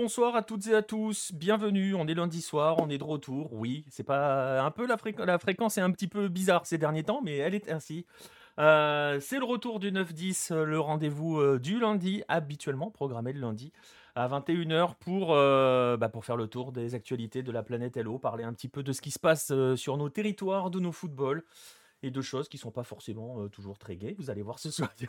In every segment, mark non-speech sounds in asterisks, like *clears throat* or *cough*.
bonsoir à toutes et à tous. Bienvenue. On est lundi soir, on est de retour. Oui, c'est pas un peu la, la fréquence est un petit peu bizarre ces derniers temps, mais elle est ainsi. Euh, c'est le retour du 9-10, euh, le rendez-vous euh, du lundi, habituellement programmé le lundi à 21h pour, bah, pour faire le tour des actualités de la planète Hello, parler un petit peu de ce qui se passe sur nos territoires, de nos footballs et de choses qui sont pas forcément toujours très gaies. Vous allez voir ce *laughs* soir, il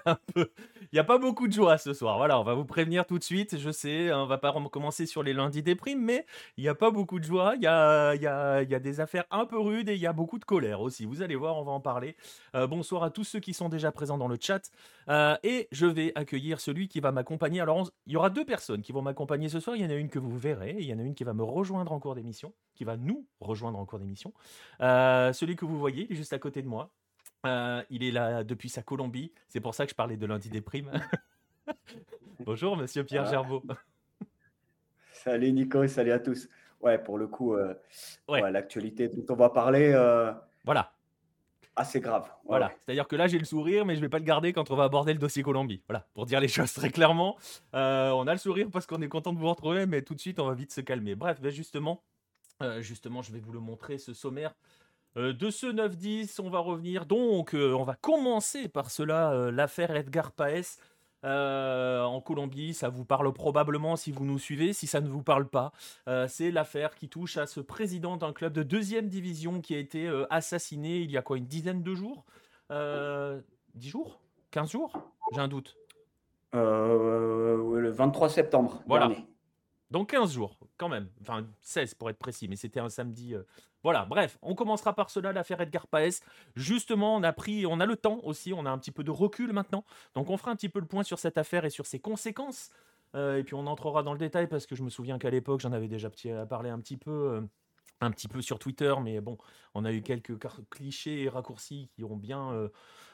y a, a pas beaucoup de joie ce soir. Voilà, on va vous prévenir tout de suite. Je sais, on va pas commencer sur les lundis des primes, mais il y a pas beaucoup de joie. Il y a, y a, y a des affaires un peu rudes et il y a beaucoup de colère aussi. Vous allez voir, on va en parler. bonsoir à tous ceux qui sont déjà présents dans le chat. et je vais accueillir celui qui va m'accompagner. Alors, il y aura deux personnes qui vont m'accompagner ce soir. Il y en a une que vous verrez, il y en a une qui va me rejoindre en cours d'émission, qui va nous rejoindre en cours d'émission. celui que vous voyez, il est juste à côté de moi. Euh, il est là depuis sa Colombie. C'est pour ça que je parlais de lundi des primes. *laughs* Bonjour, monsieur Pierre ah. Gervaux. *laughs* Salut Nico et salut à tous. Ouais, pour le coup, euh, l'actualité dont on va parler. Euh, voilà. Assez grave. Voilà. C'est-à-dire que là, j'ai le sourire, mais je ne vais pas le garder quand on va aborder le dossier Colombie. Voilà. Pour dire les *laughs* choses très clairement. on a le sourire parce qu'on est content de vous retrouver, mais tout de suite, on va vite se calmer. Bref, ben justement, justement, je vais vous le montrer, ce sommaire. Euh, de ce 9-10, on va revenir. Donc, euh, on va commencer par cela, euh, l'affaire Edgar Paes en Colombie. Ça vous parle probablement si vous nous suivez. Si ça ne vous parle pas, c'est l'affaire qui touche à ce président d'un club de deuxième division qui a été assassiné il y a quoi, une dizaine de jours? 10 jours? 15 jours? J'ai un doute. le 23 septembre. Voilà. Donc 15 jours, quand même. Enfin, 16 pour être précis, mais c'était un samedi. Euh, voilà, bref, on commencera par cela, l'affaire Edgar Paes. Justement, on a pris, on a le temps aussi, on a un petit peu de recul maintenant. Donc on fera un petit peu le point sur cette affaire et sur ses conséquences. Euh, et puis on entrera dans le détail parce que je me souviens qu'à l'époque, j'en avais déjà parlé un petit peu. Euh, un petit peu sur Twitter, mais bon, on a eu quelques clichés et raccourcis qui ont bien,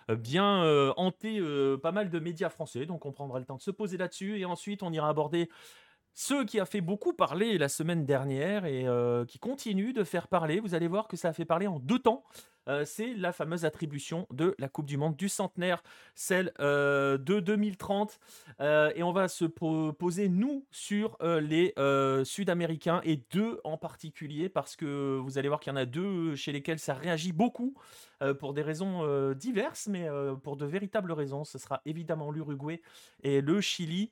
bien hanté pas mal de médias français, donc on prendra le temps de se poser là-dessus, et ensuite on ira aborder ce qui a fait beaucoup parler la semaine dernière et euh, qui continue de faire parler, vous allez voir que ça a fait parler en deux temps. Euh, c'est la fameuse attribution de la Coupe du Monde du centenaire, celle euh, de 2030. et on va se poser, nous, sur les Sud-Américains et deux en particulier, parce que vous allez voir qu'il y en a deux chez lesquels ça réagit beaucoup pour des raisons diverses, mais pour de véritables raisons. Ce sera évidemment l'Uruguay et le Chili.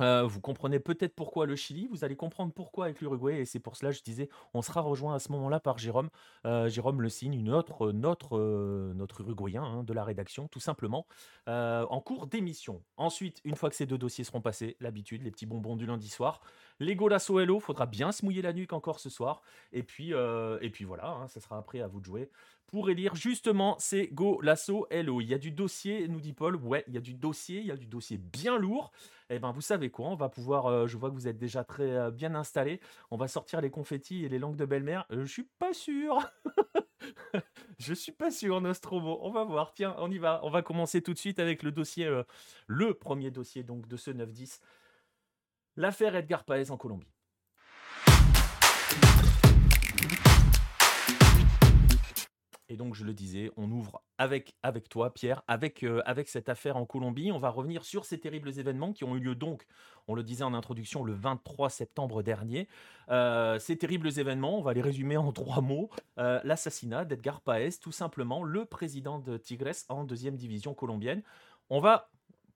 Euh, vous comprenez peut-être pourquoi le Chili, vous allez comprendre pourquoi avec l'Uruguay, et c'est pour cela je disais, on sera rejoint à ce moment-là par Jérôme. Euh, Jérôme Le Signe, une autre, notre, euh, notre Uruguayen hein, de la rédaction, tout simplement, en cours d'émission. Ensuite, une fois que ces deux dossiers seront passés, l'habitude, les petits bonbons du lundi soir, les Golasso Hello, faudra bien se mouiller la nuque encore ce soir, et puis, et puis voilà, hein, ça sera après à vous de jouer pour élire justement ces Go Lasso Hello. Il y a du dossier, nous dit Paul. Ouais, il y a du dossier, il y a du dossier bien lourd. Eh ben, vous savez quoi, on va pouvoir, euh, je vois que vous êtes déjà très euh, bien installés. On va sortir les confettis et les langues de belle-mère. Euh, je suis pas sûr. *laughs* je suis pas sûr, Nostromo. On va voir. Tiens, on y va. On va commencer tout de suite avec le dossier, le premier dossier donc de ce 9-10. L'affaire Edgar Paez en Colombie. Et donc, je le disais, on ouvre avec, toi, Pierre, avec, euh, avec cette affaire en Colombie. On va revenir sur ces terribles événements qui ont eu lieu donc, on le disait en introduction, le 23 septembre dernier. Euh, ces terribles événements, on va les résumer en trois mots. Euh, l'assassinat d'Edgar Paez, tout simplement, le président de Tigres en deuxième division colombienne. On va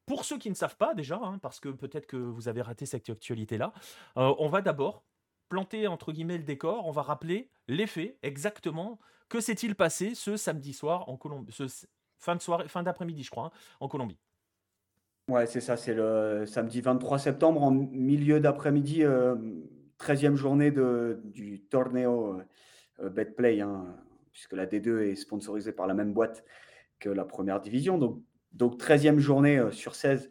pour ceux qui ne savent pas déjà, hein, parce que peut-être que vous avez raté cette actualité-là, on va d'abord planter entre guillemets le décor, on va rappeler les faits exactement que s'est-il passé ce samedi soir en Colombie, fin de soirée, fin d'après-midi, je crois, hein, en Colombie? Ouais, c'est ça, c'est le samedi 23 septembre, en milieu d'après-midi, 13e euh, journée de, du torneo euh, Betplay, hein, puisque la D2 est sponsorisée par la même boîte que la première division. Donc, donc 13e journée euh, sur 16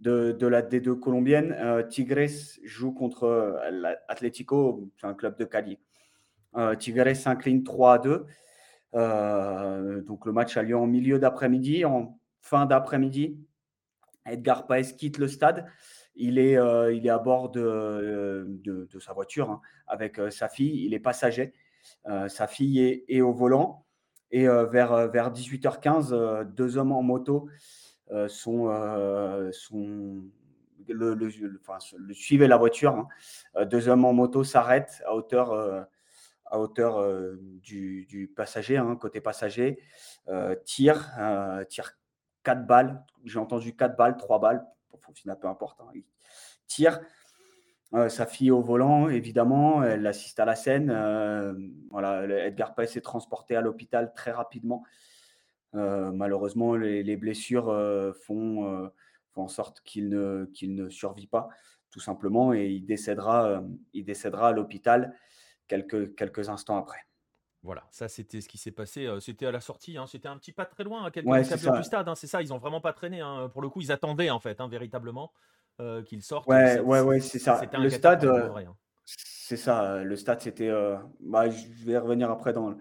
de, la D2 colombienne. Tigres joue contre l'Atlético, c'est un club de Cali. Euh, Tigres s'incline 3 à 2. Euh, donc le match a lieu en milieu d'après-midi. En fin d'après-midi, Edgar Paes quitte le stade. Il est, euh, il est à bord de, de, sa voiture hein, avec sa fille. Il est passager. sa fille est, est, au volant. Et vers, vers 18h15, deux hommes en moto sont, sont le, suivait la voiture. Hein. deux hommes en moto s'arrêtent à hauteur, à hauteur du, passager, hein, côté passager, tire, tire quatre balles. J'ai entendu quatre balles, trois balles, au final, peu importe. Hein. tire. sa fille au volant, évidemment, elle assiste à la scène. voilà, Edgar Paes est transporté à l'hôpital très rapidement. Malheureusement, les, blessures font, font, en sorte qu'il ne, qu'il ne survit pas, tout simplement, et il décédera, il décédera à l'hôpital quelques, quelques instants après. Voilà, ça c'était ce qui s'est passé. C'était à la sortie, hein, c'était un petit pas très loin, à quelques ouais, du stade. Hein, c'est ça, ils ont vraiment pas traîné. Hein, pour le coup, ils attendaient en fait, véritablement, qu'il sorte. Ouais, ouais, ouais, c'est ça. Le stade, c'est ça. Le stade, c'était. Bah, je vais revenir après dans,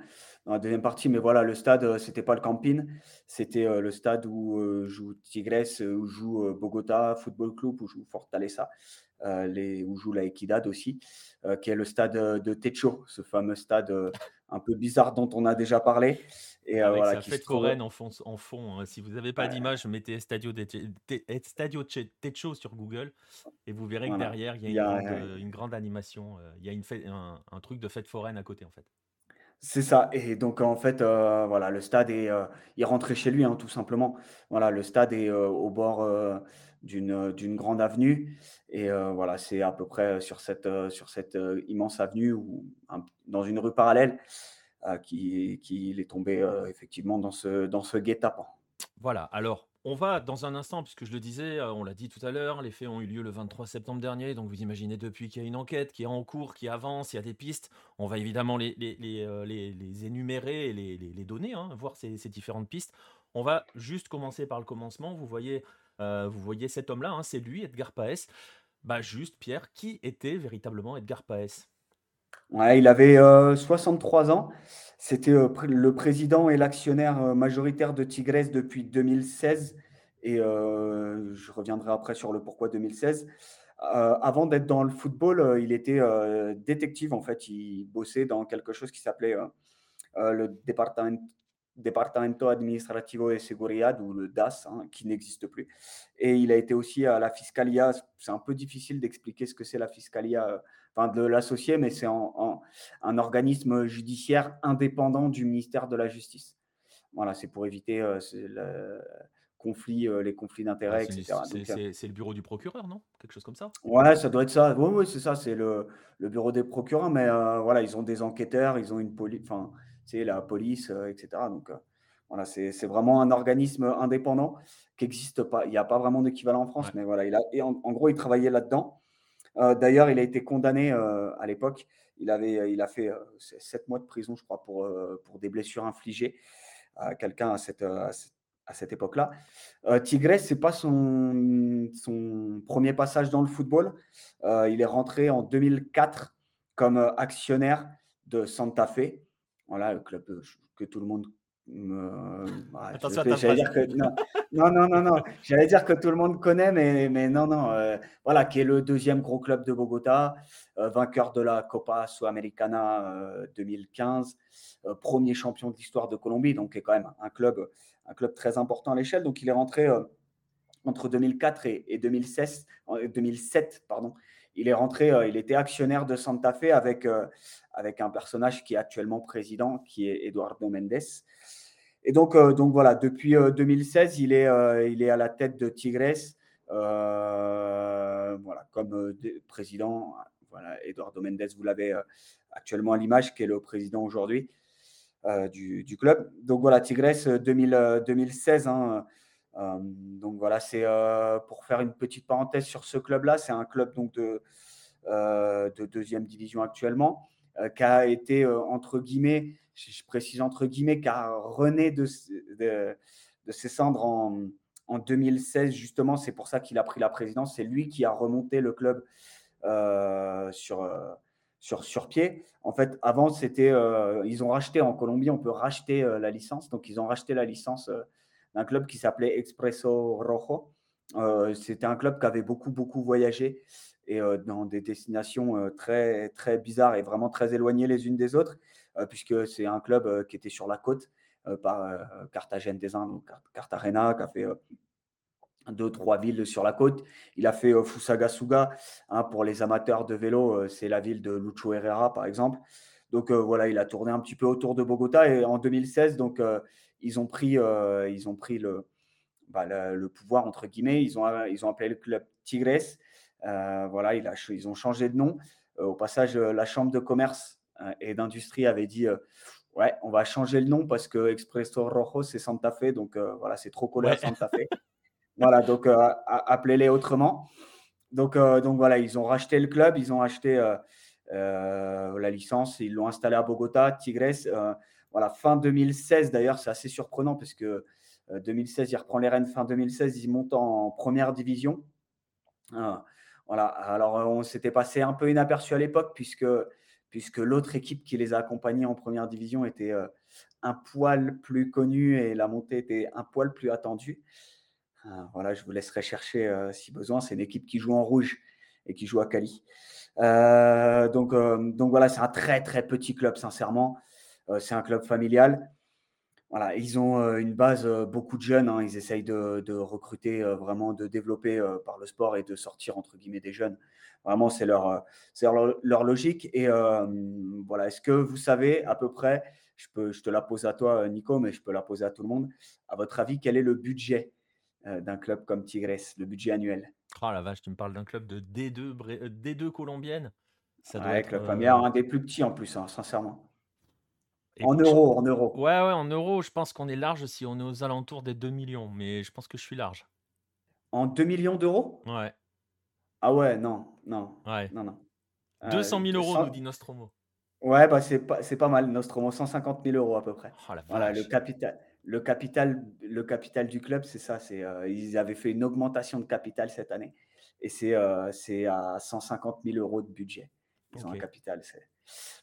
la deuxième partie, mais voilà, le stade, c'était pas le camping, c'était le stade où joue Tigres, où joue Bogota Football Club, où joue Fortaleza. les, où joue la Equidad aussi, qui est le stade de Techo, ce fameux stade un peu bizarre dont on a déjà parlé. Et Avec voilà, sa fête foraine en fond. En fond hein. Si vous n'avez pas d'image, mettez Stadio, Stadio Techo sur Google et vous verrez que derrière, il y a, une, grande, animation. Il y a une un, un, truc de fête foraine à côté, en fait. C'est ça. Et donc, en fait, voilà, le stade est. il rentrait chez lui, hein, tout simplement. Voilà, le stade est au bord d'une, d'une grande avenue. Et voilà, c'est à peu près sur cette, immense avenue ou dans une rue parallèle qu'il qui est tombé effectivement dans ce, dans ce guet-apens. Voilà, alors on va dans un instant, puisque je le disais, on l'a dit tout à l'heure, les faits ont eu lieu le 23 septembre dernier, donc vous imaginez depuis qu'il y a une enquête qui est en cours, qui avance, il y a des pistes, on va évidemment les, les, énumérer et les, donner, hein, voir ces, différentes pistes. On va juste commencer par le commencement, vous voyez euh, cet homme-là, hein, c'est lui, Edgar Paes. Bah juste, Pierre, qui était véritablement Edgar Paes? Il avait 63 euh, ans. C'était euh, le président et l'actionnaire majoritaire de Tigres depuis 2016. Et je reviendrai après sur le pourquoi 2016. avant d'être dans le football, il était détective en fait. Il bossait dans quelque chose qui s'appelait le département, Departamento Administrativo de Seguridad, ou le DAS, hein, qui n'existe plus. Et il a été aussi à la Fiscalia. C'est un peu difficile d'expliquer ce que c'est la Fiscalia, euh, enfin de l'associer, mais c'est un organisme judiciaire indépendant du ministère de la Justice. Voilà, c'est pour éviter euh, le conflit, euh, les conflits d'intérêts, etc. C'est le bureau du procureur, non? Quelque chose comme ça? Ouais, ça doit être ça. Oui, oui c'est ça, c'est le, le, bureau des procureurs, mais voilà, ils ont des enquêteurs, ils ont une police. Enfin, c'est la police, euh, etc. Donc, euh, voilà, c'est vraiment un organisme indépendant qui n'existe pas. Il n'y a pas vraiment d'équivalent en France, mais voilà, il a, et en, gros, il travaillait là-dedans. Euh, d'ailleurs, il a été condamné à l'époque. Il, avait, il a fait sept mois de prison, je crois, pour, pour des blessures infligées à quelqu'un à cette, à cette, époque-là. Tigres, ce n'est pas son, son premier passage dans le football. il est rentré en 2004 comme actionnaire de Santa Fe. Voilà, le club que tout le monde me... Attention à dire que, non, non, non, non, J'allais dire que tout le monde connaît, mais, mais non, non. voilà, qui est le deuxième gros club de Bogota, vainqueur de la Copa Sudamericana 2015, premier champion de l'histoire de Colombie, donc qui est quand même un club, un club très important à l'échelle. Donc il est rentré entre 2004 et, et 2016, 2007, pardon. Il est rentré, il était actionnaire de Santa Fe avec avec un personnage qui est actuellement président, qui est Eduardo Mendes. Et donc, euh, voilà, depuis 2016, euh, il est, euh, à la tête de Tigres, voilà, comme président. Voilà, Eduardo Mendes, vous l'avez actuellement à l'image, qui est le président aujourd'hui du, club. Donc voilà, Tigres 2016. Hein, donc voilà, c'est pour faire une petite parenthèse sur ce club-là. C'est un club donc de, de deuxième division actuellement. Euh, qui a été, euh, entre guillemets, je précise entre guillemets, car rené de, de, ses cendres en, en 2016, justement, c'est pour ça qu'il a pris la présidence. C'est lui qui a remonté le club euh, sur, sur, sur pied. En fait, avant, c'était, ils ont racheté en Colombie, on peut racheter la licence. Donc, ils ont racheté la licence d'un club qui s'appelait Expresso Rojo. c'était un club qui avait beaucoup, beaucoup voyagé et dans des destinations très, très bizarres et vraiment très éloignées les unes des autres, puisque c'est un club qui était sur la côte par Carthagène des Indes, Cartagena, qui a fait deux, trois villes sur la côte. Il a fait euh, Fusagasuga, hein, pour les amateurs de vélo, euh, c'est la ville de Lucho Herrera, par exemple. Donc euh, voilà, il a tourné un petit peu autour de Bogota et en 2016, donc ils ont pris, ils ont pris le, bah, le, pouvoir entre guillemets. Ils ont, ils ont appelé le club Tigres. voilà, il a, ils ont changé de nom. au passage, la chambre de commerce et d'industrie avait dit ouais, on va changer le nom parce que Expresso Rojo c'est Santa Fe, donc voilà, c'est trop collé à Santa Fe. *laughs* Voilà, donc euh, appelez-les autrement. Donc, euh, donc voilà, ils ont racheté le club, ils ont acheté euh, la licence, ils l'ont installé à Bogota, Tigres. Voilà, fin 2016 d'ailleurs, c'est assez surprenant parce que 2016, il reprend les rênes fin 2016, ils montent en première division. voilà, alors on s'était passé un peu inaperçu à l'époque puisque, puisque l'autre équipe qui les a accompagnés en première division était un poil plus connue et la montée était un poil plus attendue. Ah, voilà, je vous laisserai chercher euh, si besoin. C'est une équipe qui joue en rouge et qui joue à Cali. Euh, donc, euh, donc voilà, c'est un très très petit club, sincèrement. C'est un club familial. Voilà, ils ont une base, beaucoup de jeunes. Hein. ils essayent de, recruter, vraiment de développer par le sport et de sortir entre guillemets des jeunes. Vraiment, c'est leur, leur, leur, logique. Et voilà, est-ce que vous savez à peu près, je, peux, je te la pose à toi, Nico, mais je peux la poser à tout le monde. À votre avis, quel est le budget euh, d'un club comme Tigres, le budget annuel? Oh la vache, tu me parles d'un club de D2, D2 colombienne ça doit être, club familial, euh, un des plus petits en plus, hein, sincèrement. En euros, en euros. Ouais, ouais, en euros, je pense qu'on est large si on est aux alentours des 2 millions, mais je pense que je suis large. En 2 millions d'euros? Ouais. Ah ouais, non, non. Ouais. Non, non. 200 000 euros, nous dit Nostromo. Ouais, bah c'est pas, pas mal, Nostromo, 150 000 euros à peu près. Oh, la voilà, le capital le capital, le capital du club, c'est ça. C'est, euh, ils avaient fait une augmentation de capital cette année et c'est, euh, c'est à 150 000 euros de budget. Ils ont un capital.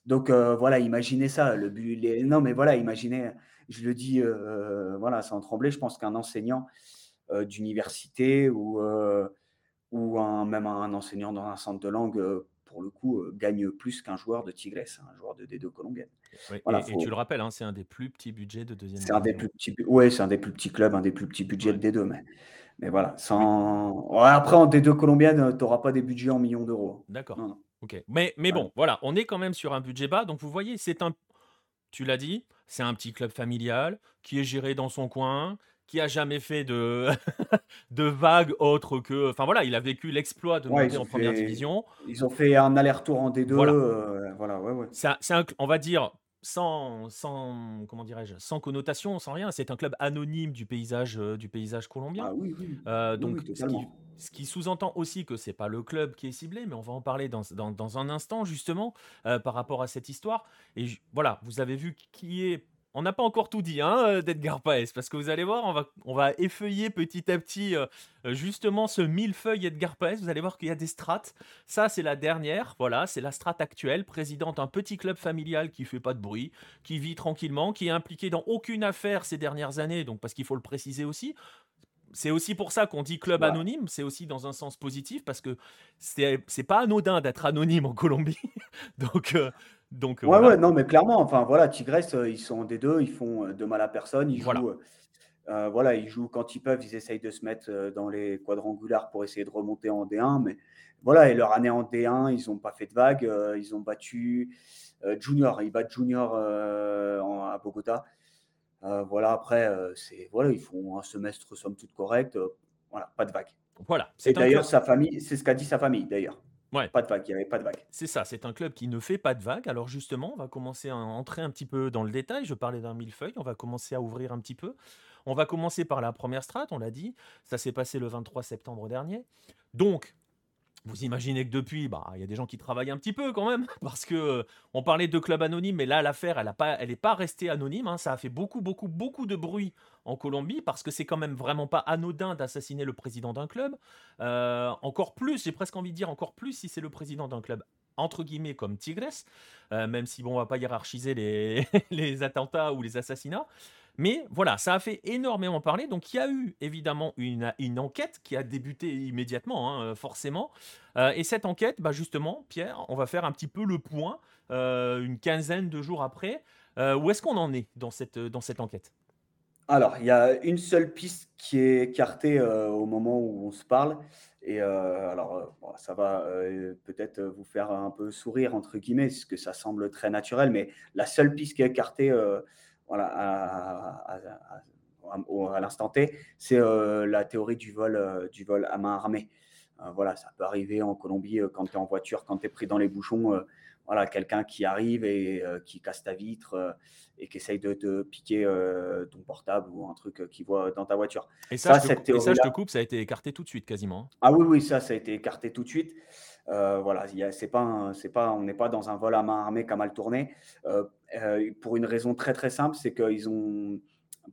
Donc euh, voilà, imaginez ça. Le but, Non, mais voilà, imaginez, je le dis voilà, sans trembler, je pense qu'un enseignant d'université ou, ou un, même un enseignant dans un centre de langue pour le coup, euh, gagne plus qu'un joueur de Tigres, un joueur de D2 colombienne. et, tu le rappelles, hein, c'est un des plus petits budgets de deuxième C'est un des plus petits, ouais, c'est un des plus petits clubs, un des plus petits budgets de D2, mais, mais voilà. Sans... après, en D2 colombienne, euh, tu n'auras pas des budgets en millions d'euros. D'accord. Ok. Mais, mais bon, voilà, on est quand même sur un budget bas. Donc vous voyez, c'est un, tu l'as dit, c'est un petit club familial qui est géré dans son coin, qui a jamais fait de, *laughs* de vagues autres que. Enfin voilà, il a vécu l'exploit de monter en première division. Ils ont fait un aller-retour en D2. Voilà, euh, voilà ouais, ouais. C'est un, on va dire, sans, sans comment dirais-je, sans connotation, sans rien. C'est un club anonyme du paysage, euh, du paysage colombien. Ah oui, oui. Euh, donc, ce qui, sous-entend aussi que c'est pas le club qui est ciblé, mais on va en parler dans, dans, dans un instant justement par rapport à cette histoire. Et voilà, vous avez vu qui est on n'a pas encore tout dit hein, euh, d'Edgar Paes, parce que vous allez voir, on va, on va effeuiller petit à petit euh, euh, justement ce millefeuille Edgar Paes. Vous allez voir qu'il y a des strates. Ça, c'est la dernière. Voilà, c'est la strate actuelle, président d'un petit club familial qui fait pas de bruit, qui vit tranquillement, qui est impliqué dans aucune affaire ces dernières années, donc parce qu'il faut le préciser aussi. C'est aussi pour ça qu'on dit club anonyme, c'est aussi dans un sens positif parce que c'est pas anodin d'être anonyme en Colombie. *laughs* donc, donc, euh, ouais, non, mais clairement, enfin voilà, Tigres, euh, ils sont des deux, ils font euh, de mal à personne, ils jouent, voilà. ils jouent quand ils peuvent, ils essayent de se mettre dans les quadrangulaires pour essayer de remonter en D1, mais voilà, et leur année en D1, ils n'ont pas fait de vagues, ils ont battu Junior, ils battent Junior à Bogota. voilà, après, c'est voilà, ils font un semestre somme toute correct, voilà, pas de vagues. Voilà. Et d'ailleurs, sa famille, c'est ce qu'a dit sa famille d'ailleurs. Ouais. Pas de vague, il n'y avait pas de vague. C'est ça, c'est un club qui ne fait pas de vague. Alors justement, on va commencer à entrer un petit peu dans le détail. Je parlais d'un millefeuille, on va commencer à ouvrir un petit peu. On va commencer par la première strate, on l'a dit. Ça s'est passé le 23 septembre dernier. Donc, vous imaginez que depuis, bah, il y a des gens qui travaillent un petit peu quand même, *laughs* parce que euh, on parlait de club anonyme, mais là l'affaire, elle n'est pas, restée anonyme. Hein. Ça a fait beaucoup, beaucoup, beaucoup de bruit en Colombie, parce que c'est quand même vraiment pas anodin d'assassiner le président d'un club. Euh, encore plus, j'ai presque envie de dire encore plus si c'est le président d'un club entre guillemets comme Tigres, euh, même si bon, on va pas hiérarchiser les *laughs* attentats ou les assassinats. Mais voilà, ça a fait énormément parler. Donc il y a eu évidemment une, enquête qui a débuté immédiatement, hein, euh, forcément. Euh, et cette enquête, bah justement, Pierre, on va faire un petit peu le point euh, une quinzaine de jours après. où est-ce qu'on en est dans cette, dans cette enquête? Alors, il y a une seule piste qui est écartée, au moment où on se parle et alors, ça va, peut-être, vous faire un peu «sourire» entre guillemets, puisque ça semble très naturel, mais la seule piste qui est écartée, voilà, à à à à au à l'instant T, c'est, heu, la théorie du vol, heu, du vol à main armée. Heu, voilà, ça peut arriver en Colombie, quand tu es en voiture, quand tu es pris dans les bouchons, voilà, quelqu'un qui arrive et qui casse ta vitre, et qui essaye de te piquer, ton portable ou un truc, qu'il voit dans ta voiture. Et ça, Ça, je cette et ça, je te coupe, ça a été écarté tout de suite quasiment, hein? ah oui, oui, ça, ça a été écarté tout de suite. Heu, voilà, c'est pas c'est pas on n'est pas dans un vol à main armée qui a mal tourné, heu heu, pour une raison très, très simple, c'est qu'ils ont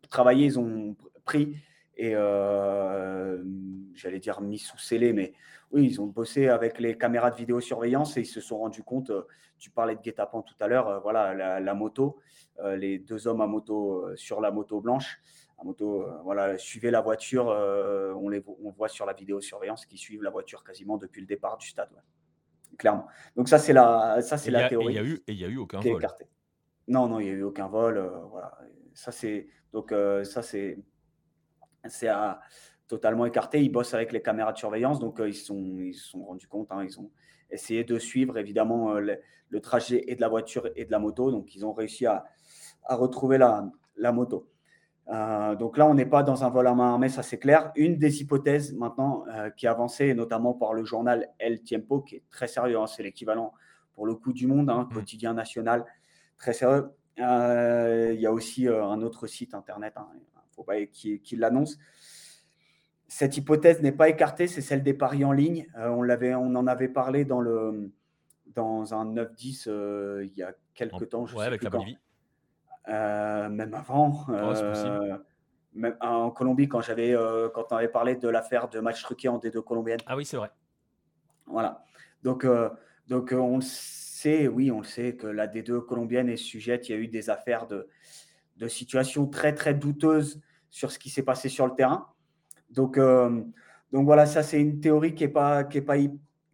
travaillé, ils ont pris et j'allais dire mis sous scellé, mais oui, ils ont bossé avec les caméras de vidéosurveillance et ils se sont rendus compte, tu parlais de guet-apens tout à l'heure, heu, voilà, la moto, les 2 hommes à moto, sur la moto blanche, la moto, heu, voilà, suivaient la voiture, heu, on les vo on voit sur la vidéosurveillance qu'ils suivent la voiture quasiment depuis le départ du stade, ouais, clairement. Donc ça, c'est la ça, c'est y la a théorie et il y a eu aucun qui vol? Non, non, il y a eu aucun vol, voilà, ça c'est donc heu, ça c'est c'est à totalement écarté. Ils bossent avec les caméras de surveillance, donc ils se sont ils sont rendus compte, hein, ils ont essayé de suivre évidemment, le le trajet et de la voiture et de la moto, donc ils ont réussi à à retrouver la la moto. Heu, donc là, on n'est pas dans un vol à main armée, ça c'est clair. Une des hypothèses maintenant, heu, qui est avancée, notamment par le journal El Tiempo, qui est très sérieux, hein, c'est l'équivalent pour le coup du Monde, hein, Mmh. quotidien national, très sérieux. Heu, il y a aussi, un autre site internet, hein, faut pas qui qui l'annonce. Cette hypothèse n'est pas écartée, c'est celle des paris en ligne. On l'avait on en avait parlé dans le dans un 9-10, heu, il y a En quelque temps, je ne ouais, sais avec plus la. Bolivie. Même avant, Oh, même en Colombie quand j'avais, heu, quand on avait parlé de l'affaire de matchs truqués en D2 colombienne. Ah oui, c'est vrai. Voilà. Donc, donc, on le sait, oui, on le sait que la D2 colombienne est sujette. Il y a eu des affaires de de situations très, très douteuses sur ce qui s'est passé sur le terrain. Donc, donc voilà, ça c'est une théorie qui est pas qui est pas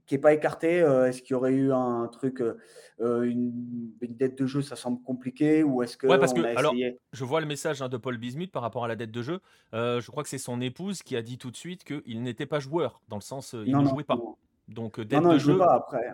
qui est pas écartée. Heu, est-ce qu'il y aurait eu un truc, heu heu, une une dette de jeu? Ça semble compliqué ou est-ce Ouais, parce qu'on que a alors, essayé? je vois le message, hein, de Paul Bismuth par rapport à la dette de jeu. Je crois que c'est son épouse qui a dit tout de suite qu'il n'était pas joueur, dans le sens, il Non, ne non, jouait pas. non. Donc, dette de jeu pas après.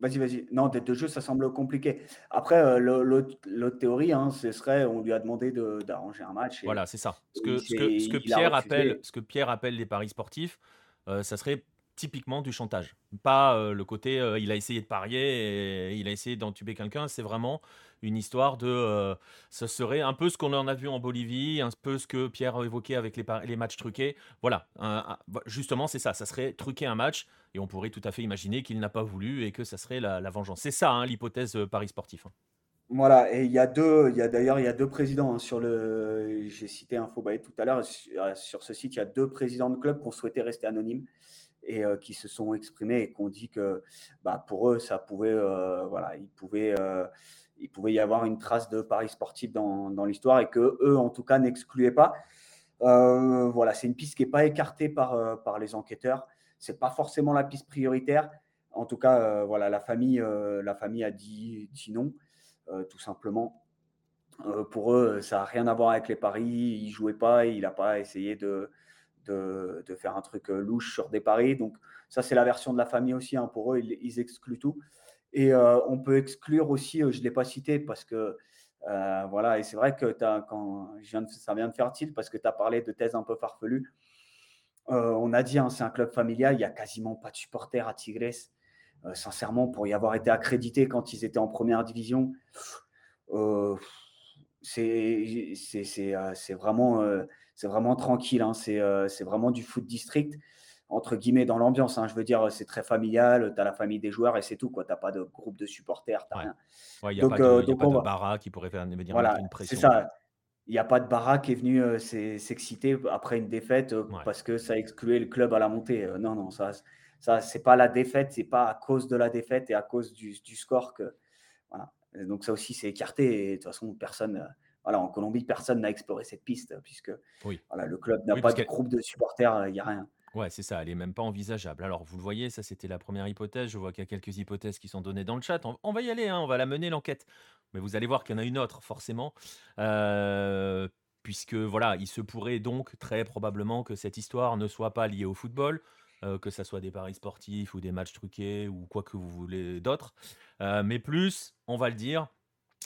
Vas-y, vas-y. Non, dette de jeu, ça semble compliqué. Après, l'autre théorie, hein, ce serait on lui a demandé de d'arranger un match et Voilà, c'est ça. Ce que ce que ce que Pierre appelle ce que Pierre appelle les paris sportifs, ça serait typiquement du chantage. Pas, heu, le côté, heu, il a essayé de parier il a essayé d'entuber quelqu'un. C'est vraiment une histoire de, heu, ce serait un peu ce qu'on en a vu en Bolivie, un peu ce que Pierre évoquait avec les matchs truqués. Voilà, bah, justement, c'est ça, ça serait truquer un match et on pourrait tout à fait imaginer qu'il n'a pas voulu et que ça serait la vengeance. C'est ça, hein, l'hypothèse, heu, paris sportif, hein. Voilà et il y a 2, il y a d'ailleurs, il y a 2 présidents, hein, sur le j'ai cité Infobae tout à l'heure, su heu, sur ce site, il y a 2 présidents de clubs qui ont souhaité rester anonymes et heu, qui se sont exprimés et qui ont dit que, bah, pour eux, ça pouvait, heu, voilà, il pouvait, heu, il pouvait y avoir une trace de paris sportif dans dans l'histoire et qu'eux, en tout cas, n'excluaient pas. Heu, voilà, c'est une piste qui est pas écartée par, par les enquêteurs. C'est pas forcément la piste prioritaire. En tout cas, voilà, la famille, la famille a dit dit non, tout simplement. Pour eux, ça a rien à voir avec les paris. Il jouait pas, il a pas essayé de de faire un truc, heu, louche sur des paris. Donc ça, c'est la version de la famille aussi, hein. Pour eux, ils excluent tout et heu, on peut exclure aussi, heu, je l'ai pas cité parce que, voilà et c'est vrai que quand je ça vient de faire tilt parce que tu as parlé de thèses un peu farfelues. On a dit, hein, c'est un club familial, il y a quasiment pas de supporters à Tigres. Sincèrement, pour y avoir été accrédité quand ils étaient en première division, c'est vraiment, c'est vraiment tranquille, hein. C'est, heu, c'est vraiment du foot district entre guillemets «dans l'ambiance», hein. Je veux dire, c'est très familial, tu as la famille des joueurs et c'est tout. Tu as pas de groupe de supporters, tu Ouais. rien. Ouais, il y a pas de il y a donc pas de va bara qui pourrait faire venir voilà, une c'est pression, quoi. ça. Il y a pas de Bara qui est venu, s'e s'exciter après une défaite, Ouais. parce que ça excluait le club à la montée, non, non, ça ça c'est pas la défaite, c'est pas à cause de la défaite et à cause du du score que voilà. Donc ça aussi, c'est écarté et de toute façon personne, voilà, en Colombie, personne n'a exploré cette piste, puisque Oui. voilà, le club n'a Oui, pas de groupe de supporters, il y a rien. Ouais, c'est ça, elle est même pas envisageable. Alors, vous le voyez, ça c'était la première hypothèse. Je vois qu'il y a quelques hypothèses qui sont données dans le chat. On, on va y aller, hein, on va la mener l'enquête. mais vous allez voir qu'il y en a une autre, forcément. Euh, puisque, voilà, il se pourrait donc très probablement que cette histoire ne soit pas liée au football, euh, que ça soit des paris sportifs ou des matchs truqués ou quoi que vous voulez d'autre. Euh, mais plus, on va le dire,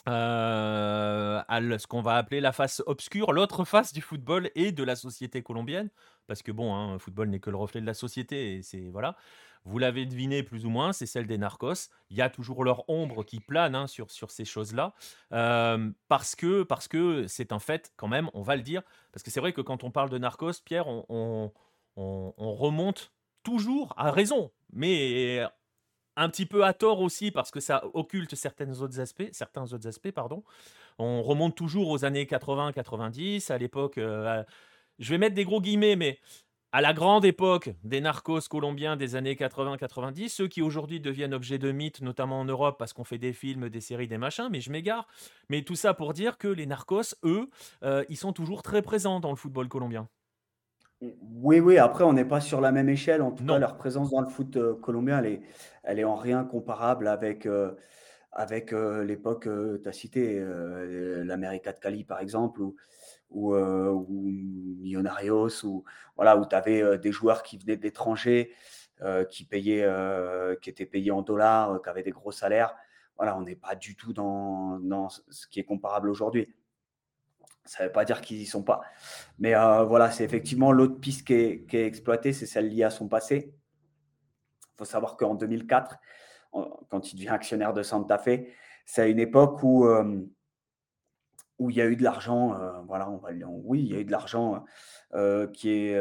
à ce qu'on va appeler la face obscure, l'autre face du football et de la société colombienne, parce que bon, hein, le football n'est que le reflet de la société, et c'est voilà. Vous l'avez deviné plus ou moins, c'est celle des narcos. Il y a toujours leur ombre qui plane hein, sur, sur ces choses-là, parce que parce que c'est un fait quand même, on va le dire, parce que c'est vrai que quand on parle de narcos, Pierre, on, on, on remonte toujours à raison, mais un petit peu à tort aussi parce que ça occulte certains autres aspects, certains aspects, pardon. On remonte toujours aux années 80-90, à l'époque, euh, je vais mettre des gros guillemets, mais à la grande époque des narcos colombiens des années 80-90, ceux qui aujourd'hui deviennent objets de mythe, notamment en Europe, parce qu'on fait des films, des séries, des machins, mais je m'égare. Mais tout ça pour dire que les narcos, eux, euh, ils sont toujours très présents dans le football colombien. Oui, oui, après, on n'est pas sur la même échelle. En tout cas, leur présence dans le foot euh, colombien, elle est, elle est en rien comparable avec, euh, avec euh, l'époque, tu as cité, l'América de Cali, par exemple, ou, ou, Millonarios, ou, voilà, où tu avais des joueurs qui venaient de l'étranger, qui, payaient, qui étaient payés en dollars, qui avaient des gros salaires. Voilà, on n'est pas du tout dans, dans ce qui est comparable aujourd'hui. Ça ne veut pas dire qu'ils n'y sont pas. Mais euh, voilà, c'est effectivement l'autre piste qui est, exploitée, c'est celle liée à son passé. Il faut savoir qu'en 2004, quand il devient actionnaire de Santa Fe, c'est à une époque où, euh, où il y a eu de l'argent. Euh, voilà, on va oui, il y a eu de l'argent qui,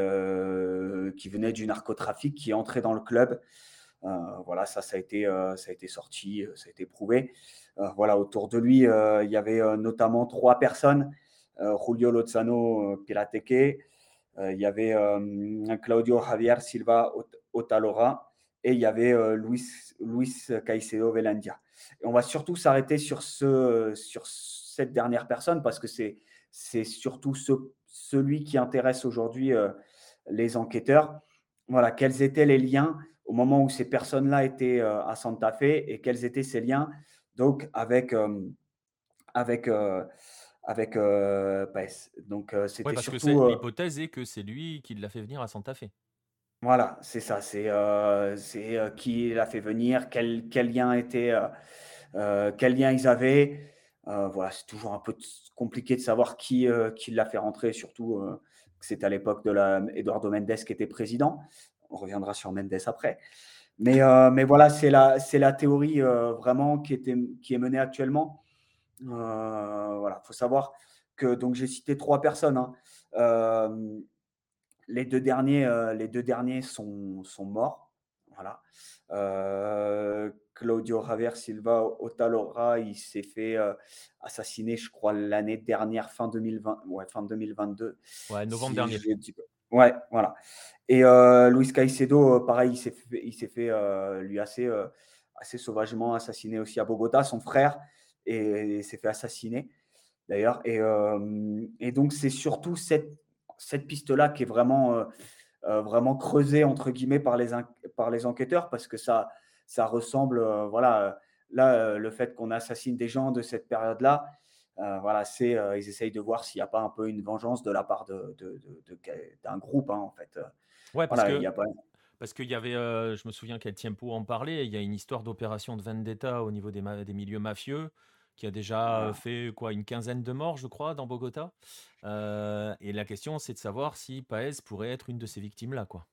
qui venait du narcotrafic, qui est entré dans le club. voilà, ça, ça a, été, ça a été sorti, ça a été prouvé. voilà, autour de lui, il y avait notamment trois personnes Julio Lozano euh, Pirateque, euh, il y avait Claudio Javier Silva Otalora et il y avait Luis, Luis Caicedo Velandia. On va surtout s'arrêter sur, ce, sur cette dernière personne parce que c'est, surtout ce, celui qui intéresse aujourd'hui les enquêteurs. Voilà, quels étaient les liens au moment où ces personnes-là étaient à Santa Fe et quels étaient ces liens donc avec, avec avec euh, Donc, euh, c'était parce surtout. que l'hypothèse est que c'est lui qui l'a fait venir à Santa Fe. Voilà, c'est ça. C'est euh, c'est qui l'a fait venir, quel, quel lien était, quel lien ils avaient. voilà, c'est toujours un peu compliqué de savoir qui, qui l'a fait rentrer, surtout que c'était à l'époque de la Eduardo Mendes qui était président. On reviendra sur Mendes après. Mais, mais voilà, c'est la, c'est la théorie vraiment qui, était, qui est menée actuellement. Euh, voilà, faut savoir que donc j'ai cité trois personnes. Hein. Euh, les deux derniers, euh, les deux derniers sont, sont morts. Voilà. Claudio Javier Silva Otalora, il s'est fait assassiner, je crois, l'année dernière, fin 2020, ouais, fin 2022. Ouais, novembre dernier. Ouais, voilà. Et Luis Caicedo, pareil, il s'est fait, il s'est fait lui assez, assez sauvagement assassiner aussi à Bogota. Son frère, et, s'est fait assassiner d'ailleurs. Et, euh, et, donc, c'est surtout cette, cette piste-là qui est vraiment, euh, euh, vraiment creusée, entre guillemets, par les, par les enquêteurs, parce que ça, ça ressemble, voilà, là, le fait qu'on assassine des gens de cette période-là, voilà, c'est, ils essayent de voir s'il n'y a pas un peu une vengeance de la part de, d'un groupe, hein, en fait. Ouais, parce que... Y a pas... Parce qu'il y avait, je me souviens qu'El Tiempo en parlait, il y a une histoire d'opération de vendetta au niveau des, des milieux mafieux qui a déjà fait quoi une quinzaine de morts, je crois, dans Bogota. et la question, c'est de savoir si Paez pourrait être une de ces victimes-là, quoi.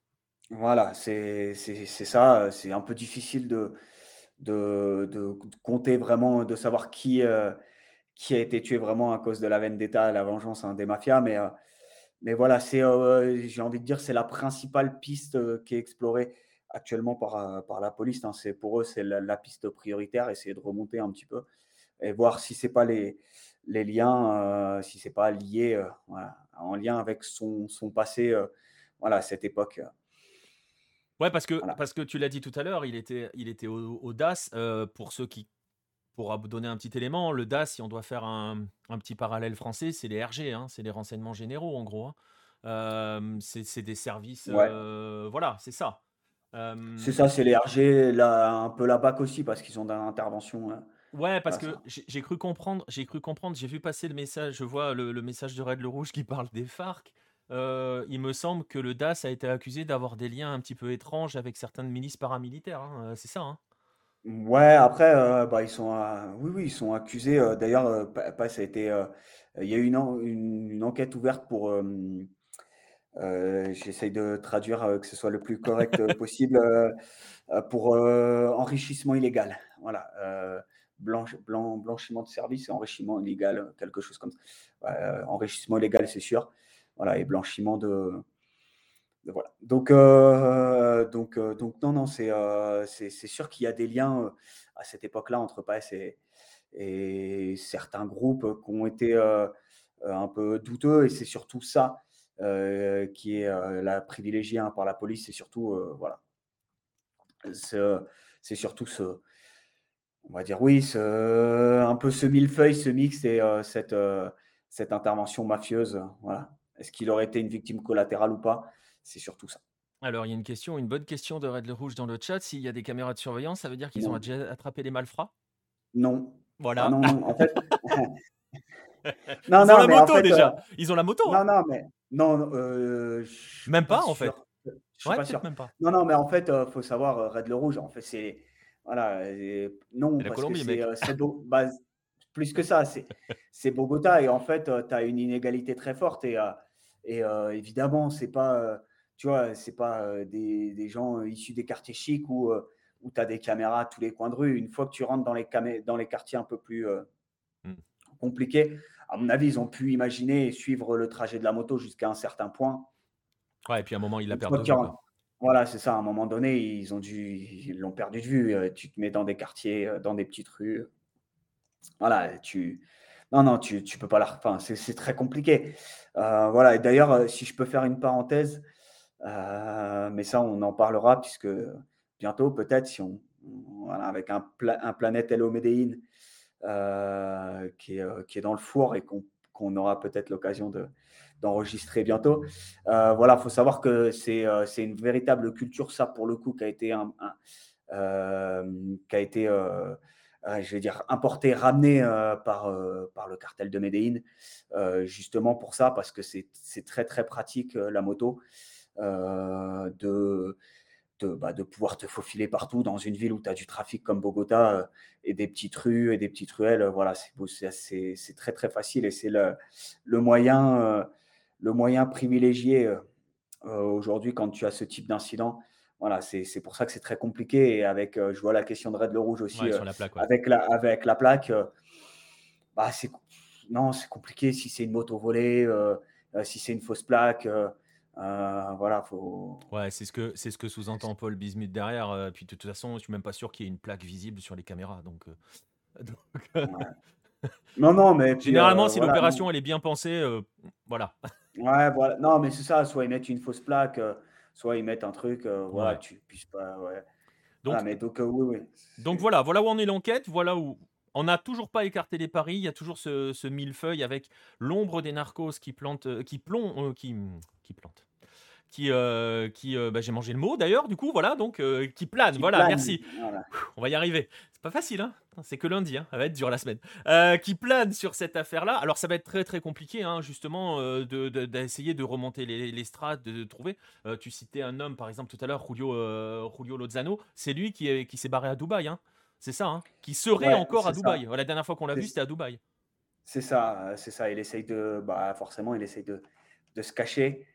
Voilà, c'est ça. C'est un peu difficile de, de, de, compter vraiment, de savoir qui, qui a été tué vraiment à cause de la vendetta, la vengeance hein, des mafias. Mais, mais voilà, c'est, j'ai envie de dire, c'est la principale piste qui est explorée actuellement par, par la police. Hein. C'est pour eux, c'est la, la, piste prioritaire, essayer de remonter un petit peu et voir si c'est pas les, les liens, euh, si c'est pas lié, euh, en lien avec son, son passé, euh, voilà, cette époque. Ouais, parce que, parce que tu l'as dit tout à l'heure, il était, il était au, DAS. pour ceux qui, pour donner un petit élément, le DAS, si on doit faire un, un petit parallèle français, c'est les RG, hein, c'est les renseignements généraux en gros. Hein. c'est des services, voilà, c'est ça. C'est ça, c'est les RG, là, un peu la BAC aussi, parce qu'ils ont d'intervention Ouais, parce Voilà, que j'ai cru comprendre, j'ai cru comprendre, j'ai vu passer le message, je vois le, le message de Red le Rouge qui parle des FARC. Euh, il me semble que le DAS a été accusé d'avoir des liens un petit peu étranges avec certaines milices paramilitaires. hein, euh, C'est ça, hein Ouais, après, euh, bah, ils sont, euh, oui, oui, ils sont accusés. euh, d'ailleurs, euh, Pa- Pace a été, euh, il y a eu une, en- une, une enquête ouverte pour, euh, euh, j'essaye de traduire euh, que ce soit le plus correct euh, *laughs* possible, euh, euh, pour euh, enrichissement illégal. Voilà, euh, blanche- blanc- blanchiment de services et enrichissement illégal, quelque chose comme ça. Ouais, euh, enrichissement illégal, c'est sûr. Voilà, et blanchiment de- Donc, euh, donc, euh, donc non, non, c'est euh, c'est sûr qu'il y a des liens à cette époque-là entre PAS et, certains groupes qui ont été un peu douteux, et c'est surtout ça qui est la privilégiée hein, par la police, c'est surtout voilà, ce- c'est surtout ce, on va dire oui, ce, un peu ce millefeuille, ce mix et cette, cette intervention mafieuse. Voilà. Est-ce qu'il aurait été une victime collatérale ou pas? C'est surtout ça. Alors, il y a une question, une bonne question de Red le Rouge dans le chat. S'il y a des caméras de surveillance, ça veut dire qu'ils ont Non, déjà attrapé les malfrats? Non, ah Voilà. non, non. En fait, *laughs* non, Ils ont non, la mais en moto fait, euh, déjà. Ils ont la moto, hein non, non, mais non, non, euh, Même pas pas, en fait. Je suis Ouais, pas sûr. même pas. Non, non, mais en fait, euh, faut savoir, euh, Red le Rouge, en fait, c'est voilà, non, C'est la parce que Colombie, c'est euh, c'est Bo- bah, plus que ça, c'est c'est Bogota et en fait, tu as une inégalité très forte et, et évidemment, c'est pas, tu vois, c'est pas des, des gens issus des quartiers chics où, où tu as des caméras à tous les coins de rue. Une fois que tu rentres dans les, dans les quartiers un peu plus euh, Hmm. compliqués, à mon avis, ils ont pu imaginer et suivre le trajet de la moto jusqu'à un certain point. Ouais, et puis à un moment, ils la perdent voilà, c'est ça. À un moment donné, ils ont dû, ils l'ont perdu de vue. Tu te mets dans des quartiers, dans des petites rues. Voilà, tu, non, non, tu, tu peux pas la, enfin, c'est très compliqué. Euh, voilà. Et d'ailleurs, si je peux faire une parenthèse, euh, mais ça, on en parlera puisque bientôt, peut-être, si on, avec un, pla- un Planète Hello Medellin euh, qui est, euh, qui est dans le four et qu'on qu'on aura peut-être l'occasion de d'enregistrer bientôt. Euh, voilà, faut savoir que c'est une véritable culture, ça, pour le coup, qui a été, un, qui a été je vais dire, importé, ramené euh, par, par le cartel de Medellín, euh, justement pour ça, parce que c'est très, très pratique, la moto, de, de, bah, de pouvoir te faufiler partout dans une ville où tu as du trafic comme Bogota euh, et des petites rues et des petites ruelles. euh, Voilà, c'est très, très facile et c'est le, le moyen, euh, le moyen privilégié euh, euh, aujourd'hui quand tu as ce type d'incident. Voilà, c'est pour ça que c'est très compliqué. Et avec, euh, je vois la question de Red le Rouge aussi, Ouais, euh, la plaque, ouais. avec, la, avec la plaque, euh, bah, c'est non, c'est compliqué si c'est une moto volée, euh, euh, si c'est une fausse plaque. Euh, voilà, faut. Ouais, c'est ce que c'est ce que sous-entend Paul Bismuth derrière. euh, puis de toute façon, je suis même pas sûr qu'il y ait une plaque visible sur les caméras. Donc, euh, *laughs* donc, euh, ouais. Non, non, mais puis, généralement, euh, si voilà, l'opération elle est bien pensée, euh, voilà. Ouais, voilà. Non, mais c'est ça. Soit ils mettent une fausse plaque, euh, soit ils mettent un truc. euh, voilà, Ouais. tu puisses pas. Ouais. Donc, mais donc, euh, oui, oui. donc c'est- voilà, voilà où en est l'enquête. Voilà où on n'a toujours pas écarté les paris. Il y a toujours ce, ce millefeuille avec l'ombre des narcos qui plante, euh, qui plomb, euh, qui qui plante. Qui, euh, qui euh, bah, j'ai mangé le mot d'ailleurs, du coup, voilà, donc euh, qui plane, Qui voilà, plane. merci. Voilà. On va y arriver. C'est pas facile, hein. C'est que lundi, hein. Ça va être dur la semaine. Qui plane sur cette affaire-là. Alors, ça va être très très compliqué, hein, justement, de- de- d'essayer de, remonter les, les strates, de, de trouver. Tu citais un homme, par exemple, tout à l'heure, Julio, Julio Lozano. C'est lui qui, est- qui s'est barré à Dubaï, hein. C'est ça, hein. Qui serait Ouais, encore à ça. Dubaï. La dernière fois qu'on l'a vu, c'était à Dubaï. C'est ça, c'est ça. Il essaye de, bah, forcément, il essaye de, de se cacher.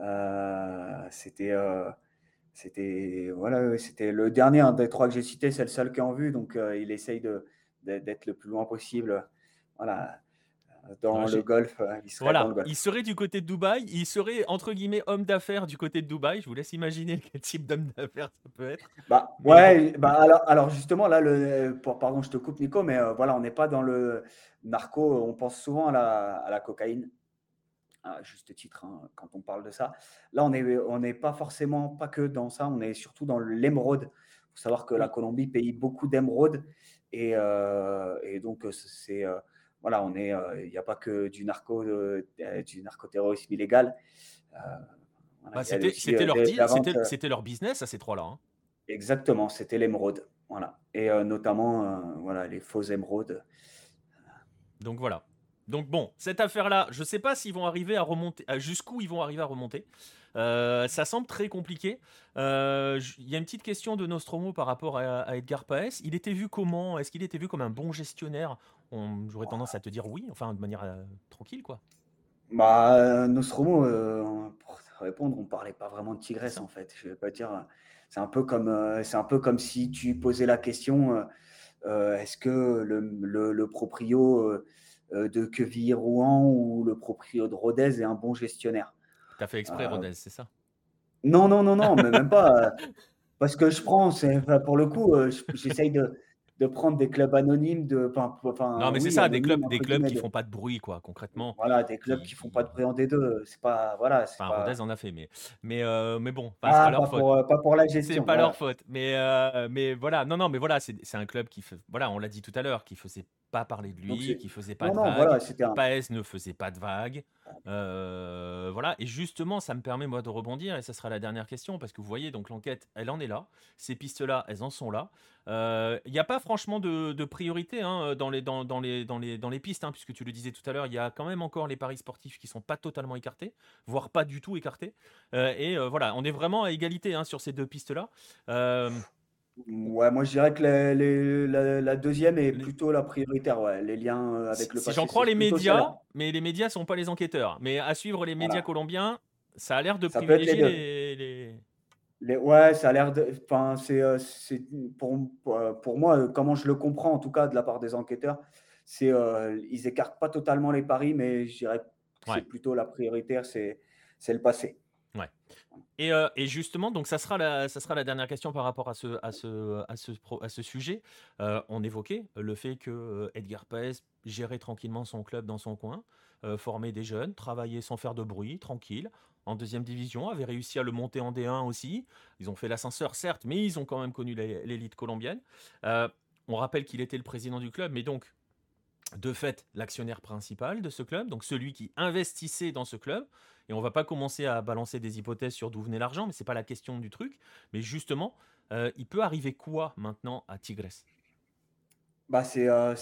Euh, c'était, euh, c'était, voilà, c'était le dernier hein, des trois que j'ai cités, c'est le seul qui est en vue, donc euh, il essaye de, d'être le plus loin possible. Voilà, dans le golf, il serait dans Voilà, le golf. il serait du côté de Dubaï, il serait entre guillemets homme d'affaires du côté de Dubaï. Je vous laisse imaginer *laughs* quel type d'homme d'affaires ça peut être. Bah, ouais, bah, alors, alors justement, là, le, pour- pardon, je te coupe, Nico, mais euh, voilà, on n'est pas dans le narco, on pense souvent à la, à la cocaïne, à juste titre, hein, quand on parle de ça. Là, on n'est on pas forcément, pas que dans ça, on est surtout dans l'émeraude. Il faut savoir que la. Colombie paye beaucoup d'émeraude, et, euh, et donc, euh, c'est, euh, voilà, on est, il n'y a pas que du narco, du narcoterrorisme illégal. Bah, leur c'était leur business à ces trois-là. hein. Exactement, c'était l'émeraude. Voilà. Et notamment, voilà, les faux émeraudes. Donc voilà. Donc bon, cette affaire-là, je ne sais pas s'ils vont arriver à remonter, jusqu'où ils vont arriver à remonter. Euh, ça semble très compliqué. Euh, il y a une petite question de Nostromo par rapport à, Edgar Paes. Il était vu comment? Est-ce qu'il était vu comme un bon gestionnaire? J'aurais tendance à te dire oui, enfin de manière euh, tranquille, quoi. Bah, Nostromo, pour répondre, on parlait pas vraiment de Tigresse en fait. Je vais pas dire. C'est un peu comme, c'est un peu comme si tu posais la question est-ce que le, le proprio de Quevilly-Rouen ou le proprio de Rodez est un bon gestionnaire. Tu as fait exprès, euh, Rodez, c'est ça? Non, non, non, non, mais même pas. Euh, *laughs* parce que je prends, pour le coup, j'essaye de, de prendre des clubs anonymes de enfin, non mais c'est ça des clubs des clubs qui font pas de bruit quoi concrètement voilà des clubs qui, font pas de bruit en D2 c'est pas voilà enfin pas... Rodez en a fait mais mais mais bon ah, pas, leur faute pour, pas pour la gestion c'est pas leur faute mais mais voilà non non mais voilà c'est un club qui fait voilà on l'a dit tout à l'heure qui faisait pas parler de lui, qui faisait pas de vagues. Paes ne faisait pas de vagues. Euh, voilà. Et justement, ça me permet moi de rebondir et ça sera la dernière question parce que vous voyez, donc l'enquête, elle en est là. Ces pistes-là, elles en sont là. Euh, il n'y a pas franchement de, priorité hein, dans, les, dans, dans, les, dans, les, dans les pistes, hein, puisque tu le disais tout à l'heure, il y a quand même encore les paris sportifs qui sont pas totalement écartés, voire pas du tout écartés. Euh, et voilà, on est vraiment à égalité hein, sur ces deux pistes-là. Ouais, moi je dirais que la, deuxième est plutôt la prioritaire, ouais, les liens euh, avec le Si j'en crois les médias, mais les médias sont pas les enquêteurs. Mais à suivre les médias colombiens, ça a l'air de privilégier les, ouais, ça a l'air de. Enfin, c'est, euh, pour, pour moi, comment je le comprends en tout cas de la part des enquêteurs, c'est euh, ils écartent pas totalement les paris, mais je dirais que c'est plutôt la prioritaire, c'est, c'est le passé. Ouais. Et, euh, et, justement, donc ça sera, la, ça sera la dernière question par rapport à ce, à ce, à ce, à ce sujet. Euh, on évoquait le fait que euh, Edgar Paez gérait tranquillement son club dans son coin, formait des jeunes, travaillait sans faire de bruit, tranquille, en deuxième division, avait réussi à le monter en D1 aussi. Ils ont fait l'ascenseur, certes, mais ils ont quand même connu l'élite colombienne. on rappelle qu'il était le président du club, mais donc, de fait, l'actionnaire principal de ce club, donc celui qui investissait dans ce club. Et on va pas commencer à balancer des hypothèses sur d'où venait l'argent, mais c'est pas la question du truc. Mais justement, euh, il peut arriver quoi maintenant à Tigres? Bah c'est euh,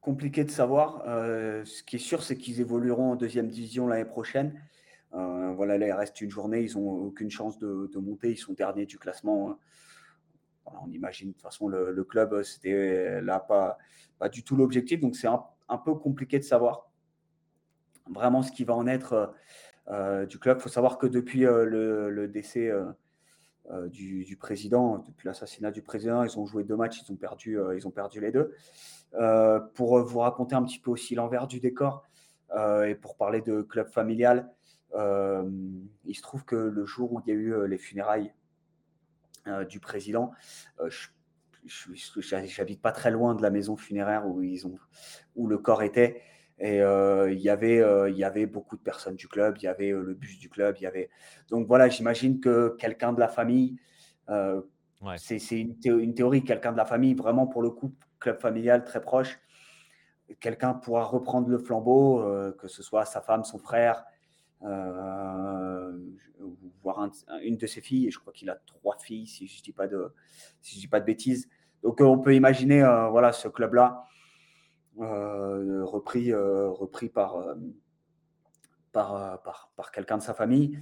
compliqué de savoir. Euh, ce qui est sûr, c'est qu'ils évolueront en deuxième division l'année prochaine. voilà, là, il reste une journée, ils n'ont aucune chance de, monter, ils sont derniers du classement. On imagine, de toute façon, le, club, c'était là pas, pas du tout l'objectif, donc c'est un, peu compliqué de savoir vraiment ce qui va en être euh, du club. Il faut savoir que depuis euh, le, décès euh, du, président, depuis l'assassinat du président, ils ont joué deux matchs, ils ont perdu les deux. pour vous raconter un petit peu aussi l'envers du décor et pour parler de club familial, il se trouve que le jour où il y a eu les funérailles du président, je n'habite pas très loin de la maison funéraire où, ils ont, où le corps était. Et il, y avait, il y avait beaucoup de personnes du club, il y avait le bus du club, il y avait. Donc voilà, j'imagine que quelqu'un de la famille, c'est une, une, théorie, quelqu'un de la famille, vraiment pour le coup, club familial très proche, quelqu'un pourra reprendre le flambeau, que ce soit sa femme, son frère, euh, voire une de ses filles, et je crois qu'il a trois filles, si je ne dis, pas de, bêtises. Donc on peut imaginer voilà, ce club-là euh, repris, euh, repris par, euh, par, par, quelqu'un de sa famille.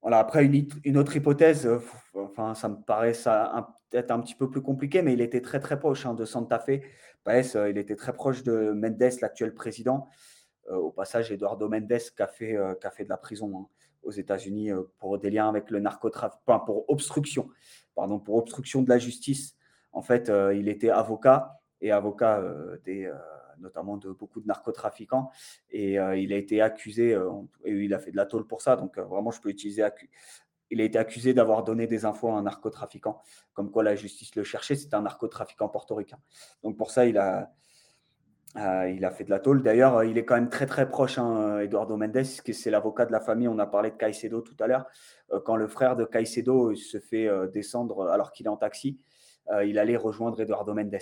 Voilà, après, une, autre hypothèse, enfin, ça me paraît ça peut-être un petit peu plus compliqué, mais il était très très proche hein, de Santa Fe. Il était très proche de Mendes, l'actuel président. Au passage, Eduardo Mendes qui a fait, qui a fait de la prison hein, aux États-Unis pour des liens avec le narcotrafic, enfin, pour obstruction, pardon, pour obstruction de la justice. En fait, il était avocat et avocat euh, des, euh, notamment de beaucoup de narcotrafiquants. Et euh, il a été accusé, et il a fait de la tôle pour ça. Donc vraiment, je peux utiliser il a été accusé d'avoir donné des infos à un narcotrafiquant, comme quoi la justice le cherchait. C'était un narcotrafiquant portoricain. Donc pour ça, il a, il a fait de la tôle. D'ailleurs, il est quand même très très proche, hein, Eduardo Mendes, que c'est l'avocat de la famille. On a parlé de Caicedo tout à l'heure. quand le frère de Caicedo se fait descendre alors qu'il est en taxi, il allait rejoindre Eduardo Mendes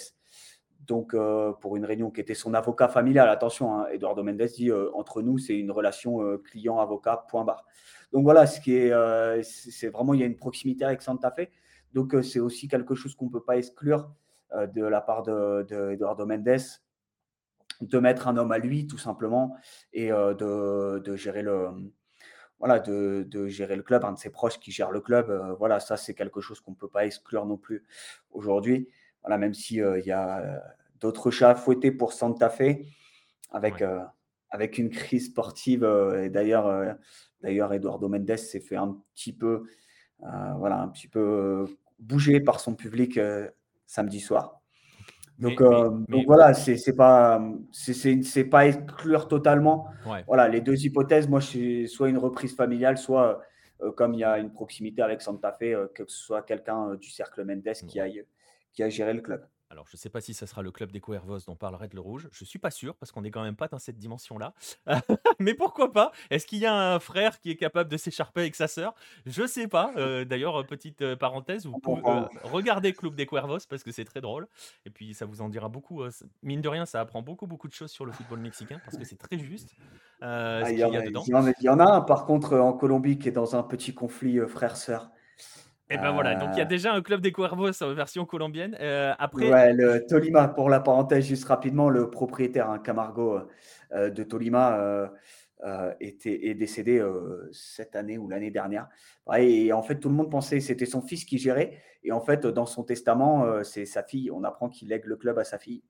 donc euh, pour une réunion qui était son avocat familial. Attention, hein, Eduardo Mendes dit euh, entre nous, c'est une relation euh, client-avocat, point barre. Donc voilà, ce qui est, c'est vraiment, il y a une proximité avec Santa Fe. Donc, c'est aussi quelque chose qu'on ne peut pas exclure de la part de, de Mendes de mettre un homme à lui, tout simplement, et de, gérer le, voilà, de, gérer le club, un de ses proches qui gère le club. voilà, ça, c'est quelque chose qu'on ne peut pas exclure non plus aujourd'hui. Voilà, même s'il il y a d'autres chats à fouetter pour Santa Fe, avec, avec une crise sportive. et d'ailleurs, d'ailleurs, Eduardo Mendes s'est fait un petit peu, voilà, un petit peu bouger par son public samedi soir. Donc, euh, voilà, c'est pas c'est pas exclure totalement. Voilà, les deux hypothèses, moi, c'est soit une reprise familiale, soit euh, comme il y a une proximité avec Santa Fe, euh, que ce soit quelqu'un du cercle Mendes qui aille qui a géré le club. Alors, je ne sais pas si ça sera le club des Cuervos dont parlerait le rouge. Je ne suis pas sûr parce qu'on n'est quand même pas dans cette dimension-là. *laughs* Mais pourquoi pas? Est-ce qu'il y a un frère qui est capable de s'écharper avec sa sœur? Je ne sais pas. Euh, d'ailleurs, petite euh, parenthèse, vous pouvez euh, regarder Club des Cuervos parce que c'est très drôle. Et puis, ça vous en dira beaucoup. mine de rien, ça apprend beaucoup, beaucoup de choses sur le football mexicain parce que c'est très juste. Ah, il, y il y en a un, par contre, en Colombie qui est dans un petit conflit frère-sœur. Et ben voilà, donc il y a euh. déjà un club des Cuervos en version colombienne. Euh, après... Ouais, le Tolima, pour la parenthèse, juste rapidement, le propriétaire, un Camargo euh, de Tolima, était, est décédé cette année ou l'année dernière. et en fait, tout le monde pensait que c'était son fils qui gérait. Et en fait, dans son testament, c'est sa fille. On apprend qu'il lègue le club à sa fille.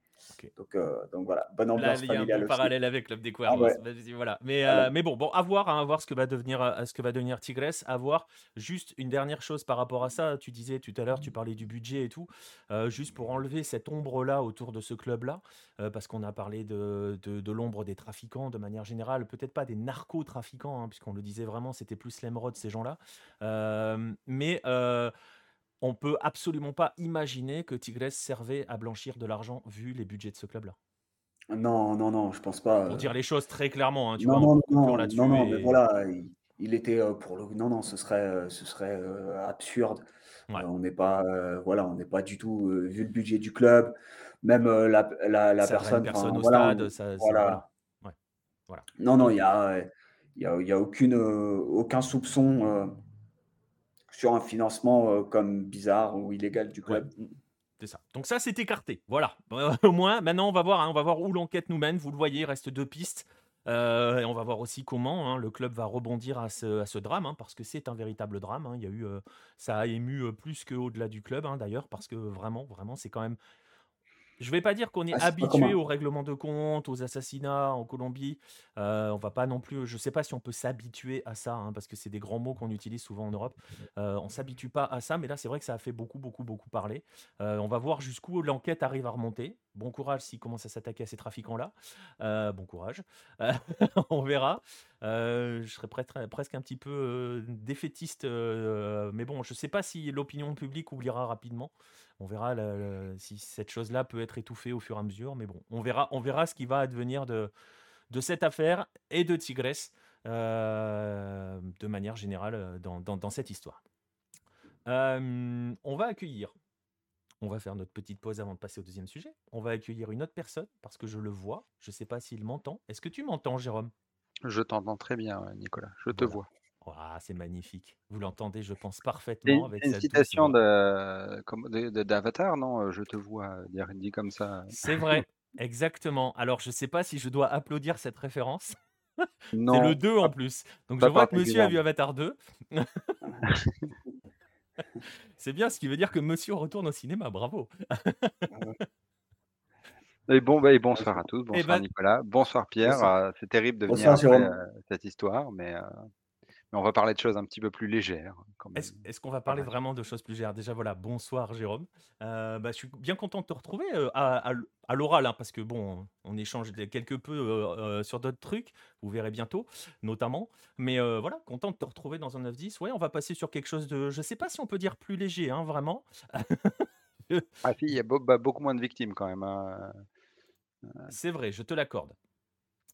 Donc, euh, donc voilà, bonne ambiance Là, il y a un bon parallèle avec Club des. Ah voilà. Mais, euh, mais bon, bon, à voir, hein, à voir ce que va devenir, euh, ce que va devenir Tigres, à voir. Juste une dernière chose par rapport à ça. Tu disais tout à l'heure, tu parlais du budget et tout. juste pour enlever cette ombre-là autour de ce club-là, parce qu'on a parlé de, de, de l'ombre des trafiquants de manière générale, peut-être pas des narcotrafiquants, hein, puisqu'on le disait vraiment, c'était plus l'émeraude ces gens-là. mais on peut absolument pas imaginer que Tigres servait à blanchir de l'argent vu les budgets de ce club-là. Non, non, non, absurde. Pour euh, dire les choses très clairement, hein, tu non, vois, non, non, non, non, mais voilà, il, était euh, pour le. Non, non, ce serait, euh, ce serait absurde. on n'est pas, voilà, on n'est pas du tout vu le budget du club, même la, la, la personne. personne au stade, ça, voilà. voilà. Non, non, il y a, il y a, y a aucune, aucun soupçon sur un financement euh, comme bizarre ou illégal du club. C'est ça. Donc ça, c'est écarté. Voilà. Au moins, maintenant, on va voir. Hein, on va voir où l'enquête nous mène. Vous le voyez, il reste deux pistes. Euh, et on va voir aussi comment hein, le club va rebondir à ce, à ce drame, hein, parce que c'est un véritable drame. il y a eu, euh, ça a ému plus qu'au-delà du club, d'ailleurs, parce que vraiment, vraiment, c'est quand même je vais pas dire qu'on est ah, habitué au règlement de compte, aux assassinats en Colombie. Euh, on va pas non plus. Je sais pas si on peut s'habituer à ça, hein, parce que c'est des grands mots qu'on utilise souvent en Europe. Euh, on s'habitue pas à ça, mais là c'est vrai que ça a fait beaucoup, beaucoup, beaucoup parler. Euh, on va voir jusqu'où l'enquête arrive à remonter. Bon courage s'il commence à s'attaquer à ces trafiquants-là. Euh, bon courage. *laughs* on verra. Je serais presque un petit peu défaitiste, mais bon, je sais pas si l'opinion publique oubliera rapidement. On verra si cette chose-là peut être étouffée au fur et à mesure, mais bon, on verra, on verra ce qui va advenir de, cette affaire et de Tigres euh, de manière générale euh, dans, cette histoire. Euh, on va accueillir, on va faire notre petite pause avant de passer au deuxième sujet. On va accueillir une autre personne parce que je le vois. Je ne sais pas s'il m'entend. Est-ce que tu m'entends, Jérôme? Je t'entends très bien, Nicolas. Je te vois c'est magnifique. Vous l'entendez, je pense, parfaitement avec une citation d'Avatar, non euh, Je te vois dire dit comme ça. C'est vrai, exactement. Alors, je ne sais pas si je dois applaudir cette référence. *laughs* c'est le 2 en plus. Donc, je vois que monsieur a vu Avatar 2. *laughs* c'est bien, ce qui veut dire que monsieur retourne au cinéma. Bravo. Et bon, bah, et bonsoir à tous, bonsoir ben Nicolas, bonsoir Pierre. Euh, c'est terrible de venir après euh, cette histoire, mais on va parler de choses un petit peu plus légères. Est-ce qu'on va parler vraiment de choses plus légères? Déjà, voilà, bonsoir Jérôme. Euh, bah, je suis bien content de te retrouver euh, à, l'oral, hein, parce que bon, on échange quelque peu euh, sur d'autres trucs, vous verrez bientôt, notamment. Mais voilà, content de te retrouver dans un 9-10. Ouais, on va passer sur quelque chose de, je sais pas si on peut dire plus léger, hein, vraiment. ah si, il y a bah, beaucoup moins de victimes quand même. Hein. C'est vrai, je te l'accorde.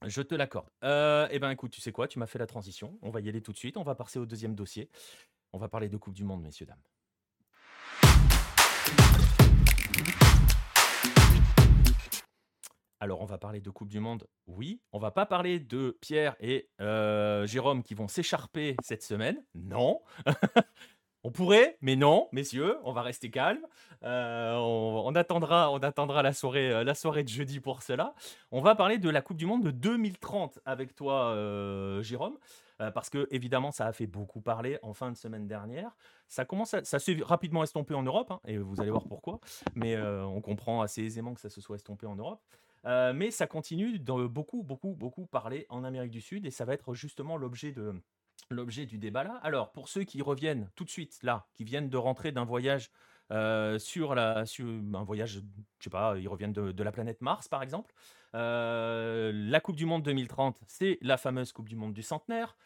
Je te l'accorde. Euh, eh ben, écoute, tu sais quoi? Tu m'as fait la transition. On va y aller tout de suite. On va passer au deuxième dossier. On va parler de coupe du monde, messieurs, dames. Alors, on va parler de coupe du monde, oui. On va pas parler de Pierre et euh, Jérôme qui vont s'écharper cette semaine, non. *laughs* On pourrait, mais non, messieurs, on va rester calme. Euh, on, attendra, on attendra la soirée, euh, la soirée de jeudi pour cela. On va parler de la Coupe du Monde de 2030 avec toi, euh, Jérôme, parce que évidemment, ça a fait beaucoup parler en fin de semaine dernière. Ça commence, ça s'est rapidement estompé en Europe, hein, et vous allez voir pourquoi. Mais on comprend assez aisément que ça se soit estompé en Europe. mais ça continue de beaucoup, beaucoup, beaucoup parler en Amérique du Sud, et ça va être justement l'objet de l'objet du débat là. Alors, pour ceux qui reviennent tout de suite là, qui viennent de rentrer d'un voyage euh, sur, la, sur un voyage, je sais pas, ils reviennent de, la planète Mars par exemple. Euh, la Coupe du Monde 2030, c'est la fameuse Coupe du Monde du centenaire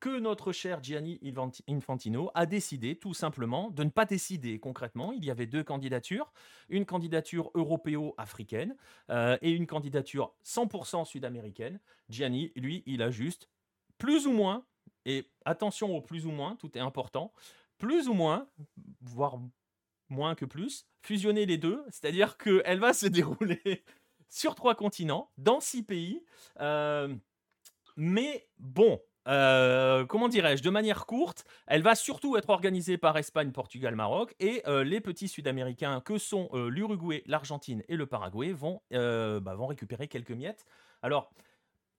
que notre cher Gianni Infantino a décidé tout simplement de ne pas décider concrètement. Il y avait deux candidatures, une candidature européo-africaine euh, et une candidature 100% sud-américaine. Gianni, lui, il a juste plus ou moins et attention au plus ou moins, tout est important. Plus ou moins, voire moins que plus, fusionner les deux, c'est-à-dire qu'elle va se *laughs* dérouler sur trois continents, dans six pays. Euh, mais bon, euh, comment dirais-je, de manière courte, elle va surtout être organisée par Espagne, Portugal, Maroc, et euh, les petits Sud-Américains que sont l'Uruguay, l'Argentine et le Paraguay vont, bah, vont récupérer quelques miettes. Alors,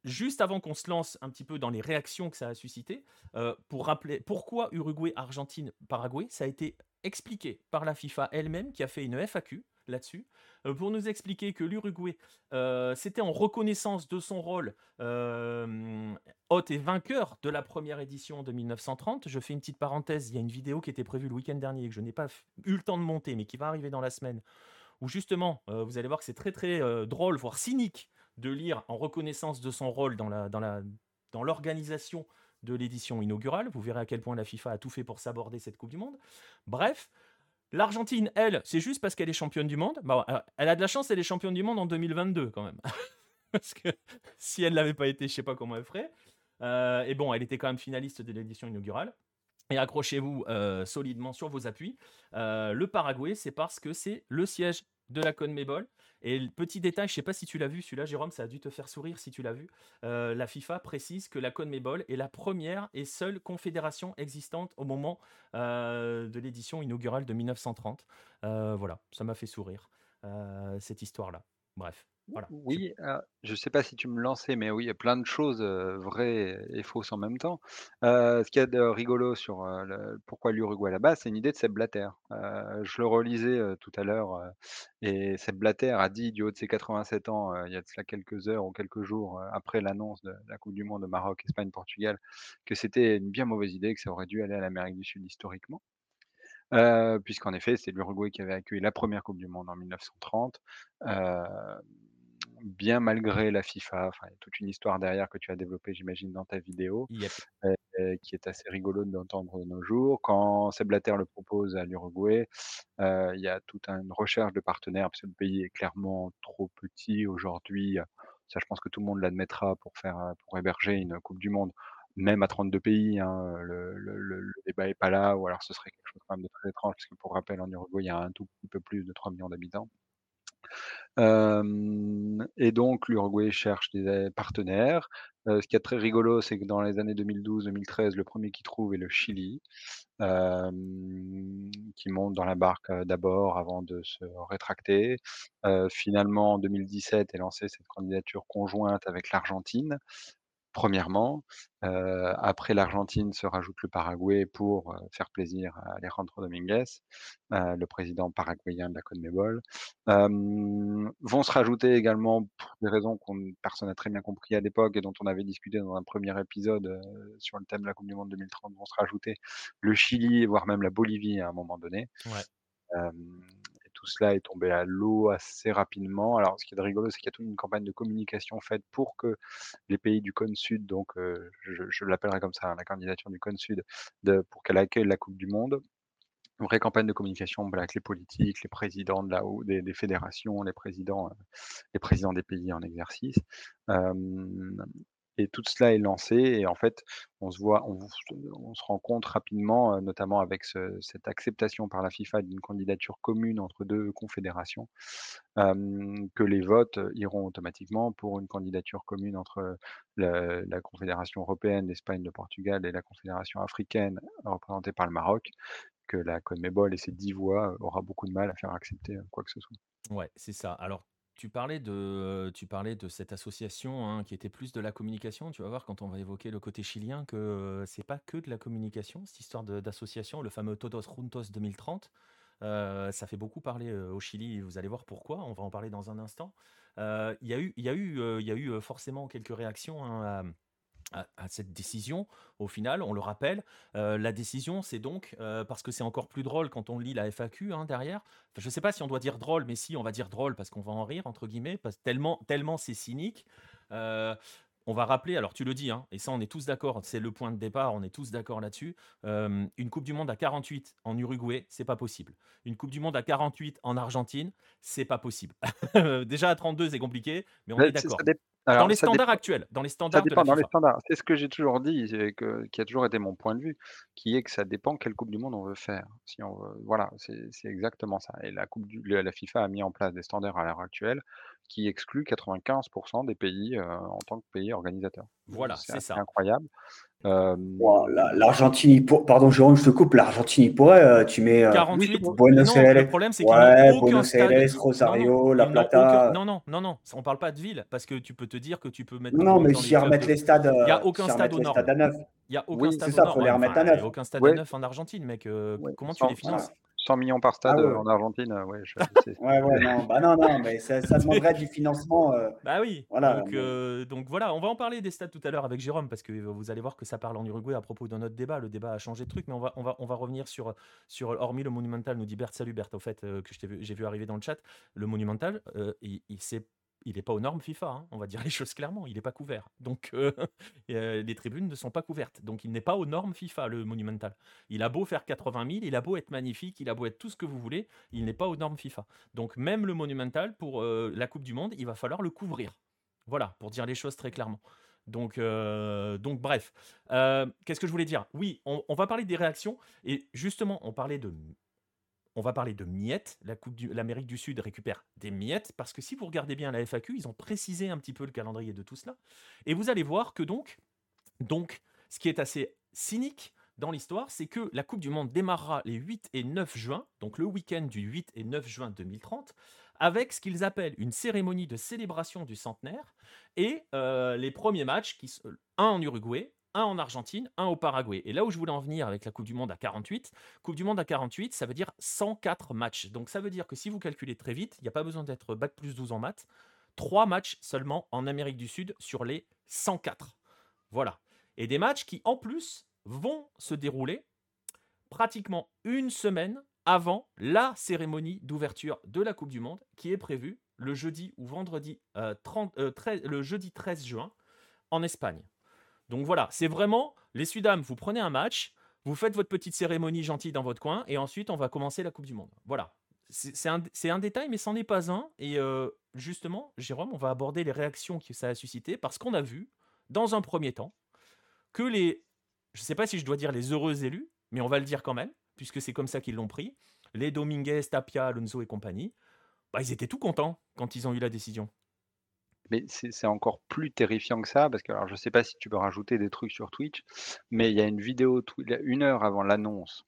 juste avant qu'on se lance un petit peu dans les réactions que ça a suscité, euh, pour rappeler pourquoi Uruguay, Argentine, Paraguay, ça a été expliqué par la FIFA elle-même qui a fait une FAQ là-dessus, euh, pour nous expliquer que l'Uruguay, euh, c'était en reconnaissance de son rôle hôte et vainqueur de la première édition de 1930. Je fais une petite parenthèse, il y a une vidéo qui était prévue le week-end dernier que je n'ai pas eu le temps de monter, mais qui va arriver dans la semaine, où justement, vous allez voir que c'est très très drôle, voire cynique, de lire en reconnaissance de son rôle dans la, dans la, dans l'organisation de l'édition inaugurale. Vous verrez à quel point la FIFA a tout fait pour s'aborder cette Coupe du Monde. Bref, l'Argentine, elle, c'est juste parce qu'elle est championne du monde. Bah, elle a de la chance, elle est championne du monde en 2022 quand même. *laughs* parce que si elle l'avait pas été, je sais pas comment elle ferait. Euh, et bon, elle était quand même finaliste de l'édition inaugurale. Et accrochez-vous euh, solidement sur vos appuis. Euh, le Paraguay, c'est parce que c'est le siège de la CONMEBOL. Et le petit détail, je sais pas si tu l'as vu, celui-là, Jérôme, ça a dû te faire sourire si tu l'as vu. Euh, la FIFA précise que la CONMEBOL est la première et seule confédération existante au moment euh, de l'édition inaugurale de 1930. Euh, voilà, ça m'a fait sourire, cette histoire-là. Bref. Oui, je ne sais pas si tu me lançais, mais oui, il y a plein de choses, vraies et fausses en même temps. ce qu'il y a de rigolo sur, pourquoi l'Uruguay là-bas, c'est une idée de Sepp Blatter. je le relisais, tout à l'heure, et Sepp Blatter a dit du haut de ses 87 ans, il y a de cela quelques heures ou quelques jours, après l'annonce de la coupe du monde de Maroc, Espagne, Portugal, que c'était une bien mauvaise idée, que ça aurait dû aller à l'Amérique du Sud historiquement. puisqu'en effet, c'est l'Uruguay qui avait accueilli la première coupe du monde en 1930 bien malgré la FIFA. Enfin, il y a toute une histoire derrière que tu as développée, j'imagine, dans ta vidéo, qui est assez rigolo d'entendre de nos jours. Quand Seb Blatter le propose à l'Uruguay, il y a toute une recherche de partenaires, parce que le pays est clairement trop petit aujourd'hui. Ça, je pense que tout le monde l'admettra pour faire, pour héberger une Coupe du Monde, même à 32 pays. Hein, le, le, débat n'est pas là, ou alors ce serait quelque chose quand même de très étrange, parce que pour rappel, en Uruguay, il y a un tout petit peu plus de 3 millions d'habitants et donc l'Uruguay cherche des partenaires. ce qui est très rigolo, c'est que dans les années 2012-2013, le premier qui trouve est le Chili, qui monte dans la barque, d'abord avant de se rétracter. finalement, en 2017 est lancée cette candidature conjointe avec l'Argentine. Premièrement, après l'Argentine se rajoute le Paraguay pour, faire plaisir à Alejandro Dominguez, le président paraguayen de la CONMEBOL. vont se rajouter également, pour des raisons qu'on personne n'a très bien compris à l'époque et dont on avait discuté dans un premier épisode, sur le thème de la coupe du monde 2030, vont se rajouter le Chili, voire même la Bolivie à un moment donné. Ouais tout cela est tombé à l'eau assez rapidement. Alors, ce qui est rigolo, c'est qu'il y a toute une campagne de communication faite pour que les pays du Cône Sud, donc je, l'appellerai comme ça, hein, la candidature du Cône Sud, pour qu'elle accueille la Coupe du Monde. Une vraie campagne de communication avec les politiques, les présidents de là haut des, fédérations, les présidents, les présidents des pays en exercice et tout cela est lancé et en fait, on se voit on se rend compte rapidement, notamment avec cette acceptation par la FIFA d'une candidature commune entre deux confédérations, que les votes, iront automatiquement pour une candidature commune entre la confédération européenne, l'Espagne, le Portugal et la confédération africaine représentée par le Maroc que la CONMEBOL et ses 10 voix aura beaucoup de mal à faire accepter quoi que ce soit. Ouais, c'est ça. Alors, tu parlais de, tu parlais de cette association hein, qui était plus de la communication. Tu vas voir quand on va évoquer le côté chilien que c'est pas que de la communication, cette histoire d'association, le fameux Todos Juntos 2030. ça fait beaucoup parler au Chili, vous allez voir pourquoi, on va en parler dans un instant. Il y a eu, y y a eu forcément quelques réactions hein, à, cette décision. Au final, on le rappelle, euh, la décision, c'est donc, euh, parce que c'est encore plus drôle quand on lit la FAQ hein, derrière, je ne sais pas si on doit dire drôle, mais si, on va dire drôle parce qu'on va en rire, entre guillemets, parce tellement, tellement c'est cynique. Euh, on va rappeler, alors tu le dis, hein, et ça on est tous d'accord, c'est le point de départ, on est tous d'accord là-dessus. une Coupe du Monde à 48 en Uruguay, c'est pas possible. Une Coupe du Monde à 48 en Argentine, c'est pas possible. *laughs* Déjà à 32, c'est compliqué, mais on est d'accord dans les standards actuels, dans les standards dépend, dans les standards. C'est ce que j'ai toujours dit, que, qui a toujours été mon point de vue, qui est que ça dépend quelle Coupe du Monde on veut faire. Si on voilà, c'est exactement ça. Et la Coupe du, la FIFA a mis en place des standards à l'heure actuelle qui excluent 95% des pays euh, en tant que pays organisateurs. Voilà, c'est ça. incroyable. L'Argentine, pardon Jérôme, je te coupe, l'Argentine il pourrait, euh, tu mets 48, euh, Buenos Aires, le problème c'est ouais, Buenos Aires, Rosario, La Plata. Non, non, non, non, on parle pas de ville, parce que tu peux te dire que tu peux mettre. Non, non mais si remettre les stades, il n'y a aucun stade au nord. à neuf. Il n'y a aucun stade au nord. faut les remettre à neuf. Il n'y a aucun stade à neuf en Argentine, mec. Comment tu les finances 100 millions par stade ah en Argentine, ouais. Je, *laughs* ouais, ouais, non, bah non, non, mais ça, ça *laughs* demanderait du financement. Euh, bah oui. Voilà, donc, euh, donc, voilà, on va en parler des stades tout à l'heure avec Jérôme parce que vous allez voir que ça parle en Uruguay à propos de notre débat. Le débat a changé de truc, mais on va, on va, on va revenir sur, sur hormis le Monumental, nous dit Bert, salut Bert, au fait, euh, que j'ai vu arriver dans le chat. Le Monumental, il, il s'est il n'est pas aux normes FIFA, hein, on va dire les choses clairement, il n'est pas couvert. Donc euh, *laughs* euh, les tribunes ne sont pas couvertes. Donc il n'est pas aux normes FIFA, le Monumental. Il a beau faire 80 000, il a beau être magnifique, il a beau être tout ce que vous voulez, il n'est pas aux normes FIFA. Donc même le Monumental, pour euh, la Coupe du Monde, il va falloir le couvrir. Voilà, pour dire les choses très clairement. Donc, bref, qu'est-ce que je voulais dire? Oui, on, va parler des réactions. Et justement, on parlait de on va parler de miettes. L'Amérique du Sud récupère des miettes parce que si vous regardez bien la FAQ, ils ont précisé un petit peu le calendrier de tout cela. Et vous allez voir que donc, ce qui est assez cynique dans l'histoire, c'est que la Coupe du Monde démarrera les 8 et 9 juin, donc le week-end du 8 et 9 juin 2030, avec ce qu'ils appellent une cérémonie de célébration du centenaire et euh, les premiers matchs, qui, un en Uruguay, un en Argentine, un au Paraguay. Et là où je voulais en venir avec la Coupe du Monde à 48, Coupe du Monde à 48, ça veut dire 104 matchs. Donc ça veut dire que si vous calculez très vite, il n'y a pas besoin d'être bac plus 12 en maths, 3 matchs seulement en Amérique du Sud sur les 104. Voilà. Et des matchs qui, en plus, vont se dérouler pratiquement une semaine avant la cérémonie d'ouverture de la Coupe du Monde qui est prévue le jeudi ou vendredi 30, euh, euh, le jeudi 13 juin en Espagne. Donc voilà, c'est vraiment, les Sudam, vous prenez un match, vous faites votre petite cérémonie gentille dans votre coin, et ensuite on va commencer la Coupe du Monde. Voilà. C'est un, détail, mais c'en est pas un. Et euh, justement, Jérôme, on va aborder les réactions que ça a suscité, parce qu'on a vu, dans un premier temps, que les, je ne sais pas si je dois dire les heureux élus, mais on va le dire quand même, puisque c'est comme ça qu'ils l'ont pris, les Dominguez, Tapia, Alonso et compagnie, bah, ils étaient tout contents quand ils ont eu la décision. Mais c'est encore plus terrifiant que ça, parce que alors je sais pas si tu peux rajouter des trucs sur Twitch, mais il y a une vidéo une heure avant l'annonce.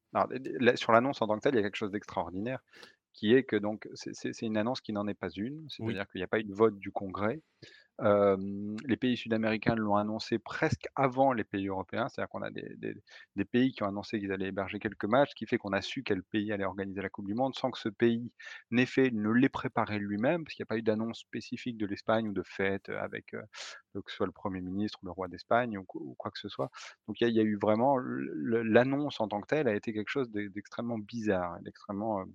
sur l'annonce en tant que telle, il y a quelque chose d'extraordinaire, qui est que donc c'est une annonce qui n'en est pas une, c'est-à-dire qu'il n'y a pas eu de vote du Congrès les pays sud-américains l'ont annoncé presque avant les pays européens, c'est-à-dire qu'on a des, pays qui ont annoncé qu'ils allaient héberger quelques matchs, ce qui fait qu'on a su quel pays allait organiser la Coupe du Monde sans que ce pays n'ait fait, ne l'ait préparé lui-même, parce qu'il n'y a pas eu d'annonce spécifique de l'Espagne ou de fête avec que ce soit le Premier ministre ou le roi d'Espagne ou, quoi que ce soit. Donc il y, a eu vraiment l'annonce en tant que telle a été quelque chose d'extrêmement bizarre, d'extrêmement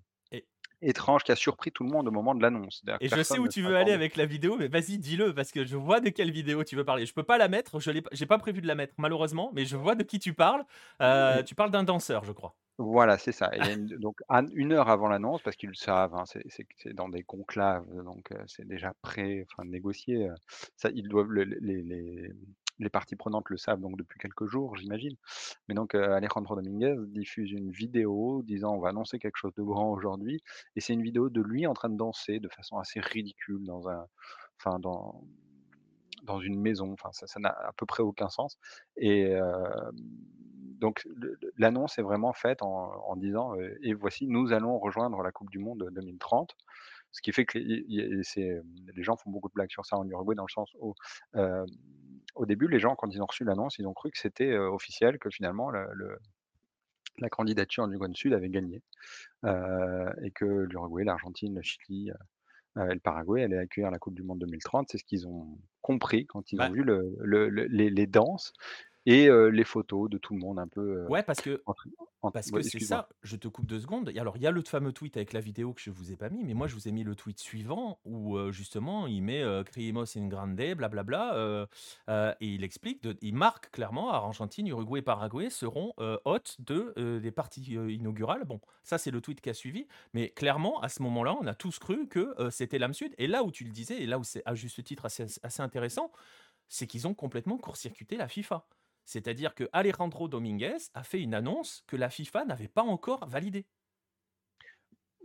étrange qui a surpris tout le monde au moment de l'annonce. Et je sais où tu veux aller avec la vidéo, mais vas-y, dis-le, parce que je vois de quelle vidéo tu veux parler. Je peux pas la mettre, je n'ai pas prévu de la mettre, malheureusement, mais je vois de qui tu parles. Euh, tu parles d'un danseur, je crois. Voilà, c'est ça. donc, une heure avant l'annonce, parce qu'ils le savent, hein, c'est dans des conclaves, donc euh, c'est déjà prêt, enfin négocié. Euh, ça, ils doivent les, les parties prenantes le savent donc depuis quelques jours, j'imagine. Mais donc Alejandro Dominguez diffuse une vidéo disant on va annoncer quelque chose de grand aujourd'hui, et c'est une vidéo de lui en train de danser de façon assez ridicule dans un, enfin dans dans une maison. Enfin, ça, n'a à peu près aucun sens. Et donc l'annonce est vraiment faite en disant, «Et voici, nous allons rejoindre la coupe du monde 2030». Ce qui fait que les gens font beaucoup de blagues sur ça en Uruguay dans le sens où, au début, les gens, quand ils ont reçu l'annonce, ils ont cru que c'était, officiel, que finalement le la candidature du Grand Sud avait gagné, et que l'Uruguay, l'Argentine, le Chili, et le Paraguay allaient accueillir la coupe du monde 2030. C'est ce qu'ils ont compris quand ils ont vu le le les les danses et les photos de tout le monde un peu, Ouais, parce que entre en parce ouais, que c'est ça, je te coupe 2 secondes. Et alors, il y a le fameux tweet avec la vidéo que je vous ai pas mis, mais moi, je vous ai mis le tweet suivant où, justement, il met, heu: «Creemos in grande, blablabla», et il explique de il marque clairement Argentine, Uruguay, Paraguay seront, hôtes de, des parties, inaugurales. Bon, ça, c'est le tweet qui a suivi, mais clairement, à ce moment-là, on a tous cru que, c'était l'âme sud. Et là où tu le disais et là où c'est à juste titre assez assez intéressant, c'est qu'ils ont complètement court-circuité la FIFA. C'est-à-dire que Alejandro Dominguez a fait une annonce que la FIFA n'avait pas encore validée.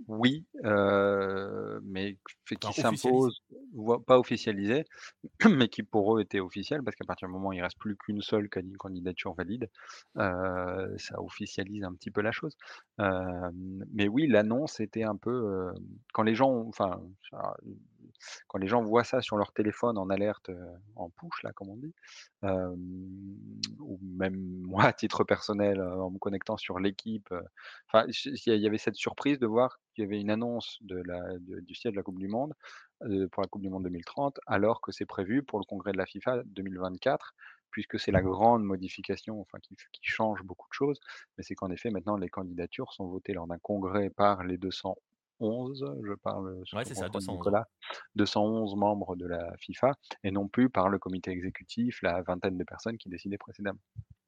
Oui, heu, mais qui Enfin, s'impose, pas officialisé, *clears throat* mais qui pour eux était officiel parce qu'à partir du moment où il reste plus qu'une seule candidature valide, heu, ça officialise un petit peu la chose. Hem, mais oui, l'annonce était un peu, quand les gens ont enfin, quand les gens voient ça sur leur téléphone en alerte, heu, en push là, comme on dit, ou même *laughs* moi à titre personnel, heu, en me connectant sur l'équipe, heu, enfin, il y avait cette surprise de voir qu'il y avait une annonce de la de du siège de la coupe du monde, pour la coupe du monde 2030, alors que c'est prévu pour le congrès de la FIFA 2024, puisque c'est la grande modification, enfin qui qui change beaucoup de choses. Mais c'est qu'en effet, maintenant les candidatures sont votées lors d'un congrès par les 211, je parle sous Ouais, c'est ça, contrôle 211, ouais. Nicolas, 211 membres de la FIFA et non plus par le comité exécutif, la vingtaine de personnes qui décidaient précédemment.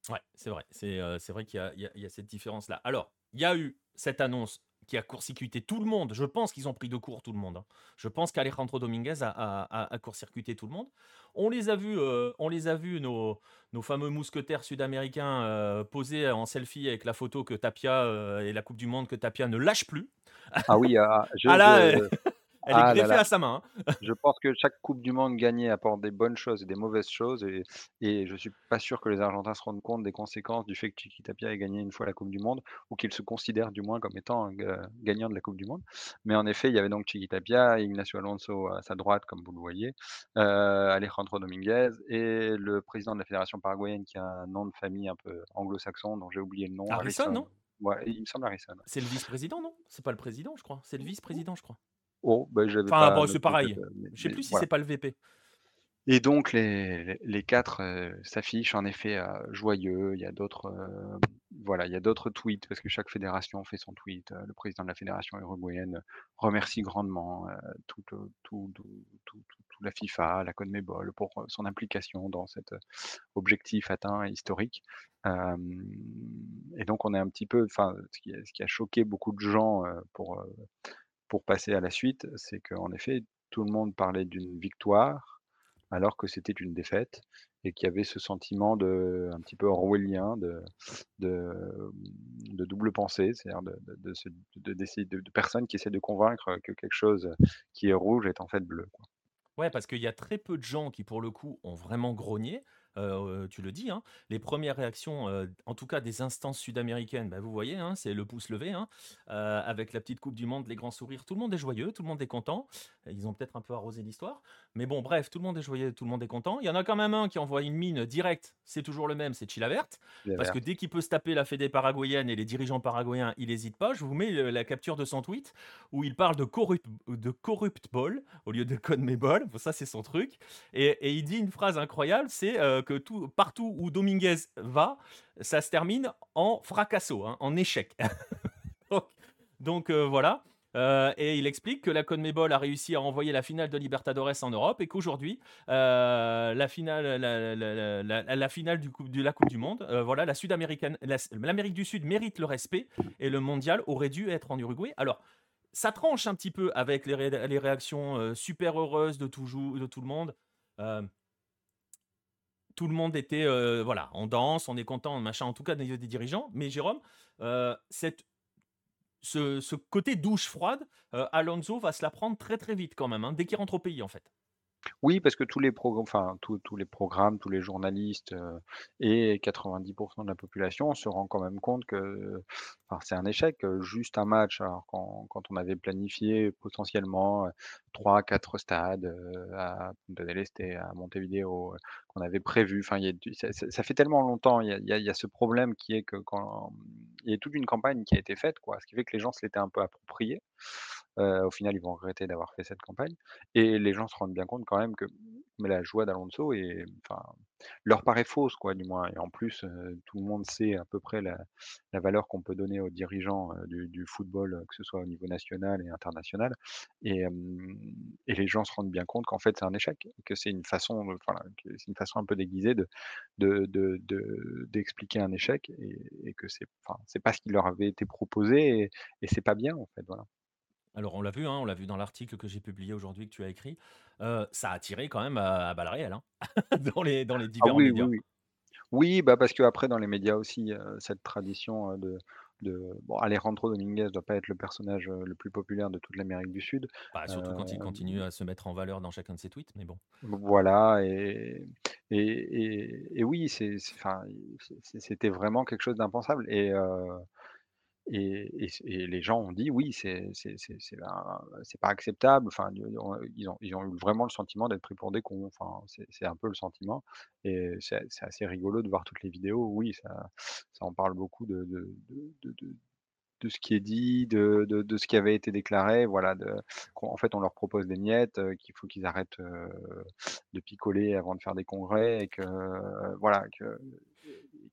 Ouais, c'est vrai. C'est, c'est vrai qu'il y y a cette différence-là. Alors, il y a eu cette annonce qui a court-circuité tout le monde. Je pense qu'ils ont pris de court tout le monde, hein. Je pense qu'Alejandro Dominguez a a a a court-circuité tout le monde. On les a vus, heu, on les a vus nos nos fameux mousquetaires sud-américains, heu, poser en selfie avec la photo que Tapia, heu et la coupe du monde que Tapia ne lâche plus. Ah oui, ah, je *laughs* Ah là, je elle est ah greffée là. à sa main, hein. Je pense que chaque coupe du monde gagnée apporte des bonnes choses et des mauvaises choses et et je suis pas sûr que les Argentins se rendent compte des conséquences du fait que Chiqui Tapia ait gagné une fois la coupe du monde ou qu'ils se considèrent du moins comme étant, heu, gagnant de la coupe du monde. Mais en effet, il y avait donc Chiqui Tapia, Ignacio Alonso à sa droite comme vous le voyez, heu, Alejandro Dominguez et le président de la fédération paraguayenne qui a un nom de famille un peu anglo-saxon dont j'ai oublié le nom, Harrison, Harrison, non? ouais, il me semble Harrison. C'est le vice-président, non? C'est pas le président, je crois? C'est le vice-président, je crois. Oh, bah, j'avais Enfin, pas bon, c'est pareil. mais Je sais mais plus si voilà. c'est pas le VP. Et donc les les les 4, heu, s'affichent en effet, heu, joyeux. Il y a d'autres, heu, voilà, il y a d'autres tweets parce que chaque fédération fait son tweet. Le président de la fédération uruguayenne remercie grandement, tout tout tout tout tout la FIFA, la CONMEBOL pour, son implication dans cet, objectif atteint historique. Et donc on est un petit peu enfin, ce qui a ce qui a choqué beaucoup de gens, pour, pour passer à la suite, c'est qu'en effet, tout le monde parlait d'une victoire alors que c'était une défaite et qu'il y avait ce sentiment de un petit peu orwellien de double pensée, c'est-à-dire de personnes qui essaient de convaincre que quelque chose qui est rouge est en fait bleu, quoi. Parce qu'il y a très peu de gens qui, pour le coup, ont vraiment grogné. Heu, tu le dis, hein, les premières réactions, heu, en tout cas des instances sud-américaines, bah, vous voyez, hein, c'est le pouce levé, hein, avec la petite coupe du monde, les grands sourires, tout le monde est joyeux, tout le monde est content. Ils ont peut-être un peu arrosé l'histoire, mais bon, bref, tout le monde est joyeux, tout le monde est content. Il y en a quand même un qui envoie une mine directe, c'est toujours le même, c'est Chilavert, parce que dès qu'il peut se taper la fédé paraguayenne et les dirigeants paraguayens, il hésite pas. Je vous mets, heu, la capture de son tweet où il parle de corrupt de corrupt ball au lieu de CONMEBOL. Bon, ça, c'est son truc. Et, et il dit une phrase incroyable, c'est euh, que tout, partout où Dominguez va, ça se termine en fracasso, hein, en échec. *laughs* donc, donc, euh, voilà. Euh, et il explique que la CONMEBOL a réussi à envoyer la finale de Libertadores en Europe et qu'aujourd'hui, euh, la finale, la, finale du coupe- de la Coupe du Monde, euh, voilà, la Sud-Américaine, la- l'Amérique du Sud mérite le respect et le mondial aurait dû être en Uruguay. Alors, ça tranche un petit peu avec les, ré- les réactions super heureuses de tout, le monde. Tout le monde était, euh, voilà, on danse, on est content, machin, en tout cas des, dirigeants. Mais Jérôme, cette, ce, côté douche froide, euh, Alonso va se la prendre très très vite quand même, hein, dès qu'il rentre au pays en fait. Oui, parce que tous les progr tous les programmes, tous les journalistes, heu et 90% de la population se rend quand même compte que, c'est un échec, heu, juste un match. Alors quand on avait planifié potentiellement, heu, 3-4 stades, heu, à Punta à Montevideo, qu'on avait prévu. Enfin, ça fait tellement longtemps, il y a ce problème qui est que quand il y a toute une campagne qui a été faite, quoi, ce qui fait que les gens se l'étaient un peu approprié. Heu, au final, ils vont regretter d'avoir fait cette campagne et les gens se rendent bien compte quand même que la joie d'Alonso est enfin, leur paraît fausse quoi, du moins et en plus, heu, tout le monde sait à peu près la valeur qu'on peut donner aux dirigeants, heu, du football, heu, que ce soit au niveau national et international et les gens se rendent bien compte qu'en fait, c'est un échec, que c'est une façon, de enfin, que c'est une façon un peu déguisée de de de de d'expliquer un échec et et que c'est enfin, c'est pas ce qui leur avait été proposé et et c'est pas bien en fait, voilà. Alors on l'a vu, hein, on l'a vu dans l'article que j'ai publié aujourd'hui, que tu as écrit, heu, ça a tiré quand même à à balles réelles, hein, *laughs* dans les dans les Ah différents oui, oui, médias. oui. Oui, bah, parce qu'après dans les médias aussi, heu, cette tradition, heu, de de bon Alejandro Dominguez doit pas être le personnage, heu, le plus populaire de toute l'Amérique du Sud. Bah, surtout quand il Hem, continue à se mettre en valeur dans chacun de ses tweets, mais bon. voilà et et et et oui, c'est c'est enfin, c'est c'était vraiment quelque chose d'impensable et heu et et et les gens ont dit: «Oui, c'est pas acceptable». Enfin, ils ont ils ont eu vraiment le sentiment d'être pris pour des cons. Enfin, c'est un peu le sentiment et c'est assez rigolo de voir toutes les vidéos. Oui, ça ça en parle beaucoup de de de de de ce qui est dit, de de de ce qui avait été déclaré, voilà, de en fait, on leur propose des miettes, heu, qu'il faut qu'ils arrêtent, heu, de picoler avant de faire des congrès et que, heu, voilà, que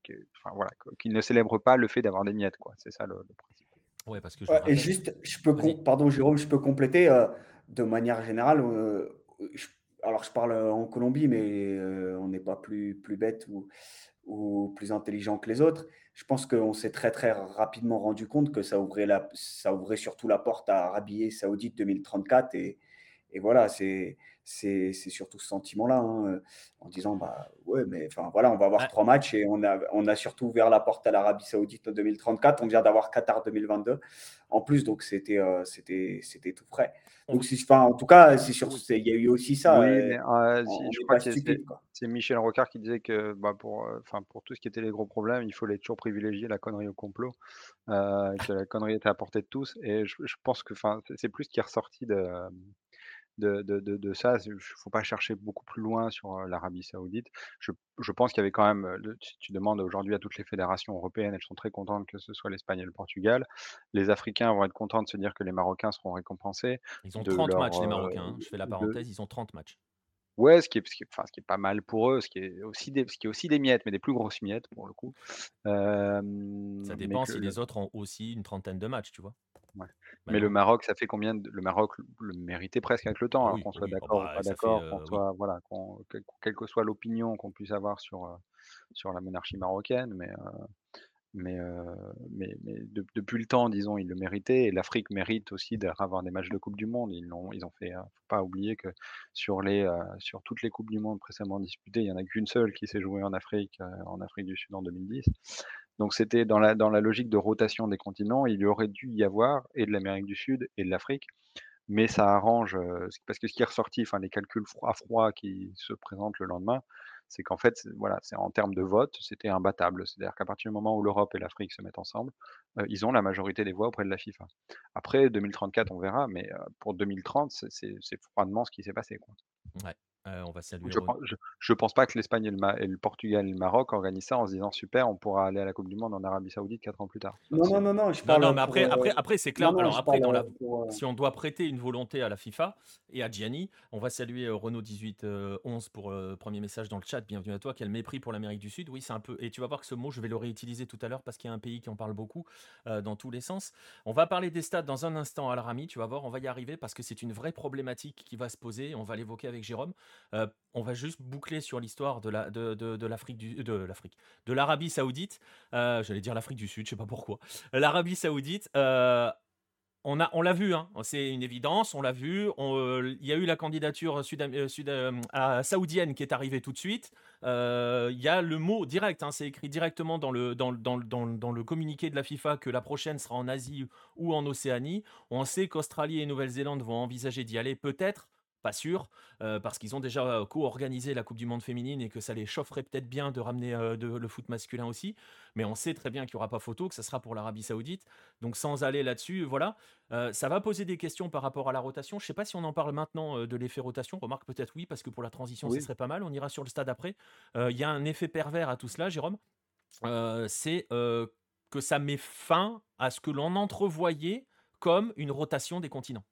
que enfin, voilà, que qu'ils ne célèbrent pas le fait d'avoir des miettes, quoi. C'est ça le le principe. Ouais, parce que je Ouais et juste, je peux pardon Jérôme, je peux compléter, heu, de manière générale, je alors je parle, heu, en Colombie, mais on n'est pas plus plus bête ou ou plus intelligent que les autres. Je pense qu'on s'est très, très rapidement rendu compte que ça ouvrait la ça ouvrait surtout la porte à Arabie Saoudite 2034 et et voilà, c'est c'est c'est surtout ce sentiment-là, hein, heu, en disant: «Bah, ouais, mais enfin, voilà, on va avoir 3 matchs et on a on a surtout ouvert la porte à l'Arabie Saoudite en 2034. On vient d'avoir Qatar 2022 en plus, donc c'était, heu, c'était c'était tout frais». on Donc enfin, en tout cas, c'est c'est il y a eu aussi ça, Oui, heu, mais heu, si on je n'est crois pas que c'est Michel Rocard qui disait que, bah, pour, heu, enfin, pour tout ce qui était les gros problèmes, il fallait toujours privilégier la connerie au complot, que la connerie était à portée de tous et je je pense que, enfin, c'est c'est plus ce qui est ressorti de de de de de ça, il faut pas chercher beaucoup plus loin sur, l'Arabie Saoudite. Je je pense qu'il y avait quand même, le si tu demandes aujourd'hui à toutes les fédérations européennes, elles sont très contentes que ce soit l'Espagne et le Portugal. Les Africains vont être contents de se dire que les Marocains seront récompensés ils ont de 30 leur, matchs les Marocains, hein. Je fais la de parenthèse, ils ont 30 matchs. ouais, ce qui est ce qui est enfin, ce qui est pas mal pour eux, ce qui est aussi des ce qui est aussi des miettes, mais des plus grosses miettes pour le coup. Ça mais dépend que si le les autres ont aussi une trentaine de matchs, tu vois? Ouais. Mais le Maintenant. Maroc, ça fait combien de le Maroc le méritait presque avec le temps, alors oui, qu'on soit oui, oh d'accord ou bah, pas ça fait, d'accord, qu'on oui. soit voilà, qu'on quelle quelle que soit l'opinion qu'on puisse avoir sur, heu, sur la monarchie marocaine, mais, heu, mais, mais mais de depuis le temps, disons, ils le méritaient et l'Afrique mérite aussi d'avoir des matchs de coupe du monde. Ils l'ont ils ont fait, heu, faut pas oublier que sur les, sur toutes les coupes du monde précédemment disputées, il y en a qu'une seule qui s'est jouée en Afrique, en Afrique du Sud en 2010. Donc c'était dans la dans la logique de rotation des continents, il y aurait dû y avoir et de l'Amérique du Sud et de l'Afrique, mais ça arrange, parce que ce qui est ressorti, enfin les calculs à froid qui se présentent le lendemain, c'est qu'en fait, voilà, c'est en termes de vote, c'était imbattable. C'est-à-dire qu'à partir du moment où l'Europe et l'Afrique se mettent ensemble, ils ont la majorité des voix auprès de la FIFA. Après 2034, on verra, mais pour 2030, c'est froidement ce qui s'est passé, heu, on va saluer Je Ron pen je je pense pas que l'Espagne et le Ma et le Portugal et le Maroc organisent ça en se disant: «Super, on pourra aller à la coupe du monde en Arabie Saoudite 4 ans plus tard». Non, non, non, non, je Non, non, parle mais pour, après après heu, après c'est non, clair. non, Alors après parle, dans la pour, heu si on doit prêter une volonté à la FIFA et à Gianni, on va saluer, heu, Renaud 18, heu, 11 pour, heu, 1 message dans le chat. Bienvenue à toi. Quel mépris pour l'Amérique du Sud. Oui, c'est un peu et tu vas voir que ce mot, je vais le réutiliser tout à l'heure parce qu'il y a un pays qui en parle beaucoup, dans tous les sens. On va parler des stades dans un instant à Rami, tu vas voir, on va y arriver parce que c'est une vraie problématique qui va se poser. On va l'évoquer avec Jérôme. Heu, on va juste boucler sur l'histoire de la de de de l'Afrique de l'Arabie Saoudite. Heu, j'allais dire l'Afrique du Sud, je sais pas pourquoi. L'Arabie Saoudite, heu, on l'a vu, hein, c'est une évidence, on l'a vu. Il y a eu la candidature saoudienne qui est arrivée tout de suite. Il y a le mot direct, hein, c'est écrit directement dans le communiqué de la FIFA que la prochaine sera en Asie ou en Océanie. On sait qu'Australie et Nouvelle-Zélande vont envisager d'y aller peut-être pas sûr, euh, parce qu'ils ont déjà euh, co-organisé la Coupe du Monde féminine et que ça les chaufferait peut-être bien de ramener euh, de- le foot masculin aussi. Mais on sait très bien qu'il n'y aura pas photo, que ça sera pour l'Arabie Saoudite. Donc sans aller là-dessus, voilà. Euh, ça va poser des questions par rapport à la rotation. Je ne sais pas si on en parle maintenant de l'effet rotation. Remarque peut-être oui, parce que pour la transition, ce serait pas mal. On ira sur le stade après. Il y a un effet pervers à tout cela, Jérôme. C'est que ça met fin à ce que l'on entrevoyait comme une rotation des continents.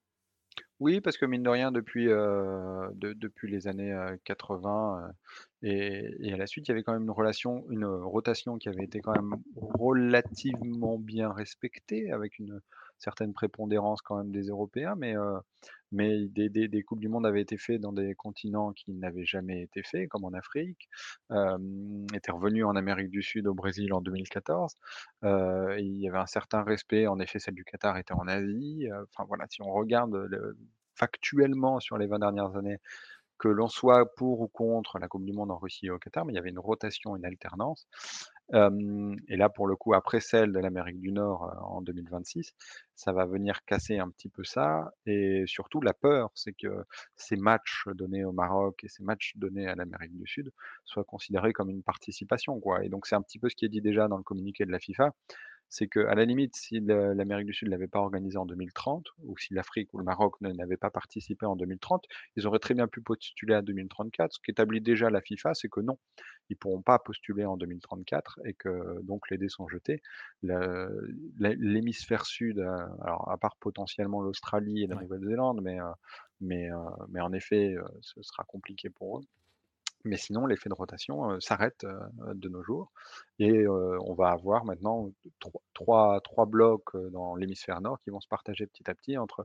Oui, parce que mine de rien, depuis, de depuis les années, heu, 80, heu, et et à la suite, il y avait quand même une relation une, rotation qui avait été quand même relativement bien respectée, avec une certaine prépondérance quand même des Européens, mais des des coupes du monde avaient été faits dans des continents qui n'avaient jamais été faits, comme en Afrique, étaient revenus en Amérique du Sud, au Brésil en 2014. Heu, il y avait un certain respect, en effet, celle du Qatar était en Asie, enfin voilà, si on regarde le factuellement sur les 20 dernières années, que l'on soit pour ou contre la coupe du monde en Russie et au Qatar, mais il y avait une rotation, une alternance. Et là, pour le coup, après celle de l'Amérique du Nord, en 2026, ça va venir casser un petit peu ça et surtout la peur, c'est que ces matchs donnés au Maroc et ces matchs donnés à l'Amérique du Sud soient considérés comme une participation, quoi et donc c'est un petit peu ce qui est dit déjà dans le communiqué de la FIFA. C'est qu'à la limite, si le l'Amérique du Sud ne l'avait pas organisé en 2030 ou si l'Afrique ou le Maroc ne n'avaient pas participé en 2030, ils auraient très bien pu postuler à 2034. Ce qu'établit déjà la FIFA, c'est que non, ils pourront pas postuler en 2034 et que donc les dés sont jetés. Le l'hé l'hémisphère sud, heu, alors à part potentiellement l'Australie et la Ouais. Nouvelle-Zélande, mais, heu, mais, en effet, ce sera compliqué pour eux. Mais sinon, l'effet de rotation, s'arrête, de nos jours et on va avoir maintenant trois trois 3 blocs, dans l'hémisphère nord qui vont se partager petit à petit entre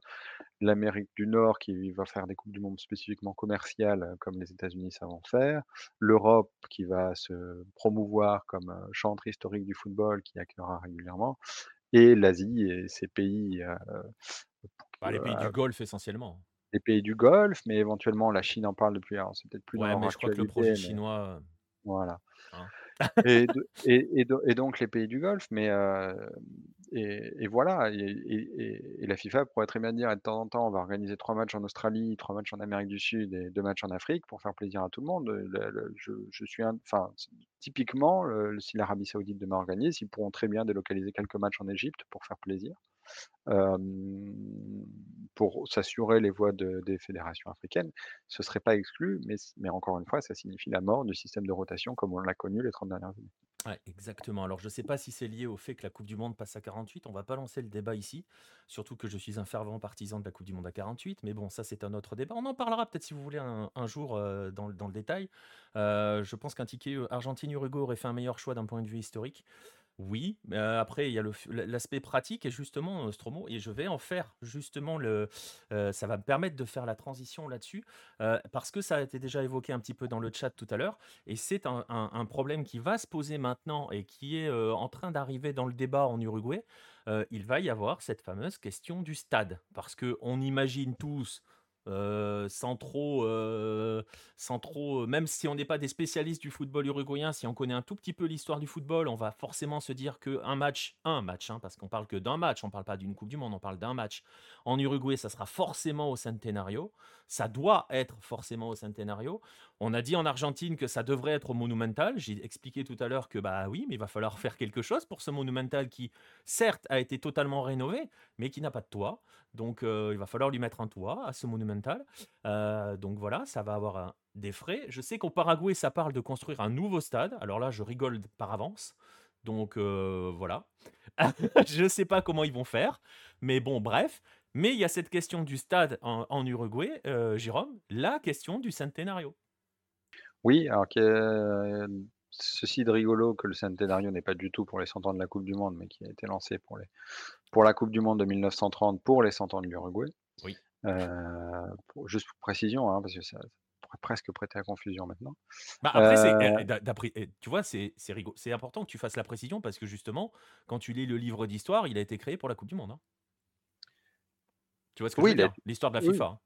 l'Amérique du Nord qui va faire des coupes du monde spécifiquement commerciales, comme les États-Unis savent en faire, l'Europe qui va se promouvoir comme, chantre historique du football qui accueillera régulièrement et l'Asie et ses pays, Bah, les pays du Golfe essentiellement. Les pays du Golfe, mais éventuellement la Chine en parle depuis alors c'est peut-être plus dans Ouais, leur mais je crois que le projet mais chinois, voilà. euh, hein. Et de *laughs* et et do et donc les pays du Golfe, mais heu et voilà et la FIFA pourrait très bien dire: «Et de temps en temps, on va organiser 3 matchs en Australie, 3 matchs en Amérique du Sud et 2 matchs en Afrique pour faire plaisir à tout le monde». Le le je je suis un enfin, typiquement, heu, si l'Arabie Saoudite demain organise, ils pourront très bien délocaliser quelques matchs en Égypte pour faire plaisir, pour s'assurer les voix de des fédérations africaines. Ce serait pas exclu, mais encore une fois, ça signifie la mort du système de rotation comme on l'a connu les 30 dernières années. Exactement. Alors, je ne sais pas si c'est lié au fait que la Coupe du Monde passe à 48. On va pas lancer le débat ici. Surtout que je suis un fervent partisan de la Coupe du Monde à 48. Mais bon, ça, c'est un autre débat. On en parlera peut-être si vous voulez un, jour dans, le- détail. Je pense qu'un ticket Argentine-Uruguay aurait fait un meilleur choix d'un point de vue historique. Oui, mais euh, après, il y a l'aspect pratique et justement, euh, Stromo, et je vais en faire justement le. euh, ça va me permettre de faire la transition là-dessus, parce que ça a été déjà évoqué un petit peu dans le chat tout à l'heure. Et c'est un, problème qui va se poser maintenant et qui est en train d'arriver dans le débat en Uruguay. Il va y avoir cette fameuse question du stade. Parce que on imagine tous, euh, sans trop, euh, sans trop, même si on n'est pas des spécialistes du football uruguayen, si on connaît un tout petit peu l'histoire du football, on va forcément se dire que un match, un match, hein, parce qu'on parle que d'un match, on parle pas d'une Coupe du Monde, on parle d'un match. En Uruguay, ça sera forcément au Centenario. Ça doit être forcément au Centenario. On a dit en Argentine que ça devrait être au Monumental. J'ai expliqué tout à l'heure que bah oui, mais il va falloir *laughs* faire quelque chose pour ce Monumental qui, certes, a été totalement rénové, mais qui n'a pas de toit. Donc euh, il va falloir lui mettre un toit à ce Monumental. Euh, donc voilà, ça va avoir des frais. Je sais qu'au Paraguay, ça parle de construire un nouveau stade. Alors là, je rigole par avance. Donc euh, voilà. *laughs* je ne sais pas comment ils vont faire. Mais bon, bref. Mais il y a cette question du stade en, en Uruguay, euh, Jérôme, la question du centenario. Oui, alors y a ceci de rigolo que le Centenario n'est pas du tout pour les 100 ans de la coupe du monde, mais qui a été lancé pour les pour la coupe du monde de 1930 pour les 100 ans de l'Uruguay. Oui. Pour juste pour précision, hein, parce que ça pourrait presque prêter à confusion maintenant. Bah après, euh, d'après, euh, tu vois, c'est important que tu fasses la précision parce que justement, quand tu lis le livre d'histoire, il a été créé pour la Coupe du Monde. hein. Tu vois ce que oui, je veux dire? L'histoire de la oui, FIFA. hein.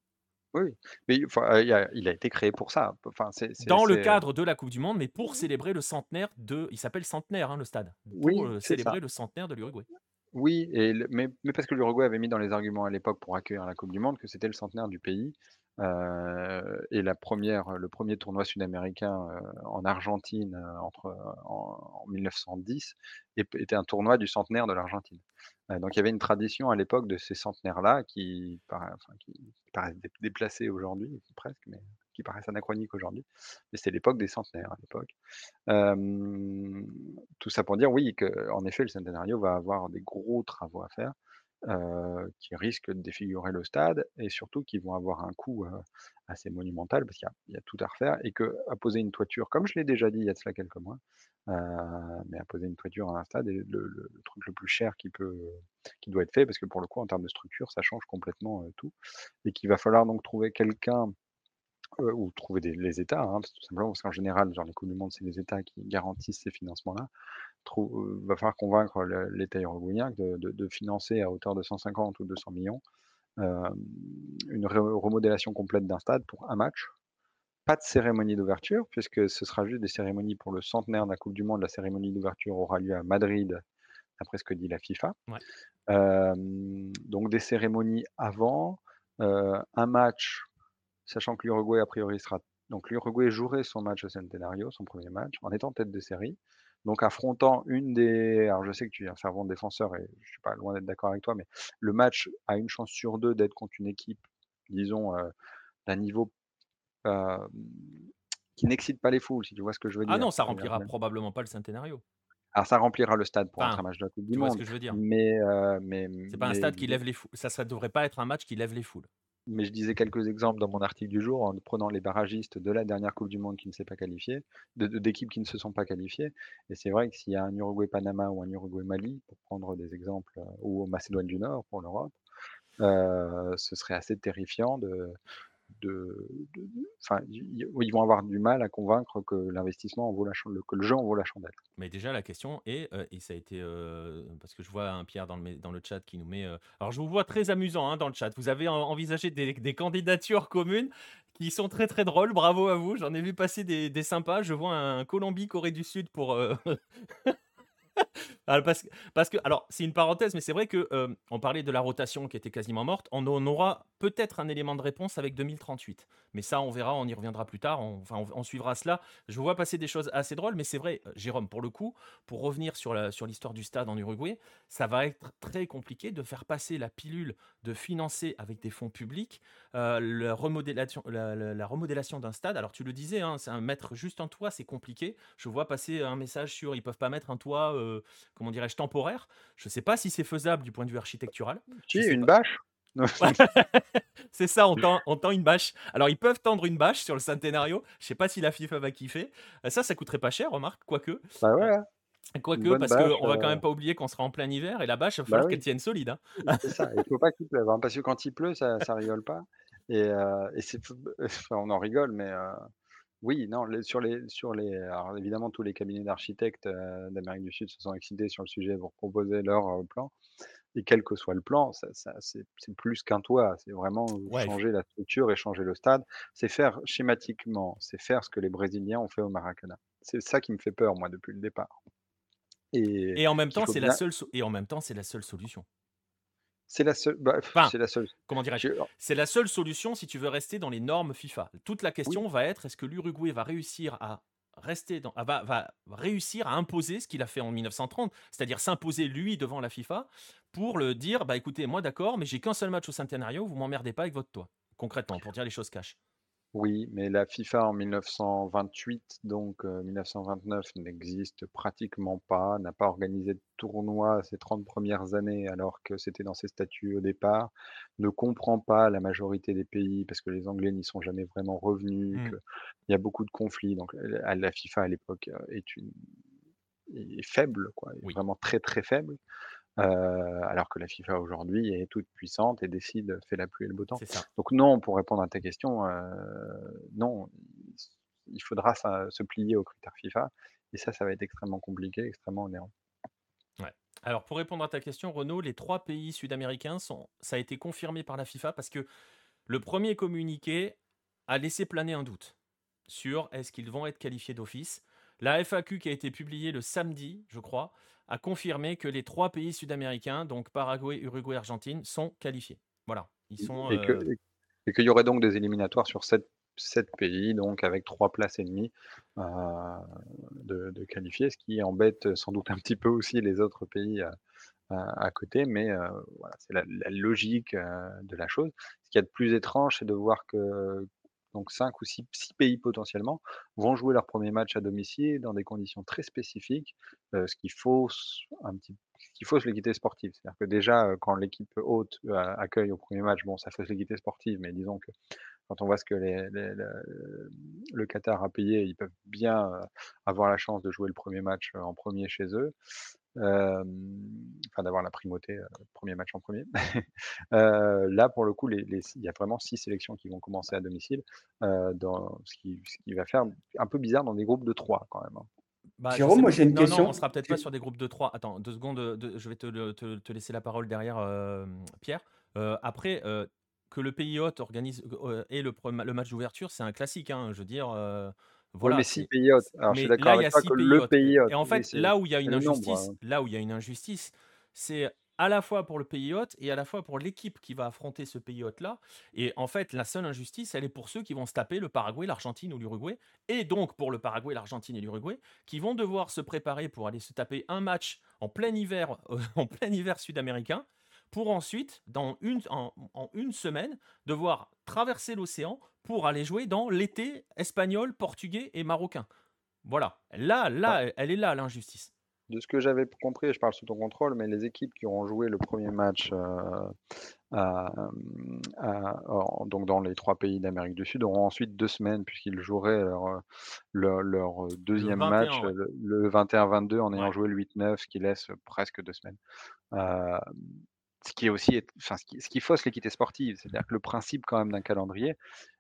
oui, mais enfin, il a il a été créé pour ça. Enfin, c'est c'est Dans le c'est cadre de la Coupe du Monde, mais pour célébrer le centenaire de. Il s'appelle centenaire, hein, le stade. Pour oui, euh, ça. célébrer le centenaire de l'Uruguay. Oui et le mais mais parce que l'Uruguay avait mis dans les arguments à l'époque pour accueillir la coupe du monde que c'était le centenaire du pays, et la première, le premier tournoi sud-américain en Argentine entre, en, 1910 était un tournoi du centenaire de l'Argentine. donc il y avait une tradition à l'époque de ces centenaires-là qui, qui paraissent déplacés aujourd'hui, presque, mais qui paraissent anachroniques aujourd'hui. Mais c'était l'époque des centenaires à l'époque. tout ça pour dire, oui, qu'en effet, le Centenario va avoir des gros travaux à faire. Qui risquent de défigurer le stade et surtout qui vont avoir un coût assez monumental parce qu'il y, a tout à refaire et que à poser une toiture, comme je l'ai déjà dit il y a cela quelques mois, mais à poser une toiture à un stade est le, truc le plus cher qui peut, qui doit être fait parce que pour le coup en termes de structure ça change complètement tout et qu'il va falloir donc trouver quelqu'un ou trouver des, les États, hein, tout simplement parce qu'en général, genre les Coupes du Monde, c'est les États qui garantissent ces financements-là. Il va falloir convaincre l'État uruguayen de, financer à hauteur de 150 ou 200 millions une remodélation complète d'un stade pour un match. Pas de cérémonie d'ouverture, puisque ce sera juste des cérémonies pour le centenaire de la Coupe du Monde. La cérémonie d'ouverture aura lieu à Madrid, d'après ce que dit la FIFA. donc des cérémonies avant, un match sachant que l'Uruguay, a priori, sera. Donc l'Uruguay jouerait son match au Centenario, son premier match, en étant tête de série. Donc affrontant une des. Alors je sais que tu es un fervent défenseur et je suis pas loin d'être d'accord avec toi, mais le match a une chance sur deux d'être contre une équipe, disons, euh, d'un niveau euh, qui n'excite pas les foules, si tu vois ce que je veux ah dire. Ah non, ça remplira probablement pas le Centenario. Alors ça remplira le stade pour un match de la Coupe du Monde. Tu vois ce que je veux dire. Mais, euh, mais c'est pas un stade qui lève les foules. Ça, ça devrait pas être un match qui lève les foules mais je disais quelques exemples dans mon article du jour en prenant les barragistes de la dernière Coupe du Monde qui ne s'est pas qualifiée, d'équipes qui ne se sont pas qualifiées. Et c'est vrai que s'il y a un Uruguay-Panama ou un Uruguay-Mali, pour prendre des exemples, euh, ou au Macédoine du Nord pour l'Europe, euh, ce serait assez terrifiant de, de, ils vont avoir du mal à convaincre que l'investissement en vaut la que le jeu en vaut la chandelle. Mais déjà la question est, euh, et ça a été euh, parce que je vois un Pierre dans le, chat qui nous met, euh, alors je vous vois très amusant hein, dans le chat. Vous avez envisagé des, candidatures communes qui sont très très drôles. Bravo à vous. J'en ai vu passer des, sympas. Je vois un Colombie Corée du Sud pour *laughs* *laughs* parce, que, alors, c'est une parenthèse, mais c'est vrai que euh, on parlait de la rotation qui était quasiment morte. On aura peut-être un élément de réponse avec 2038. Mais ça, on verra, on y reviendra plus tard. On, enfin, on, suivra cela. Je vois passer des choses assez drôles, mais c'est vrai, euh, Jérôme, pour le coup, pour revenir sur l'histoire du stade en Uruguay, ça va être très compliqué de faire passer la pilule de financer avec des fonds publics euh, la remodélation, la, remodélation d'un stade. Alors, tu le disais, hein, c'est mettre juste un toit, c'est compliqué. Je vois passer un message sur ils peuvent pas mettre un toit. Euh, comment dirais-je, temporaire. Je ne sais pas si c'est faisable du point de vue architectural. Si, une bâche *laughs* *laughs* c'est ça, on tend, une bâche. Alors, ils peuvent tendre une bâche sur le centenario. Je sais pas si la FIFA va kiffer. Euh, ça, ça coûterait pas cher, remarque, quoique. Bah ouais. Hein. Quoique, parce qu'on va quand même euh. pas oublier qu'on sera en plein hiver et la bâche, il va bah falloir qu'elle tienne solide. Hein. C'est ça, il faut pas qu'il pleuve, hein, parce que quand il pleut, ça, ça rigole pas. Et, euh, *laughs* on en rigole, mais oui, non, sur les sur les alors évidemment tous les cabinets d'architectes, d'Amérique du Sud se sont excités sur le sujet pour proposer leur, plan et quel que soit le plan, ça c'est plus qu'un toit, c'est vraiment, changer la structure et changer le stade. C'est faire schématiquement, c'est faire ce que les Brésiliens ont fait au Maracanã. C'est ça qui me fait peur moi depuis le départ et en même temps, c'est la seule et en même temps, c'est la seule solution. C'est la seule. Bah, c'est la seule. Comment dirais-je? C'est la seule solution si tu veux rester dans les normes FIFA. Toute la question va être est-ce que l'Uruguay va réussir à rester dans, va, va réussir à imposer ce qu'il a fait en 1930, c'est-à-dire s'imposer lui devant la FIFA pour le dire bah écoutez, moi d'accord, mais j'ai qu'un seul match au Centenario, vous m'emmerdez pas avec votre toit. Concrètement, pour dire les choses cash. Oui, mais la FIFA en 1928, donc 1929, n'existe pratiquement pas, n'a pas organisé de tournoi ces 30 premières années alors que c'était dans ses statuts au départ, ne comprend pas la majorité des pays parce que les Anglais n'y sont jamais vraiment revenus, mmh. il y a beaucoup de conflits. Donc la FIFA à l'époque est une est faible, quoi, est vraiment très très faible. Euh, alors que la FIFA aujourd'hui est toute puissante et décide, fait la pluie et le beau temps. Donc non, pour répondre à ta question, euh, non, il faudra se plier aux critères FIFA et ça, ça va être extrêmement compliqué, extrêmement onéreux. Ouais. Alors pour répondre à ta question, Renaud, les trois pays sud-américains sont, ça a été confirmé par la FIFA parce que le premier communiqué a laissé planer un doute sur est-ce qu'ils vont être qualifiés d'office. La FAQ qui a été publiée le samedi, je crois, a confirmé que les trois pays sud-américains, donc Paraguay, Uruguay, Argentine, sont qualifiés. Voilà. Ils sont. Et, euh, qu'il y aurait donc des éliminatoires sur 7 7 pays, donc avec 3 places et demie, heu, de de qualifiés, ce qui embête sans doute un petit peu aussi les autres pays, heu, à côté, mais voilà, c'est la la logique, de la chose. Ce qu'il y a de plus étrange, c'est de voir que donc 5 ou 6 6 pays potentiellement vont jouer leur premier match à domicile dans des conditions très spécifiques, ce qui fausse l'équité sportive. C'est-à-dire que déjà, quand l'équipe heu, accueille au premier match, bon, ça fausse l'équité sportive, mais disons que quand on voit ce que le Qatar a payé, ils peuvent bien, avoir la chance de jouer le premier match, en premier chez eux. Enfin d'avoir la primauté, 1 match en premier. *laughs* Là pour le coup, les les il y a vraiment 6 sélections qui vont commencer à domicile, dans ce qui ce qui va faire un peu bizarre dans des groupes de 3 quand même, hein. Bah, Jérôme, moi j'ai une Non, non, question. on sera peut-être pas sur des groupes de 3. Attends 2 secondes, de je vais te le te te laisser la parole derrière, Pierre. Après, que le pays hôte organise, ait le le match d'ouverture, c'est un classique, hein. Je veux dire, Oui, mais voilà, 6 c'est pays hôtes. Alors je suis mais d'accord là, avec toi 6 que le pays hôte, et en fait, là où il y a une nombre, injustice hein. là où il y a une injustice, c'est à la fois pour le pays hôte et à la fois pour l'équipe qui va affronter ce pays hôte-là et en fait, la seule injustice, elle est pour ceux qui vont se taper le Paraguay, l'Argentine ou l'Uruguay et donc pour le Paraguay, l'Argentine et l'Uruguay, qui vont devoir se préparer pour aller se taper un match en plein hiver, *laughs* en plein hiver sud-américain, pour ensuite, dans une en en 1 semaine, devoir traverser l'océan pour aller jouer dans l'été espagnol, portugais et marocain. Voilà, là Bah là, elle est là l'injustice. De ce que j'avais compris, je parle sous ton contrôle, mais les équipes qui auront joué le premier match, heu, à, à en donc dans les 3 pays d'Amérique du Sud auront ensuite 2 semaines puisqu'ils joueraient leur, heu, leur leur, heu, Le 2e match, 21, ouais. heu, le le 21-22 en ayant Ouais. joué le 8-9, ce qui laisse presque 2 semaines. Hem, ce qui est aussi est enfin ce qui ce qui fausse l'équité sportive. C'est-à-dire que le principe quand même d'un calendrier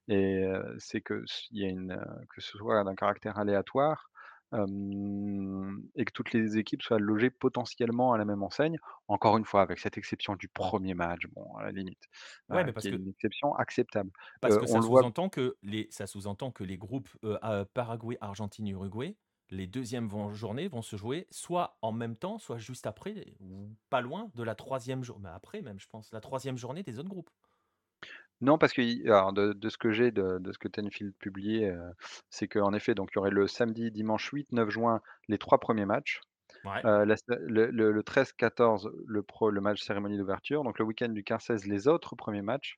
et c'est que s il y a une, heu, que ce soit d'un caractère aléatoire, et que toutes les équipes soient logées potentiellement à la même enseigne. Encore une fois, avec cette exception du 1er match, bon, à la limite, Ouais, mais parce qui est que une exception acceptable. parce que ça voit sous-entend que les ça sous-entend que les groupes, Paraguay, Argentine, Uruguay, les 2e vont journées vont se jouer soit en même temps, soit juste après ou pas loin de la 3e jour mais après même je pense, la 3e journée des autres groupes. Non, parce alors de de ce que j'ai de de ce que Tenfield publiait, heu, c'est qu'en effet, donc il y aurait le samedi, dimanche 8-9 juin, les 3 premiers matchs. Ouais. Heu, la se le le le 13-14, le match cérémonie d'ouverture, donc le week-end du 15-16, les autres premiers matchs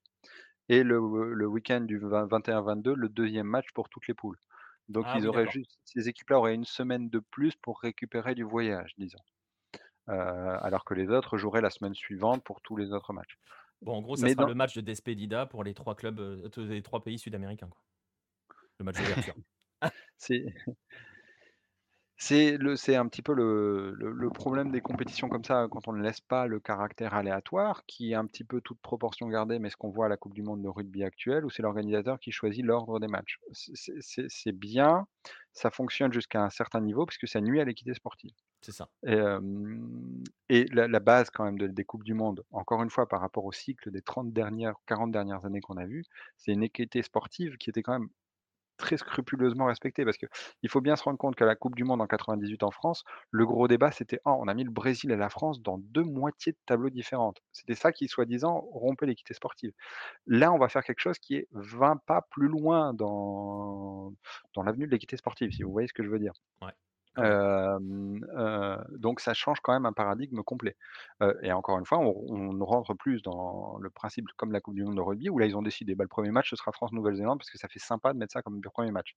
et le le week-end du vingt 21-22, le 2e match pour toutes les poules. Donc Ah ils oui, auraient d'accord. juste ces équipes-là auraient 1 semaine de plus pour récupérer du voyage, disons. Alors que les autres joueraient la semaine suivante pour tous les autres matchs. Bon, en gros, ça Mais sera dans le match de despedida pour les 3 clubs, les 3 pays sud-américains, quoi. Le match d'ouverture. *laughs* C'est c'est le c'est un petit peu le le le problème des compétitions comme ça, quand on ne laisse pas le caractère aléatoire, qui est un petit peu toute proportion gardée, mais ce qu'on voit à la coupe du monde de rugby actuelle, où c'est l'organisateur qui choisit l'ordre des matchs. C'est c'est c'est c'est bien, ça fonctionne jusqu'à un certain niveau puisque ça nuit à l'équité sportive. C'est ça. Et hem et la la base quand même de des coupes du monde, encore une fois par rapport au cycle des 30 dernières 40 dernières années qu'on a vues, c'est une équité sportive qui était quand même très scrupuleusement respectée. Parce qu'il faut bien se rendre compte qu'à la coupe du monde en 98 en France, le gros débat c'était: «Oh, on a mis le Brésil et la France dans 2 moitiés de tableau différentes». C'était ça qui soi-disant rompait l'équité sportive. Là, on va faire quelque chose qui est 20 pas plus loin dans dans l'avenue de l'équité sportive, si vous voyez ce que je veux dire? Donc ça change quand même un paradigme complet. Et encore une fois, on on rentre plus dans le principe comme la coupe du monde de rugby où là, ils ont décidé, bah, le 1er match, ce sera France-Nouvelle-Zélande parce que ça fait sympa de mettre ça comme 1er match.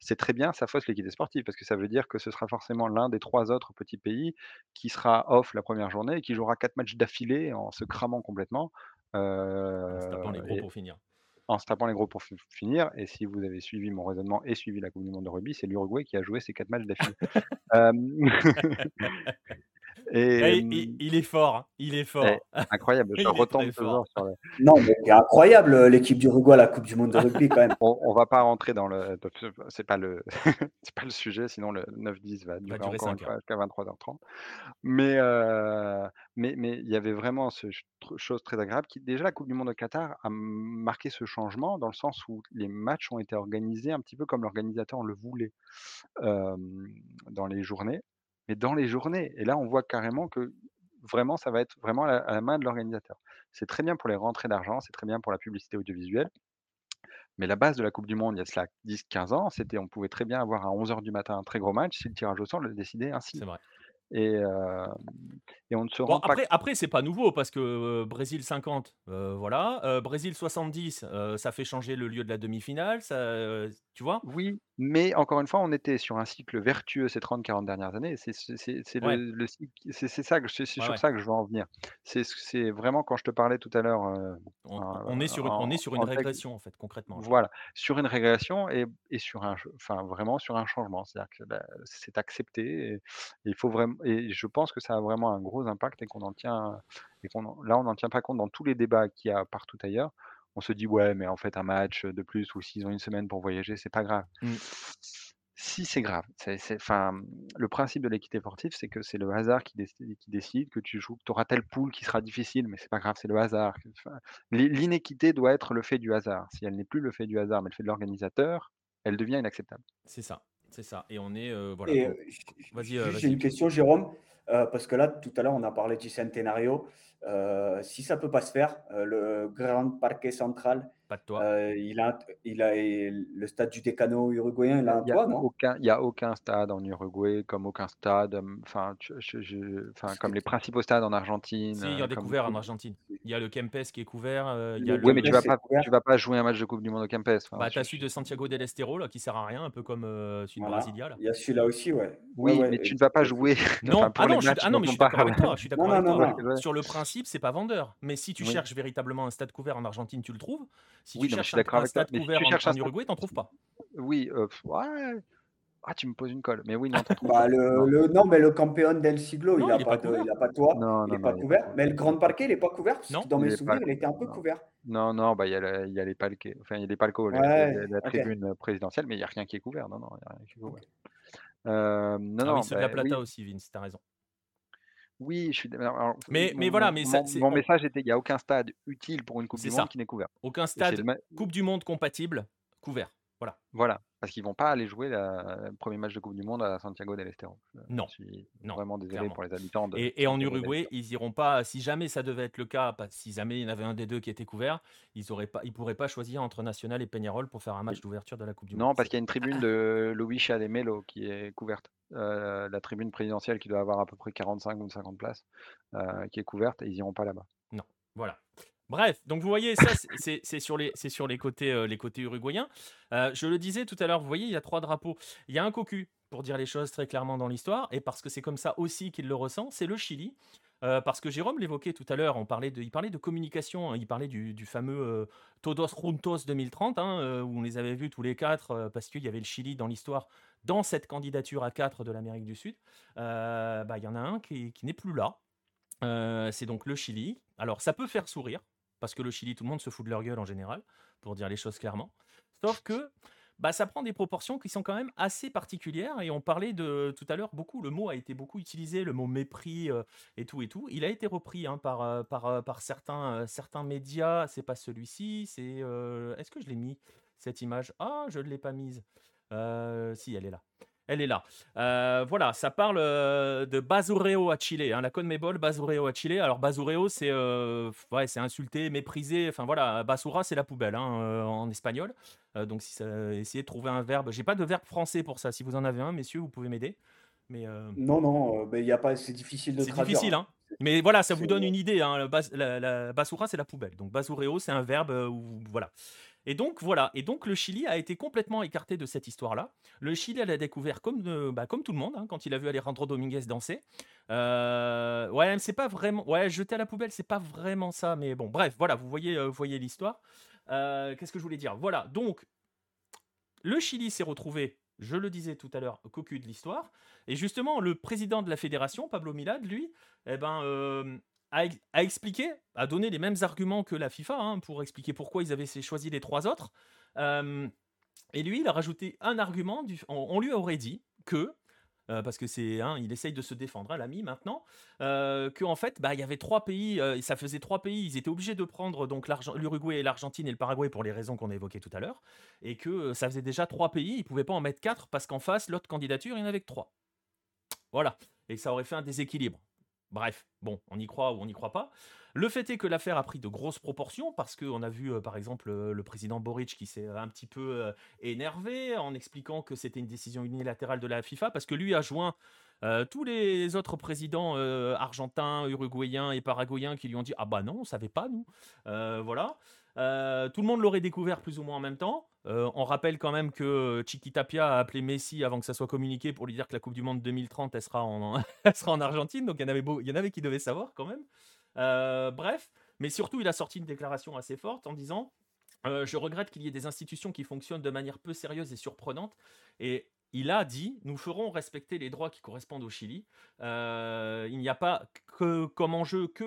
C'est très bien, ça fausse l'équité sportive parce que ça veut dire que ce sera forcément l'un des 3 autres petits pays qui sera off la 1re journée et qui jouera 4 matchs d'affilée en se cramant complètement, En se heu tapant les gros et pour finir. En se tapant les gros pour fi finir et si vous avez suivi mon raisonnement et suivi la coupe du monde de rugby, c'est l'Uruguay qui a joué ces 4 matchs d'affilée. *laughs* *laughs* et il il est fort, hein, il est et fort. incroyable, je *laughs* retombe toujours sur le Non, mais c'est incroyable, heu, l'équipe d'Uruguay à la coupe du monde de rugby quand même. *laughs* On on va pas rentrer dans le c'est pas le *laughs* c'est pas le sujet, sinon le 9-10 va Va durer encore une 5 heures. fois jusqu'à 23:30. Mais heu, mais mais il y avait vraiment ce ch tr chose très agréable qui déjà la coupe du monde au Qatar a marqué ce changement dans le sens où les matchs ont été organisés un petit peu comme l'organisateur le voulait, dans les journées. Mais dans les journées et là, on voit carrément que vraiment, ça va être vraiment à la à la main de l'organisateur. c'est très bien pour les rentrées d'argent, c'est très bien pour la publicité audiovisuelle. Mais la base de la coupe du monde, il y a cela 10-15 ans, c'était on pouvait très bien avoir à 11:00 du matin un très gros match si le tirage au sort le décidait ainsi C'est vrai. et hem et on ne se Bon rend pas après après c'est pas nouveau parce que, heu, Brésil 50, heu, voilà, Brésil 70, heu, ça fait changer le lieu de la demi-finale, ça, tu vois? Oui, mais encore une fois, on était sur un cycle vertueux ces 30-40 dernières années et c'est c'est c'est c'est le Ouais. le cycle c'est c'est ça que c'est c'est Ouais, sur ouais. ça que je veux en venir. C'est vraiment quand je te parlais tout à l'heure, heu, On on en on est sur une on est en sur une en régression en fait concrètement là. voilà, sur une régression et et sur un ch enfin vraiment sur un changement. C'est-à-dire que la c'est accepté et il faut vraim et je pense que ça a vraiment un gros impact et qu'on en tient et qu'on en là, on n'en tient pas compte dans tous les débats qu'il y a partout ailleurs. On se dit: «Ouais, mais en fait un match, de plus ou s'ils ont une semaine pour voyager, c'est pas grave». Mmh. Si, c'est grave, c'est c'est enfin, mmh, le principe de l'équité sportive, c'est que c'est le hasard qui décide qui décide que tu joues que tu auras telle poule qui sera difficile, mais c'est pas grave, c'est le hasard, enfin, l'inéquité doit être le fait du hasard. Si elle n'est plus le fait du hasard, mais le fait de l'organisateur, elle devient inacceptable. C'est ça, c'est ça et on est, heu, voilà j'ai vas-y. une question Jérôme, parce que là tout à l'heure on a parlé du Centenario, heu, si ça peut pas se faire, heu, le Grand Parque Central, Pas de toit. heu, il a il a le stade du Decano uruguayen, il a un il y a toit, non? aucun il y a aucun stade en Uruguay comme aucun stade, hem, enfin comme les principaux stades en Argentine, Si, il y a des comme couverts en Argentine. Il y a le Kempes qui est couvert, il y a Le Oui, mais tu le vas est pas couvert? tu vas pas jouer un match de coupe du monde au Kempes, enfin bah, tu as celui de Santiago del Estero là qui sert à rien, un peu comme, celui de Voilà, Brasilia là. il y a celui-là aussi, ouais. Ouais, Oui, mais ouais, tu ne vas pas jouer *laughs* enfin Non, ah non, suis ah non, dont mais je suis d'accord avec toi je suis Non, d'accord non, avec non, toi. non. Sur le principe, c'est pas vendeur, mais si tu Oui. cherches véritablement un stade couvert en Argentine, tu le trouves. Si tu non, cherches un stade mais couvert tu en Uruguay, tu en trouves pas. oui, heu, ouais, ah tu me poses une colle, mais oui, non, Bah, le non. le non, mais le Campeón del Siglo, il Non, a il est pas pas de couvert. il a pas de toit, Non, il non, est non, pas il est pas couvert, mais le Grand est pas Parque, il couvert. est pas couvert? Parce que dans mes pas souvenirs, il était un peu non. couvert. Non, non, bah, il y a la il y a les palques enfin il y a les palcos, Ouais, la tribune présidentielle, mais il y a rien qui est couvert, non, non, il y a rien qui est couvert. Hem, non, Ah oui, non, ceux de La Plata oui. aussi Vince, tu as raison. Oui, je suis alors Mais mon mais voilà, mon mais ça mon message était: «Il y a aucun stade utile pour une coupe du monde qui n'est couvert» Aucun le stade coupe du monde compatible, couvert. Voilà. Voilà, parce qu'ils vont pas aller jouer la le 1er match de coupe du monde à Santiago del Estero. Je Non, suis non, vraiment désolé clairement pour les habitants de et et en Santiago del Uruguay, Estero. ils iront pas si jamais ça devait être le cas, pas si jamais il y en avait un des 2 qui était couvert, ils auraient pas ils pourraient pas choisir entre Nacional et Peñarol pour faire un match d'ouverture de la coupe du monde. Non, parce C'est qu'il y a une tribune de Luisha de Melo qui est couverte, heu, la tribune présidentielle qui doit avoir à peu près 45 ou 50 places, heu, qui est couverte et ils iront pas là-bas. Non, voilà. Bref, donc vous voyez ça c'est sur les côtés, côtés uruguayens. Heu, je le disais tout à l'heure, vous voyez, il y a 3 drapeaux. Il y a un cocu, pour dire les choses très clairement dans l'histoire et parce que c'est comme ça aussi qu'il le ressent, c'est le Chili. Heu, parce que Jérôme l'évoquait tout à l'heure, il parlait de communication, hein, il parlait du fameux, heu, Todos Juntos 2030, hein, heu, où on les avait vus tous les 4, heu, parce qu'il y avait le Chili dans l'histoire, dans cette candidature à 4 de l'Amérique du Sud. Bah, il y en a un qui n'est plus là. C'est donc le Chili. Alors ça peut faire sourire, parce que le Chili, tout le monde se fout de leur gueule en général, pour dire les choses clairement. Sauf que, bah, ça prend des proportions qui sont quand même assez particulières et on parlait de tout à l'heure beaucoup le mot a été beaucoup utilisé, le mot «mépris», heu, et tout et tout. Il a été repris, hein, par, par, heu, par certains, certains médias. C'est pas celui-ci, c'est, est-ce que je l'ai mis cette image? Ah, je ne l'ai pas mise. Si, elle est là. Elle est là. Heu, voilà, ça parle, heu, de Basurero à Chile, hein, la Conmebol, Basurero à Chile. Alors Basurero, c'est, heu, ouais, c'est insulter, mépriser, enfin voilà, basura, c'est la poubelle, hein, en espagnol. Donc si ça essayez de trouver un verbe. J'ai pas de verbe français pour ça. Si vous en avez un, messieurs, vous pouvez m'aider. Mais, Non, non, il y a pas c'est difficile de c'est difficile, hein. mais voilà, ça vous donne une idée, hein, la la basura, c'est la poubelle. Donc basurero, c'est un verbe, où voilà et donc voilà et donc le Chili a été complètement écarté de cette histoire-là. Le Chili l'a découvert comme, heu, bah, comme tout le monde, hein, quand il a vu Alejandro Dominguez danser. Heu, ouais, c'est pas vraiment ouais, jeter à la poubelle, c'est pas vraiment ça, mais bon, bref, voilà, vous voyez, vous voyez l'histoire. Qu'est-ce que je voulais dire? Voilà, donc le Chili s'est retrouvé, je le disais tout à l'heure, cocu de l'histoire et justement le président de la fédération, Pablo Milad, lui, et ben, a ex a expliqué, a donné les mêmes arguments que la FIFA, hein, pour expliquer pourquoi ils avaient choisi les 3 autres. Et lui, il a rajouté un argument on lui aurait dit que, heu, parce que c'est hein, il essaye de se défendre, hein, l'ami maintenant, heu, qu'en fait, bah, il y avait 3 pays, heu, ça faisait 3 pays, ils étaient obligés de prendre donc l'Uruguay l'Argentine et le Paraguay pour les raisons qu'on a évoquées tout à l'heure et que, heu, ça faisait déjà 3 pays, ils pouvaient pas en mettre 4 parce qu'en face, l'autre candidature, il y en avait que 3. Voilà et ça aurait fait un déséquilibre. Bref, bon, on y croit ou on n'y croit pas. Le fait est que l'affaire a pris de grosses proportions parce qu'on a vu, euh, par exemple, euh, le président Boric qui s'est un petit peu euh, énervé en expliquant que c'était une décision unilatérale de la FIFA parce que lui a joint tous les autres présidents argentins, uruguayens et paraguayens qui lui ont dit ah bah non, on savait pas nous, voilà. tout le monde l'aurait découvert plus ou moins en même temps. On rappelle quand même que Chiqui Tapia a appelé Messi avant que ça soit communiqué pour lui dire que la Coupe du Monde 2030 elle sera en, *laughs* sera en Argentine. Donc il y en avait qui devaient savoir quand même. Euh, bref, mais surtout, il a sorti une déclaration assez forte en disant euh, Je regrette qu'il y ait des institutions qui fonctionnent de manière peu sérieuse et surprenante. Et il a dit Nous ferons respecter les droits qui correspondent au Chili. Euh, il n'y a pas que, comme enjeu que,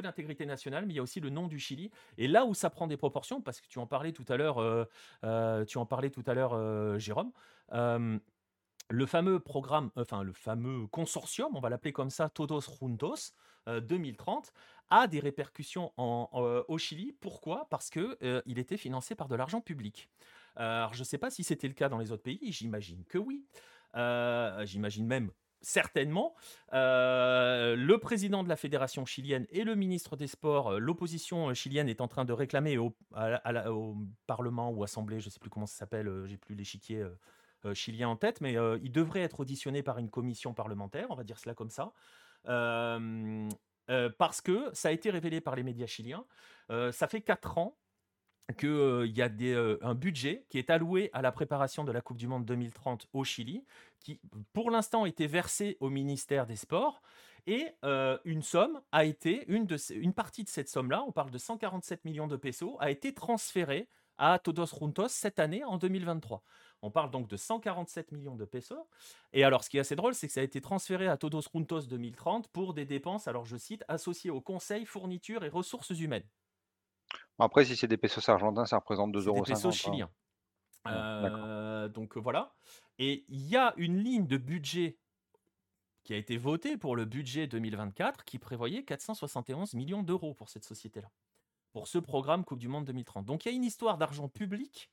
l'intégrité nationale, mais il y a aussi le nom du Chili. Et là où ça prend des proportions, parce que tu en parlais tout à l'heure, tu en parlais tout à l'heure, Jérôme le fameux programme, enfin le fameux consortium, on va l'appeler comme ça, Todos Juntos 2030, a des répercussions au Chili. Pourquoi? Parce que il était financé par de l'argent public. Alors je ne sais pas si c'était le cas dans les autres pays, j'imagine que oui. j'imagine même certainement. le président de la fédération chilienne et le ministre des Sports, l'opposition chilienne est en train de réclamer au, Parlement ou Assemblée, je ne sais plus comment ça s'appelle, j'ai plus l'échiquier euh, chilien en tête, mais euh, il devrait être auditionné par une commission parlementaire, on va dire cela comme ça. Euh, parce que ça a été révélé par les médias chiliens. ça fait quatre ans qu'il y a un budget qui est alloué à la préparation de la Coupe du Monde 2030 au Chili, qui pour l'instant était versé au ministère des Sports, et une somme a été, une, partie de cette somme-là, on parle de 147 millions de pesos, a été transférée à Todos Juntos cette année en 2023. On parle donc de 147 millions de pesos. Et alors, ce qui est assez drôle, c'est que ça a été transféré à Todos Juntos 2030 pour des dépenses, alors je cite, associées au conseil, fourniture et ressources humaines. Après, si c'est des pesos argentins, ça représente 2,50 euros. des pesos hein. chiliens. Euh, donc voilà. Et il y a une ligne de budget qui a été votée pour le budget 2024 qui prévoyait 471 millions d'euros pour cette société-là, pour ce programme Coupe du Monde 2030. Donc il y a une histoire d'argent public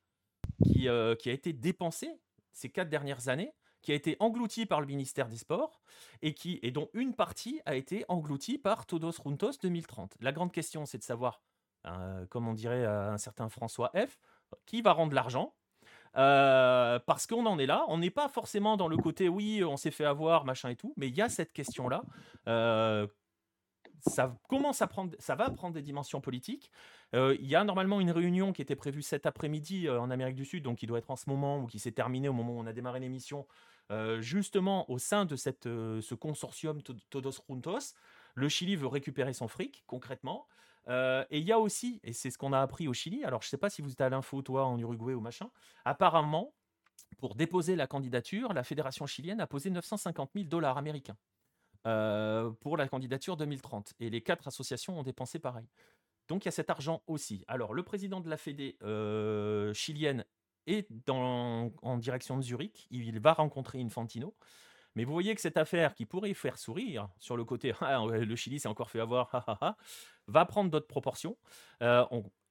euh, qui, a été dépensé ces quatre dernières années, qui a été englouti par le ministère des Sports et, qui, et dont une partie a été engloutie par Todos Juntos 2030. La grande question, c'est de savoir, euh, comme on dirait un certain François F., qui va rendre l'argent euh, parce qu'on en est là, on n'est pas forcément dans le côté oui, on s'est fait avoir, machin et tout, mais il y a cette question-là ça commence à prendre, ça va prendre des dimensions politiques. Euh, il y a normalement une réunion qui était prévue cet après-midi euh, en Amérique du Sud, donc qui doit être en ce moment ou qui s'est terminée au moment où on a démarré l'émission, euh, justement au sein de cette, ce consortium Todos Juntos. Le Chili veut récupérer son fric, concrètement. Et il y a aussi, et c'est ce qu'on a appris au Chili, alors je ne sais pas si vous êtes à l'info, toi, en Uruguay ou machin, apparemment, pour déposer la candidature, la fédération chilienne a posé 950 000 dollars américains. Euh, pour la candidature 2030. Et les quatre associations ont dépensé pareil. Donc il y a cet argent aussi. Alors le président de la Fédé euh, chilienne est en direction de Zurich. Il va rencontrer Infantino. Mais vous voyez que cette affaire qui pourrait faire sourire sur le côté *laughs* ah, le Chili s'est encore fait avoir, *laughs* va prendre d'autres proportions. Euh,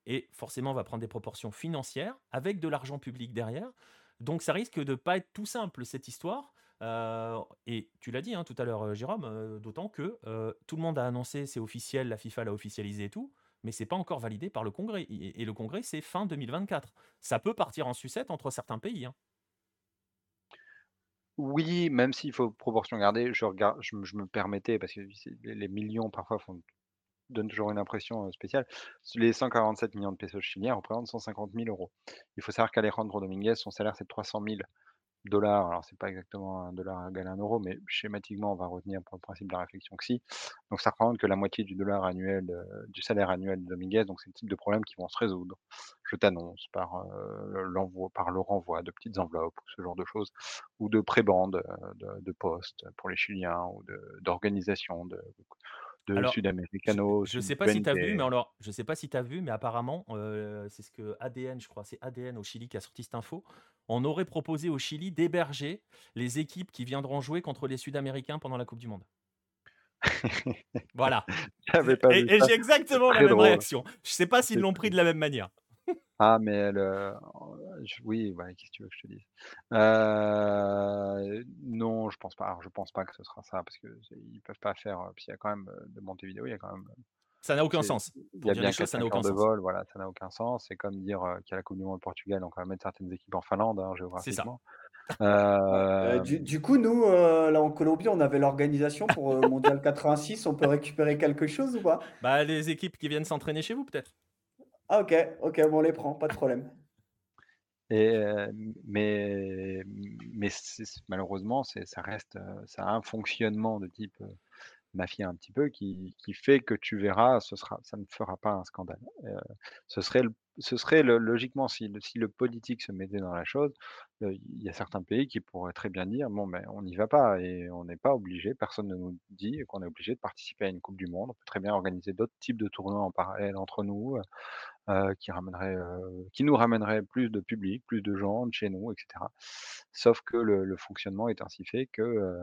et forcément va prendre des proportions financières avec de l'argent public derrière. Donc ça risque de ne pas être tout simple cette histoire. Euh, et tu l'as dit hein, tout à l'heure, euh, Jérôme, d'autant que tout le monde a annoncé, c'est officiel, la FIFA l'a officialisé et tout, mais c'est pas encore validé par le Congrès. Et, le Congrès, c'est fin 2024. Ça peut partir en sucette entre certains pays. Hein. Oui, même s'il faut proportion garder, je, regarde, me permettais, parce que les millions parfois donnent toujours une impression spéciale. Les 147 millions de pesos chiliens représentent 150 000 euros. Il faut savoir qu'Alejandro Dominguez, son salaire c'est 300 000 dollars, alors c'est pas exactement un dollar égal à un euro, mais schématiquement, on va retenir pour le principe de la réflexion que si. Donc ça représente que la moitié du dollar annuel, du salaire annuel de Dominguez, donc c'est le type de problème qui vont se résoudre. Je t'annonce par euh, l'envoi, par le renvoi de petites enveloppes ou ce genre de choses, ou de prébandes euh, de, de postes pour les Chiliens ou d'organisations de, de sud-américano. Je ne sais pas si tu as vu, mais alors, je sais pas si tu as vu, mais apparemment, euh, c'est ce que ADN, je crois, c'est ADN au Chili qui a sorti cette info. On aurait proposé au Chili d'héberger les équipes qui viendront jouer contre les Sud-Américains pendant la Coupe du Monde. voilà. *laughs* et, j'ai exactement la même réaction. Je sais pas s'ils l'ont pris de la même manière. Ah, mais oui, qu'est-ce que tu veux que je te dise? Euh, non, je pense pense pas. Alors, je pense pas que ce sera ça parce que ils peuvent pas faire. Puis il y a quand même de Montevideo, il y a quand même. Ça n'a aucun sens. Il y a bien choses, ça n'a aucun de sens. vol, voilà, ça n'a aucun sens. C'est comme dire qu'il y a la Coupe du Monde au Portugal, donc on va mettre certaines équipes en Finlande, hein, géographiquement. Euh, du, coup, nous, là en Colombie, on avait l'organisation pour le Mondial 86. On peut récupérer quelque chose ou pas? Bah, les équipes qui viennent s'entraîner chez vous, peut-être. Ah, ok, ok, on les prend, pas de problème. *laughs* Et, mais mais malheureusement, ça reste, ça a un fonctionnement de type mafia un petit peu qui, qui, fait que tu verras, ce sera, ça ne fera pas un scandale. ce serait, le, ce serait logiquement, si le, politique se mettait dans la chose, il y a certains pays qui pourraient très bien dire, bon, ben, on n'y va pas et on n'est pas obligé, personne ne nous dit qu'on est obligé de participer à une Coupe du Monde. On peut très bien organiser d'autres types de tournois en parallèle entre nous, qui, nous ramènerait plus de public, plus de gens de chez nous, etc. Sauf que le, fonctionnement est ainsi fait que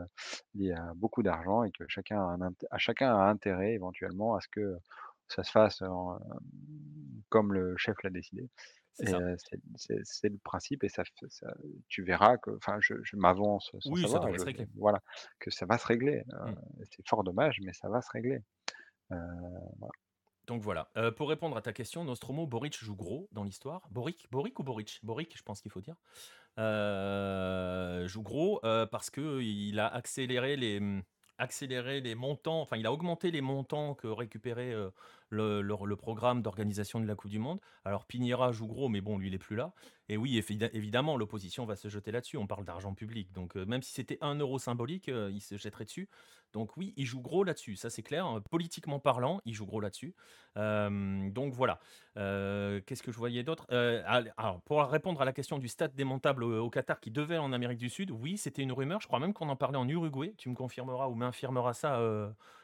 il y a beaucoup d'argent et que chacun a, chacun a intérêt éventuellement à ce que ça se fasse comme le chef l'a décidé. C'est le principe et ça, tu verras que, enfin, je, m'avance sans oui, savoir, ça se régler. voilà, que ça va se régler. Mmh. C'est fort dommage, mais ça va se régler. Donc voilà. pour répondre à ta question, Nostromo, Boric joue gros dans l'histoire. Boric, Boric ou Boric? Boric, je pense qu'il faut dire. joue gros parce que il a accéléré les mmh, accéléré les montants, enfin il a augmenté les montants que récupérait le, programme d'organisation de la Coupe du Monde. Alors Piniera joue gros, mais bon, lui, il n'est plus là. Et oui, évidemment, l'opposition va se jeter là-dessus. On parle d'argent public. Donc même si c'était un euro symbolique, il se jetterait dessus. Donc oui, il joue gros là-dessus, ça c'est clair. Hein. Politiquement parlant, il joue gros là-dessus. donc voilà. Qu'est-ce que je voyais d'autre? Alors pour répondre à la question du stade démontable au, Qatar qui devait en Amérique du Sud, oui, c'était une rumeur. Je crois même qu'on en parlait en Uruguay. Tu me confirmeras ou m'infirmeras ça,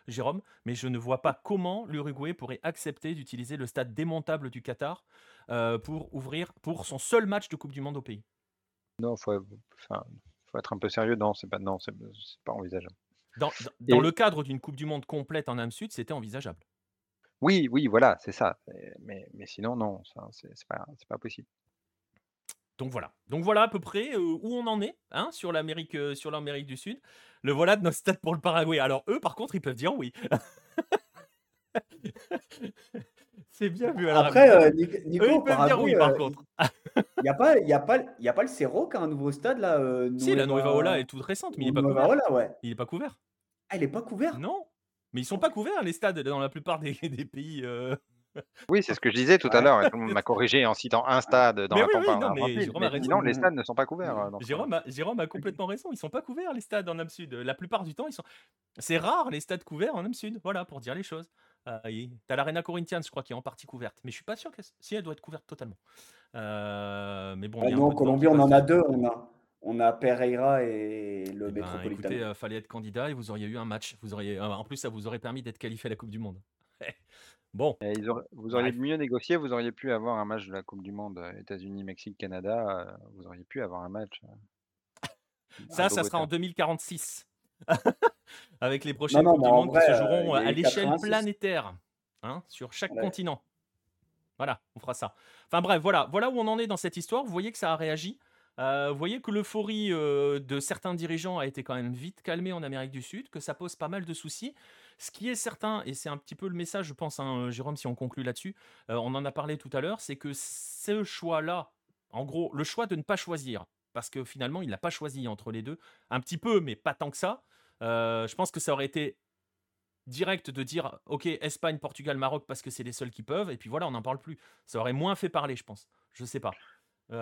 Jérôme. Mais je ne vois pas comment l'Uruguay pourrait accepter d'utiliser le stade démontable du Qatar pour ouvrir pour son seul match de Coupe du Monde au pays. Non, faut, faut être un peu sérieux. Non, c'est pas non, c'est pas envisageable. Dans, dans le cadre d'une Coupe du Monde complète en Âme Sud, c'était envisageable. Oui, oui, voilà, c'est ça. Mais, mais sinon, non, c'est pas, pas possible. Donc voilà. Donc voilà à peu près où on en est hein, sur l'Amérique sur l'Amérique du Sud. Le voilà de nos stades pour le Paraguay. Alors eux, par contre, ils peuvent dire oui. *laughs* C'est bien vu. Après, Nico, eux, ils peuvent dire oui, par contre. *laughs* Il n'y a, pas, y a, pas, y a pas le Cerro qui a un nouveau stade là Si, la Nueva Ola est toute récente, mais il n'est pas couvert. ouais. Il n'est pas couvert. Ah, il n'est pas couvert? Non. Mais ils sont pas couverts, les stades, dans la plupart des, *laughs* des pays. Oui, c'est ce que je disais tout à l'heure, tout le monde m'a corrigé en citant un stade dans la campagne. non, mais sinon, les stades ne sont pas couverts. Hein, Jérôme, a, Jérôme a complètement raison, ils sont pas couverts, les stades en Am Sud. La plupart du temps, ils sont. C'est rare les stades couverts en Am Sud, voilà, pour dire les choses. Euh, T'as l'Arena Corinthians, je crois, qui est en partie couverte, mais je suis pas sûr que si elle doit être couverte totalement. Euh, mais bon, ah non, en Colombie, on en a deux. On a, on a Pereira et le eh ben, Métropolitain. écoutez, euh, fallait être candidat et vous auriez eu un match. Vous auriez, euh, en plus, ça vous aurait permis d'être qualifié à la Coupe du Monde. Bon. vous auriez mieux négocié, vous auriez pu avoir un match de la Coupe du Monde États-Unis, Mexique, Canada. vous auriez pu avoir un match. ça, ça sera en 2046. *laughs* Avec les prochaines Coupes du Monde qui se joueront à l'échelle planétaire, hein, sur chaque continent. Voilà, on fera ça. Enfin bref, voilà, voilà où on en est dans cette histoire. Vous voyez que ça a réagi. Euh, vous voyez que l'euphorie euh, de certains dirigeants a été quand même vite calmée en Amérique du Sud, que ça pose pas mal de soucis. Ce qui est certain, et c'est un petit peu le message, je pense, hein, Jérôme, si on conclut là-dessus, euh, on en a parlé tout à l'heure, c'est que ce choix-là, en gros, le choix de ne pas choisir, parce que finalement, il n'a pas choisi entre les deux, un petit peu, mais pas tant que ça. je pense que ça aurait été direct de dire ok Espagne, Portugal, Maroc parce que c'est les seuls qui peuvent et puis voilà on n'en parle plus. Ça aurait moins fait parler je pense. Je sais pas.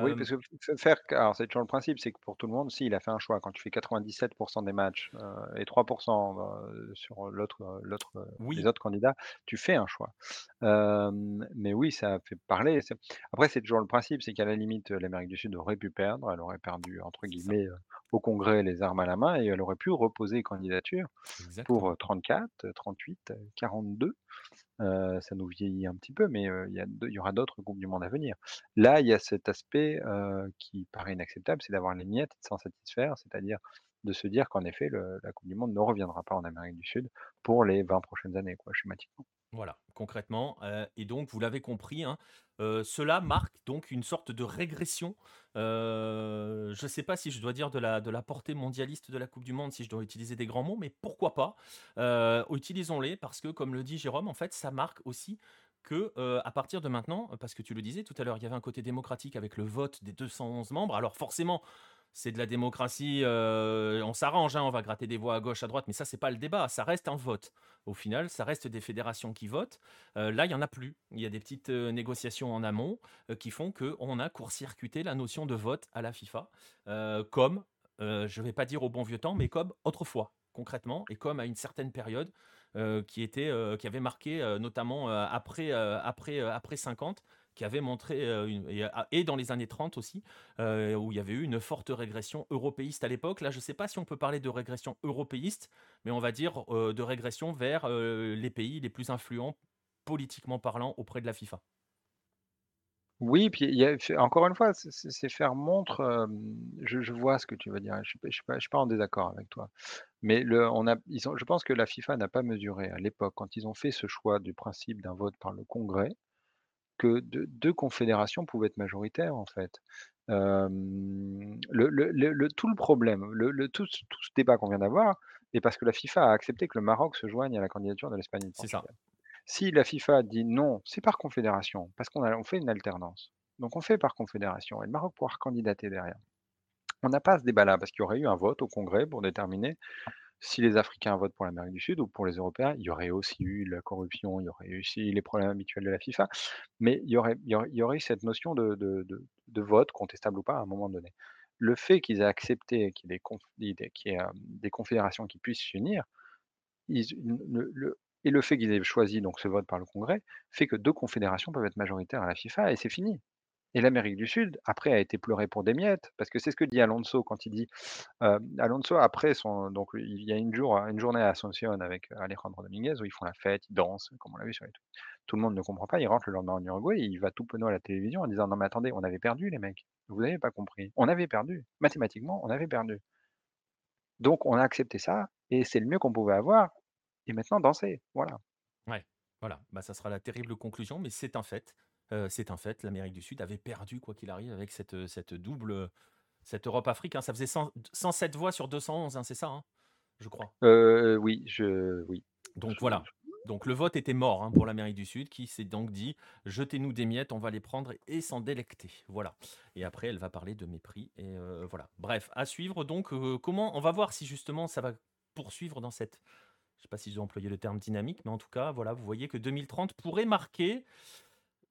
Oui, parce que faire alors c'est toujours le principe, c'est que pour tout le monde, si il a fait un choix, quand tu fais 97% des matchs, et 3% sur l'autre l'autre, les autres candidats, tu fais un choix. mais oui, ça fait parler, après c'est toujours le principe, c'est qu'à la limite, l'Amérique du Sud aurait pu perdre, elle aurait perdu entre guillemets, au Congrès les armes à la main et elle aurait pu reposer candidature pour, 34, 38, 42 ça nous vieillit un petit peu, mais il y, aura d'autres groupes du monde à venir. Là, il y a cet aspect qui paraît inacceptable, c'est d'avoir les miettes de s'en satisfaire, c'est-à-dire de se dire qu'en effet, la Coupe du Monde ne reviendra pas en Amérique du Sud pour les 20 prochaines années, quoi, schématiquement. Voilà, concrètement, heu et donc vous l'avez compris, hein, heu, cela marque donc une sorte de régression, heu, je sais pas si je dois dire de la de la portée mondialiste de la coupe du monde, si je dois utiliser des grands mots, mais pourquoi pas? Utilisons-les parce que comme le dit Jérôme, en fait, ça marque aussi que, à partir de maintenant, parce que tu le disais tout à l'heure, il y avait un côté démocratique avec le vote des 211 membres. Alors forcément, c'est de la démocratie, heu, on s'arrange, hein, on va gratter des voix à gauche, à droite, mais ça, c'est pas le débat, ça reste un vote. Au final, ça reste des fédérations qui votent. Heu, là, il y en a plus. Il y a des petites, heu, négociations en amont, qui font qu'on a court-circuité la notion de vote à la FIFA, comme, je vais pas dire au bon vieux temps, mais comme autrefois, concrètement et comme à une certaine période, qui avait marqué, notamment, après, après, après 50 qui avait montré, euh, une- et, ah, et dans les années 30 aussi, euh, où il y avait eu une forte régression européiste à l'époque. Là, je ne sais pas si on peut parler de régression européiste, mais on va dire euh, de régression vers les pays les plus influents, politiquement parlant, auprès de la FIFA. Oui, puis encore une fois, c'est faire montre, je vois ce que tu veux dire, je je suis pas en désaccord avec toi. Mais on a je pense que la FIFA n'a pas mesuré à l'époque, quand ils ont fait ce choix du principe d'un vote par le congrès, que deux 2 confédérations pouvaient être majoritaires, en fait. Hem, le le le le tout le problème, le tout ce tout ce débat qu'on vient d'avoir est parce que la FIFA a accepté que le Maroc se joigne à la candidature de l'Espagne C'est ça. Si la FIFA dit: «Non, c'est par confédération», parce qu'on on fait une alternance. Donc on fait par confédération et le Maroc pourra candidater derrière. On n'a pas ce débat-là parce qu'il y aurait eu un vote au Congrès pour déterminer si les Africains votent pour l'Amérique du Sud ou pour les Européens. Il y aurait aussi eu la corruption, il y aurait eu aussi les problèmes habituels de la FIFA, mais il y aurait eu cette notion de vote, contestable ou pas, à un moment donné. Le fait qu'ils aient accepté qu'il y ait hem, des confédérations qui puissent s'unir, et le fait qu'ils aient choisi donc ce vote par le Congrès, fait que 2 confédérations peuvent être majoritaires à la FIFA et c'est fini. Et l'Amérique du Sud, après, a été pleurée pour des miettes, parce que c'est ce que dit Alonso quand il dit, heu, Alonso après son donc il y a une jour une journée à Asunción avec euh, Alejandro Dominguez où ils font la fête, ils dansent, comme on l'a vu sur les trucs. Tout le monde ne comprend pas, il rentre le lendemain en Uruguay et il va tout penaud à la télévision en disant: «Non mais attendez, on avait perdu les mecs, vous n'avez pas compris. On avait perdu, mathématiquement, on avait perdu. Donc on a accepté ça et c'est le mieux qu'on pouvait avoir et maintenant dansez, voilà». Ouais, voilà. Bah, ça sera la terrible conclusion, mais c'est un fait. Euh, c'est un fait. L'Amérique du Sud avait perdu, quoi qu'il arrive, avec cette, cette double, cette Europe-Afrique. hein. Ça faisait 100 107 voix sur 211, hein, c'est ça, hein, je crois. Oui, je oui, Donc je voilà. Donc le vote était mort pour l'Amérique du Sud, qui s'est donc dit jetez-nous des miettes, on va les prendre et s'en délecter. Voilà. Et après, elle va parler de mépris et euh, voilà. Bref, à suivre. Donc comment on va voir si justement ça va poursuivre dans cette. Je sais pas si je dois employer le terme dynamique, mais en tout cas, voilà, vous voyez que 2030 pourrait marquer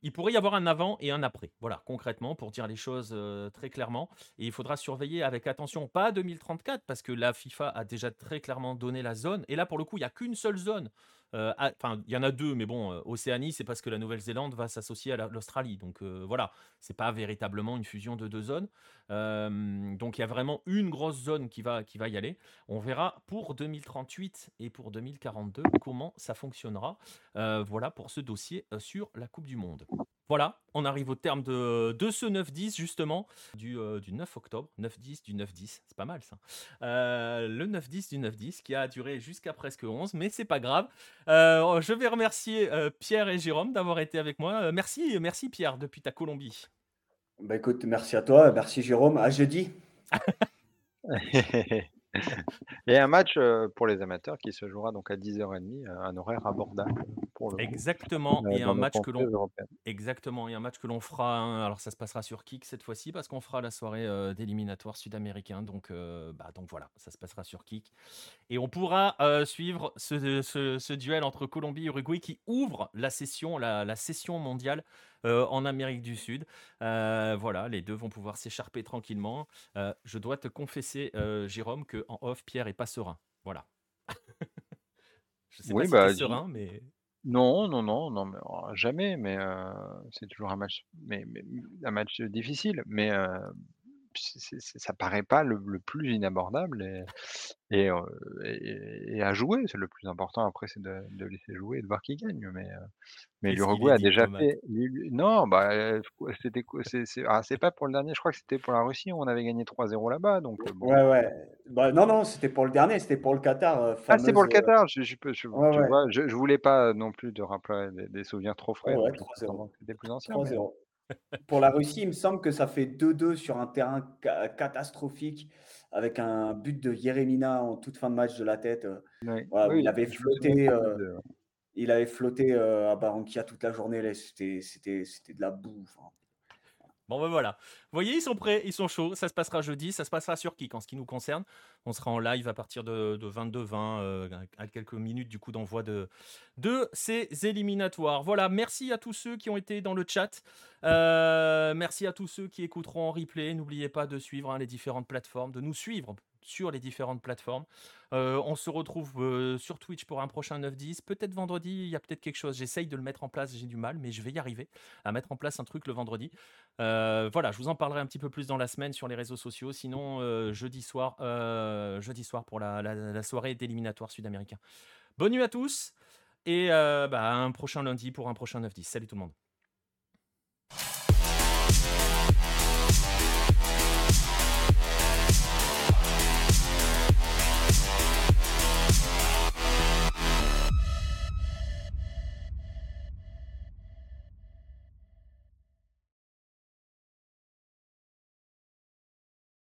il pourrait y avoir un avant et un après. Voilà, concrètement, pour dire les choses euh, très clairement. Et il faudra surveiller avec attention, pas 2034, parce que la FIFA a déjà très clairement donné la zone. Et là, pour le coup, il n'y a qu'une seule zone. Euh, Enfin, il y en a deux, mais bon, euh, Océanie, c'est parce que la Nouvelle-Zélande va s'associer à la- l'Australie. Donc euh, voilà, c'est pas véritablement une fusion de deux zones. Donc il y a vraiment une grosse zone qui va, qui va y aller. On verra pour 2038 et pour 2042 comment ça fonctionnera. Voilà pour ce dossier sur la Coupe du Monde. Voilà, on arrive au terme de, de ce 9-10 justement, du, euh, du 9 octobre, 9-10 du 9-10, c'est pas mal ça. Euh, le 9-10 du 9-10 qui a duré jusqu'à presque 11, mais c'est pas grave. Euh, je vais remercier euh, Pierre et Jérôme d'avoir été avec moi. Euh, merci, merci Pierre depuis ta Colombie. Bah écoute, merci à toi, merci Jérôme. À jeudi. *laughs* *laughs* Et un match, heu, pour les amateurs qui se jouera donc à 10:30, heu, un horaire abordable pour le Exactement, heu, et un match que l'on. Exactement, et un match que l'on fera, hein, alors ça se passera sur Kick cette fois-ci parce qu'on fera la soirée euh, d'éliminatoire sud-américain, donc, euh, bah, donc voilà, ça se passera sur Kick. Et on pourra euh, suivre ce, ce- ce duel entre Colombie et Uruguay qui ouvre la session, la, la session mondiale euh, en Amérique du Sud. Euh, voilà, les deux vont pouvoir s'écharper tranquillement. Euh, je dois te confesser, Jérôme, que en off, Pierre est pas serein. Voilà. *laughs* je sais Oui, pas si bah, t'es dis serein, mais... non, non, non, non, mais oh, jamais, mais c'est toujours un match mais mais un match difficile, mais c'est c'est c'est ça paraît pas le le plus inabordable et et et et à jouer. C'est le plus important après, c'est de de laisser jouer et de voir qui gagne, mais Mais qu'il l'Uruguay est a déjà diplomate. fait l'U non, bah, c'était quoi? C'est c'est ah, c'est pas pour le dernier, je crois que c'était pour la Russie, où on avait gagné 3-0 là-bas, donc bon. Ouais, ouais. Bah, non, non, c'était pour le dernier, c'était pour le Qatar, heu, Ah, c'était pour le Qatar? Je je peux je ouais, tu ouais. vois, je je voulais pas non plus de rappeler des des souvenirs trop frais, ouais, donc j'ai 3-0. que c'était plus ancien, mais 3-0. Pour la Russie, il me semble que ça fait 2-2 sur un terrain ca catastrophique avec un but de Yeremina en toute fin de match de la tête, voilà, il avait flotté, très bien heu, de il avait flotté, heu, à Barranquilla toute la journée c'était de la boue, enfin, Bon, ben voilà. Vous voyez, ils sont prêts, ils sont chauds. Ça se passera jeudi. Ça se passera sur Kik en ce qui nous concerne. On sera en live à partir de, de 22h20, euh, à quelques minutes du coup d'envoi de, de ces éliminatoires. Voilà, merci à tous ceux qui ont été dans le chat. Euh, merci à tous ceux qui écouteront en replay. N'oubliez pas de suivre hein, les différentes plateformes, de nous suivre sur les différentes plateformes. Euh, on se retrouve euh, sur Twitch pour un prochain 9-10. Peut-être vendredi, il y a peut-être quelque chose. J'essaye de le mettre en place, j'ai du mal, mais je vais y arriver à mettre en place un truc le vendredi. Euh, voilà, je vous en parlerai un petit peu plus dans la semaine sur les réseaux sociaux. Sinon, jeudi soir, pour la, soirée d'éliminatoire sud-américain. Bonne nuit à tous et bah, un prochain lundi pour un prochain 9-10. Salut tout le monde.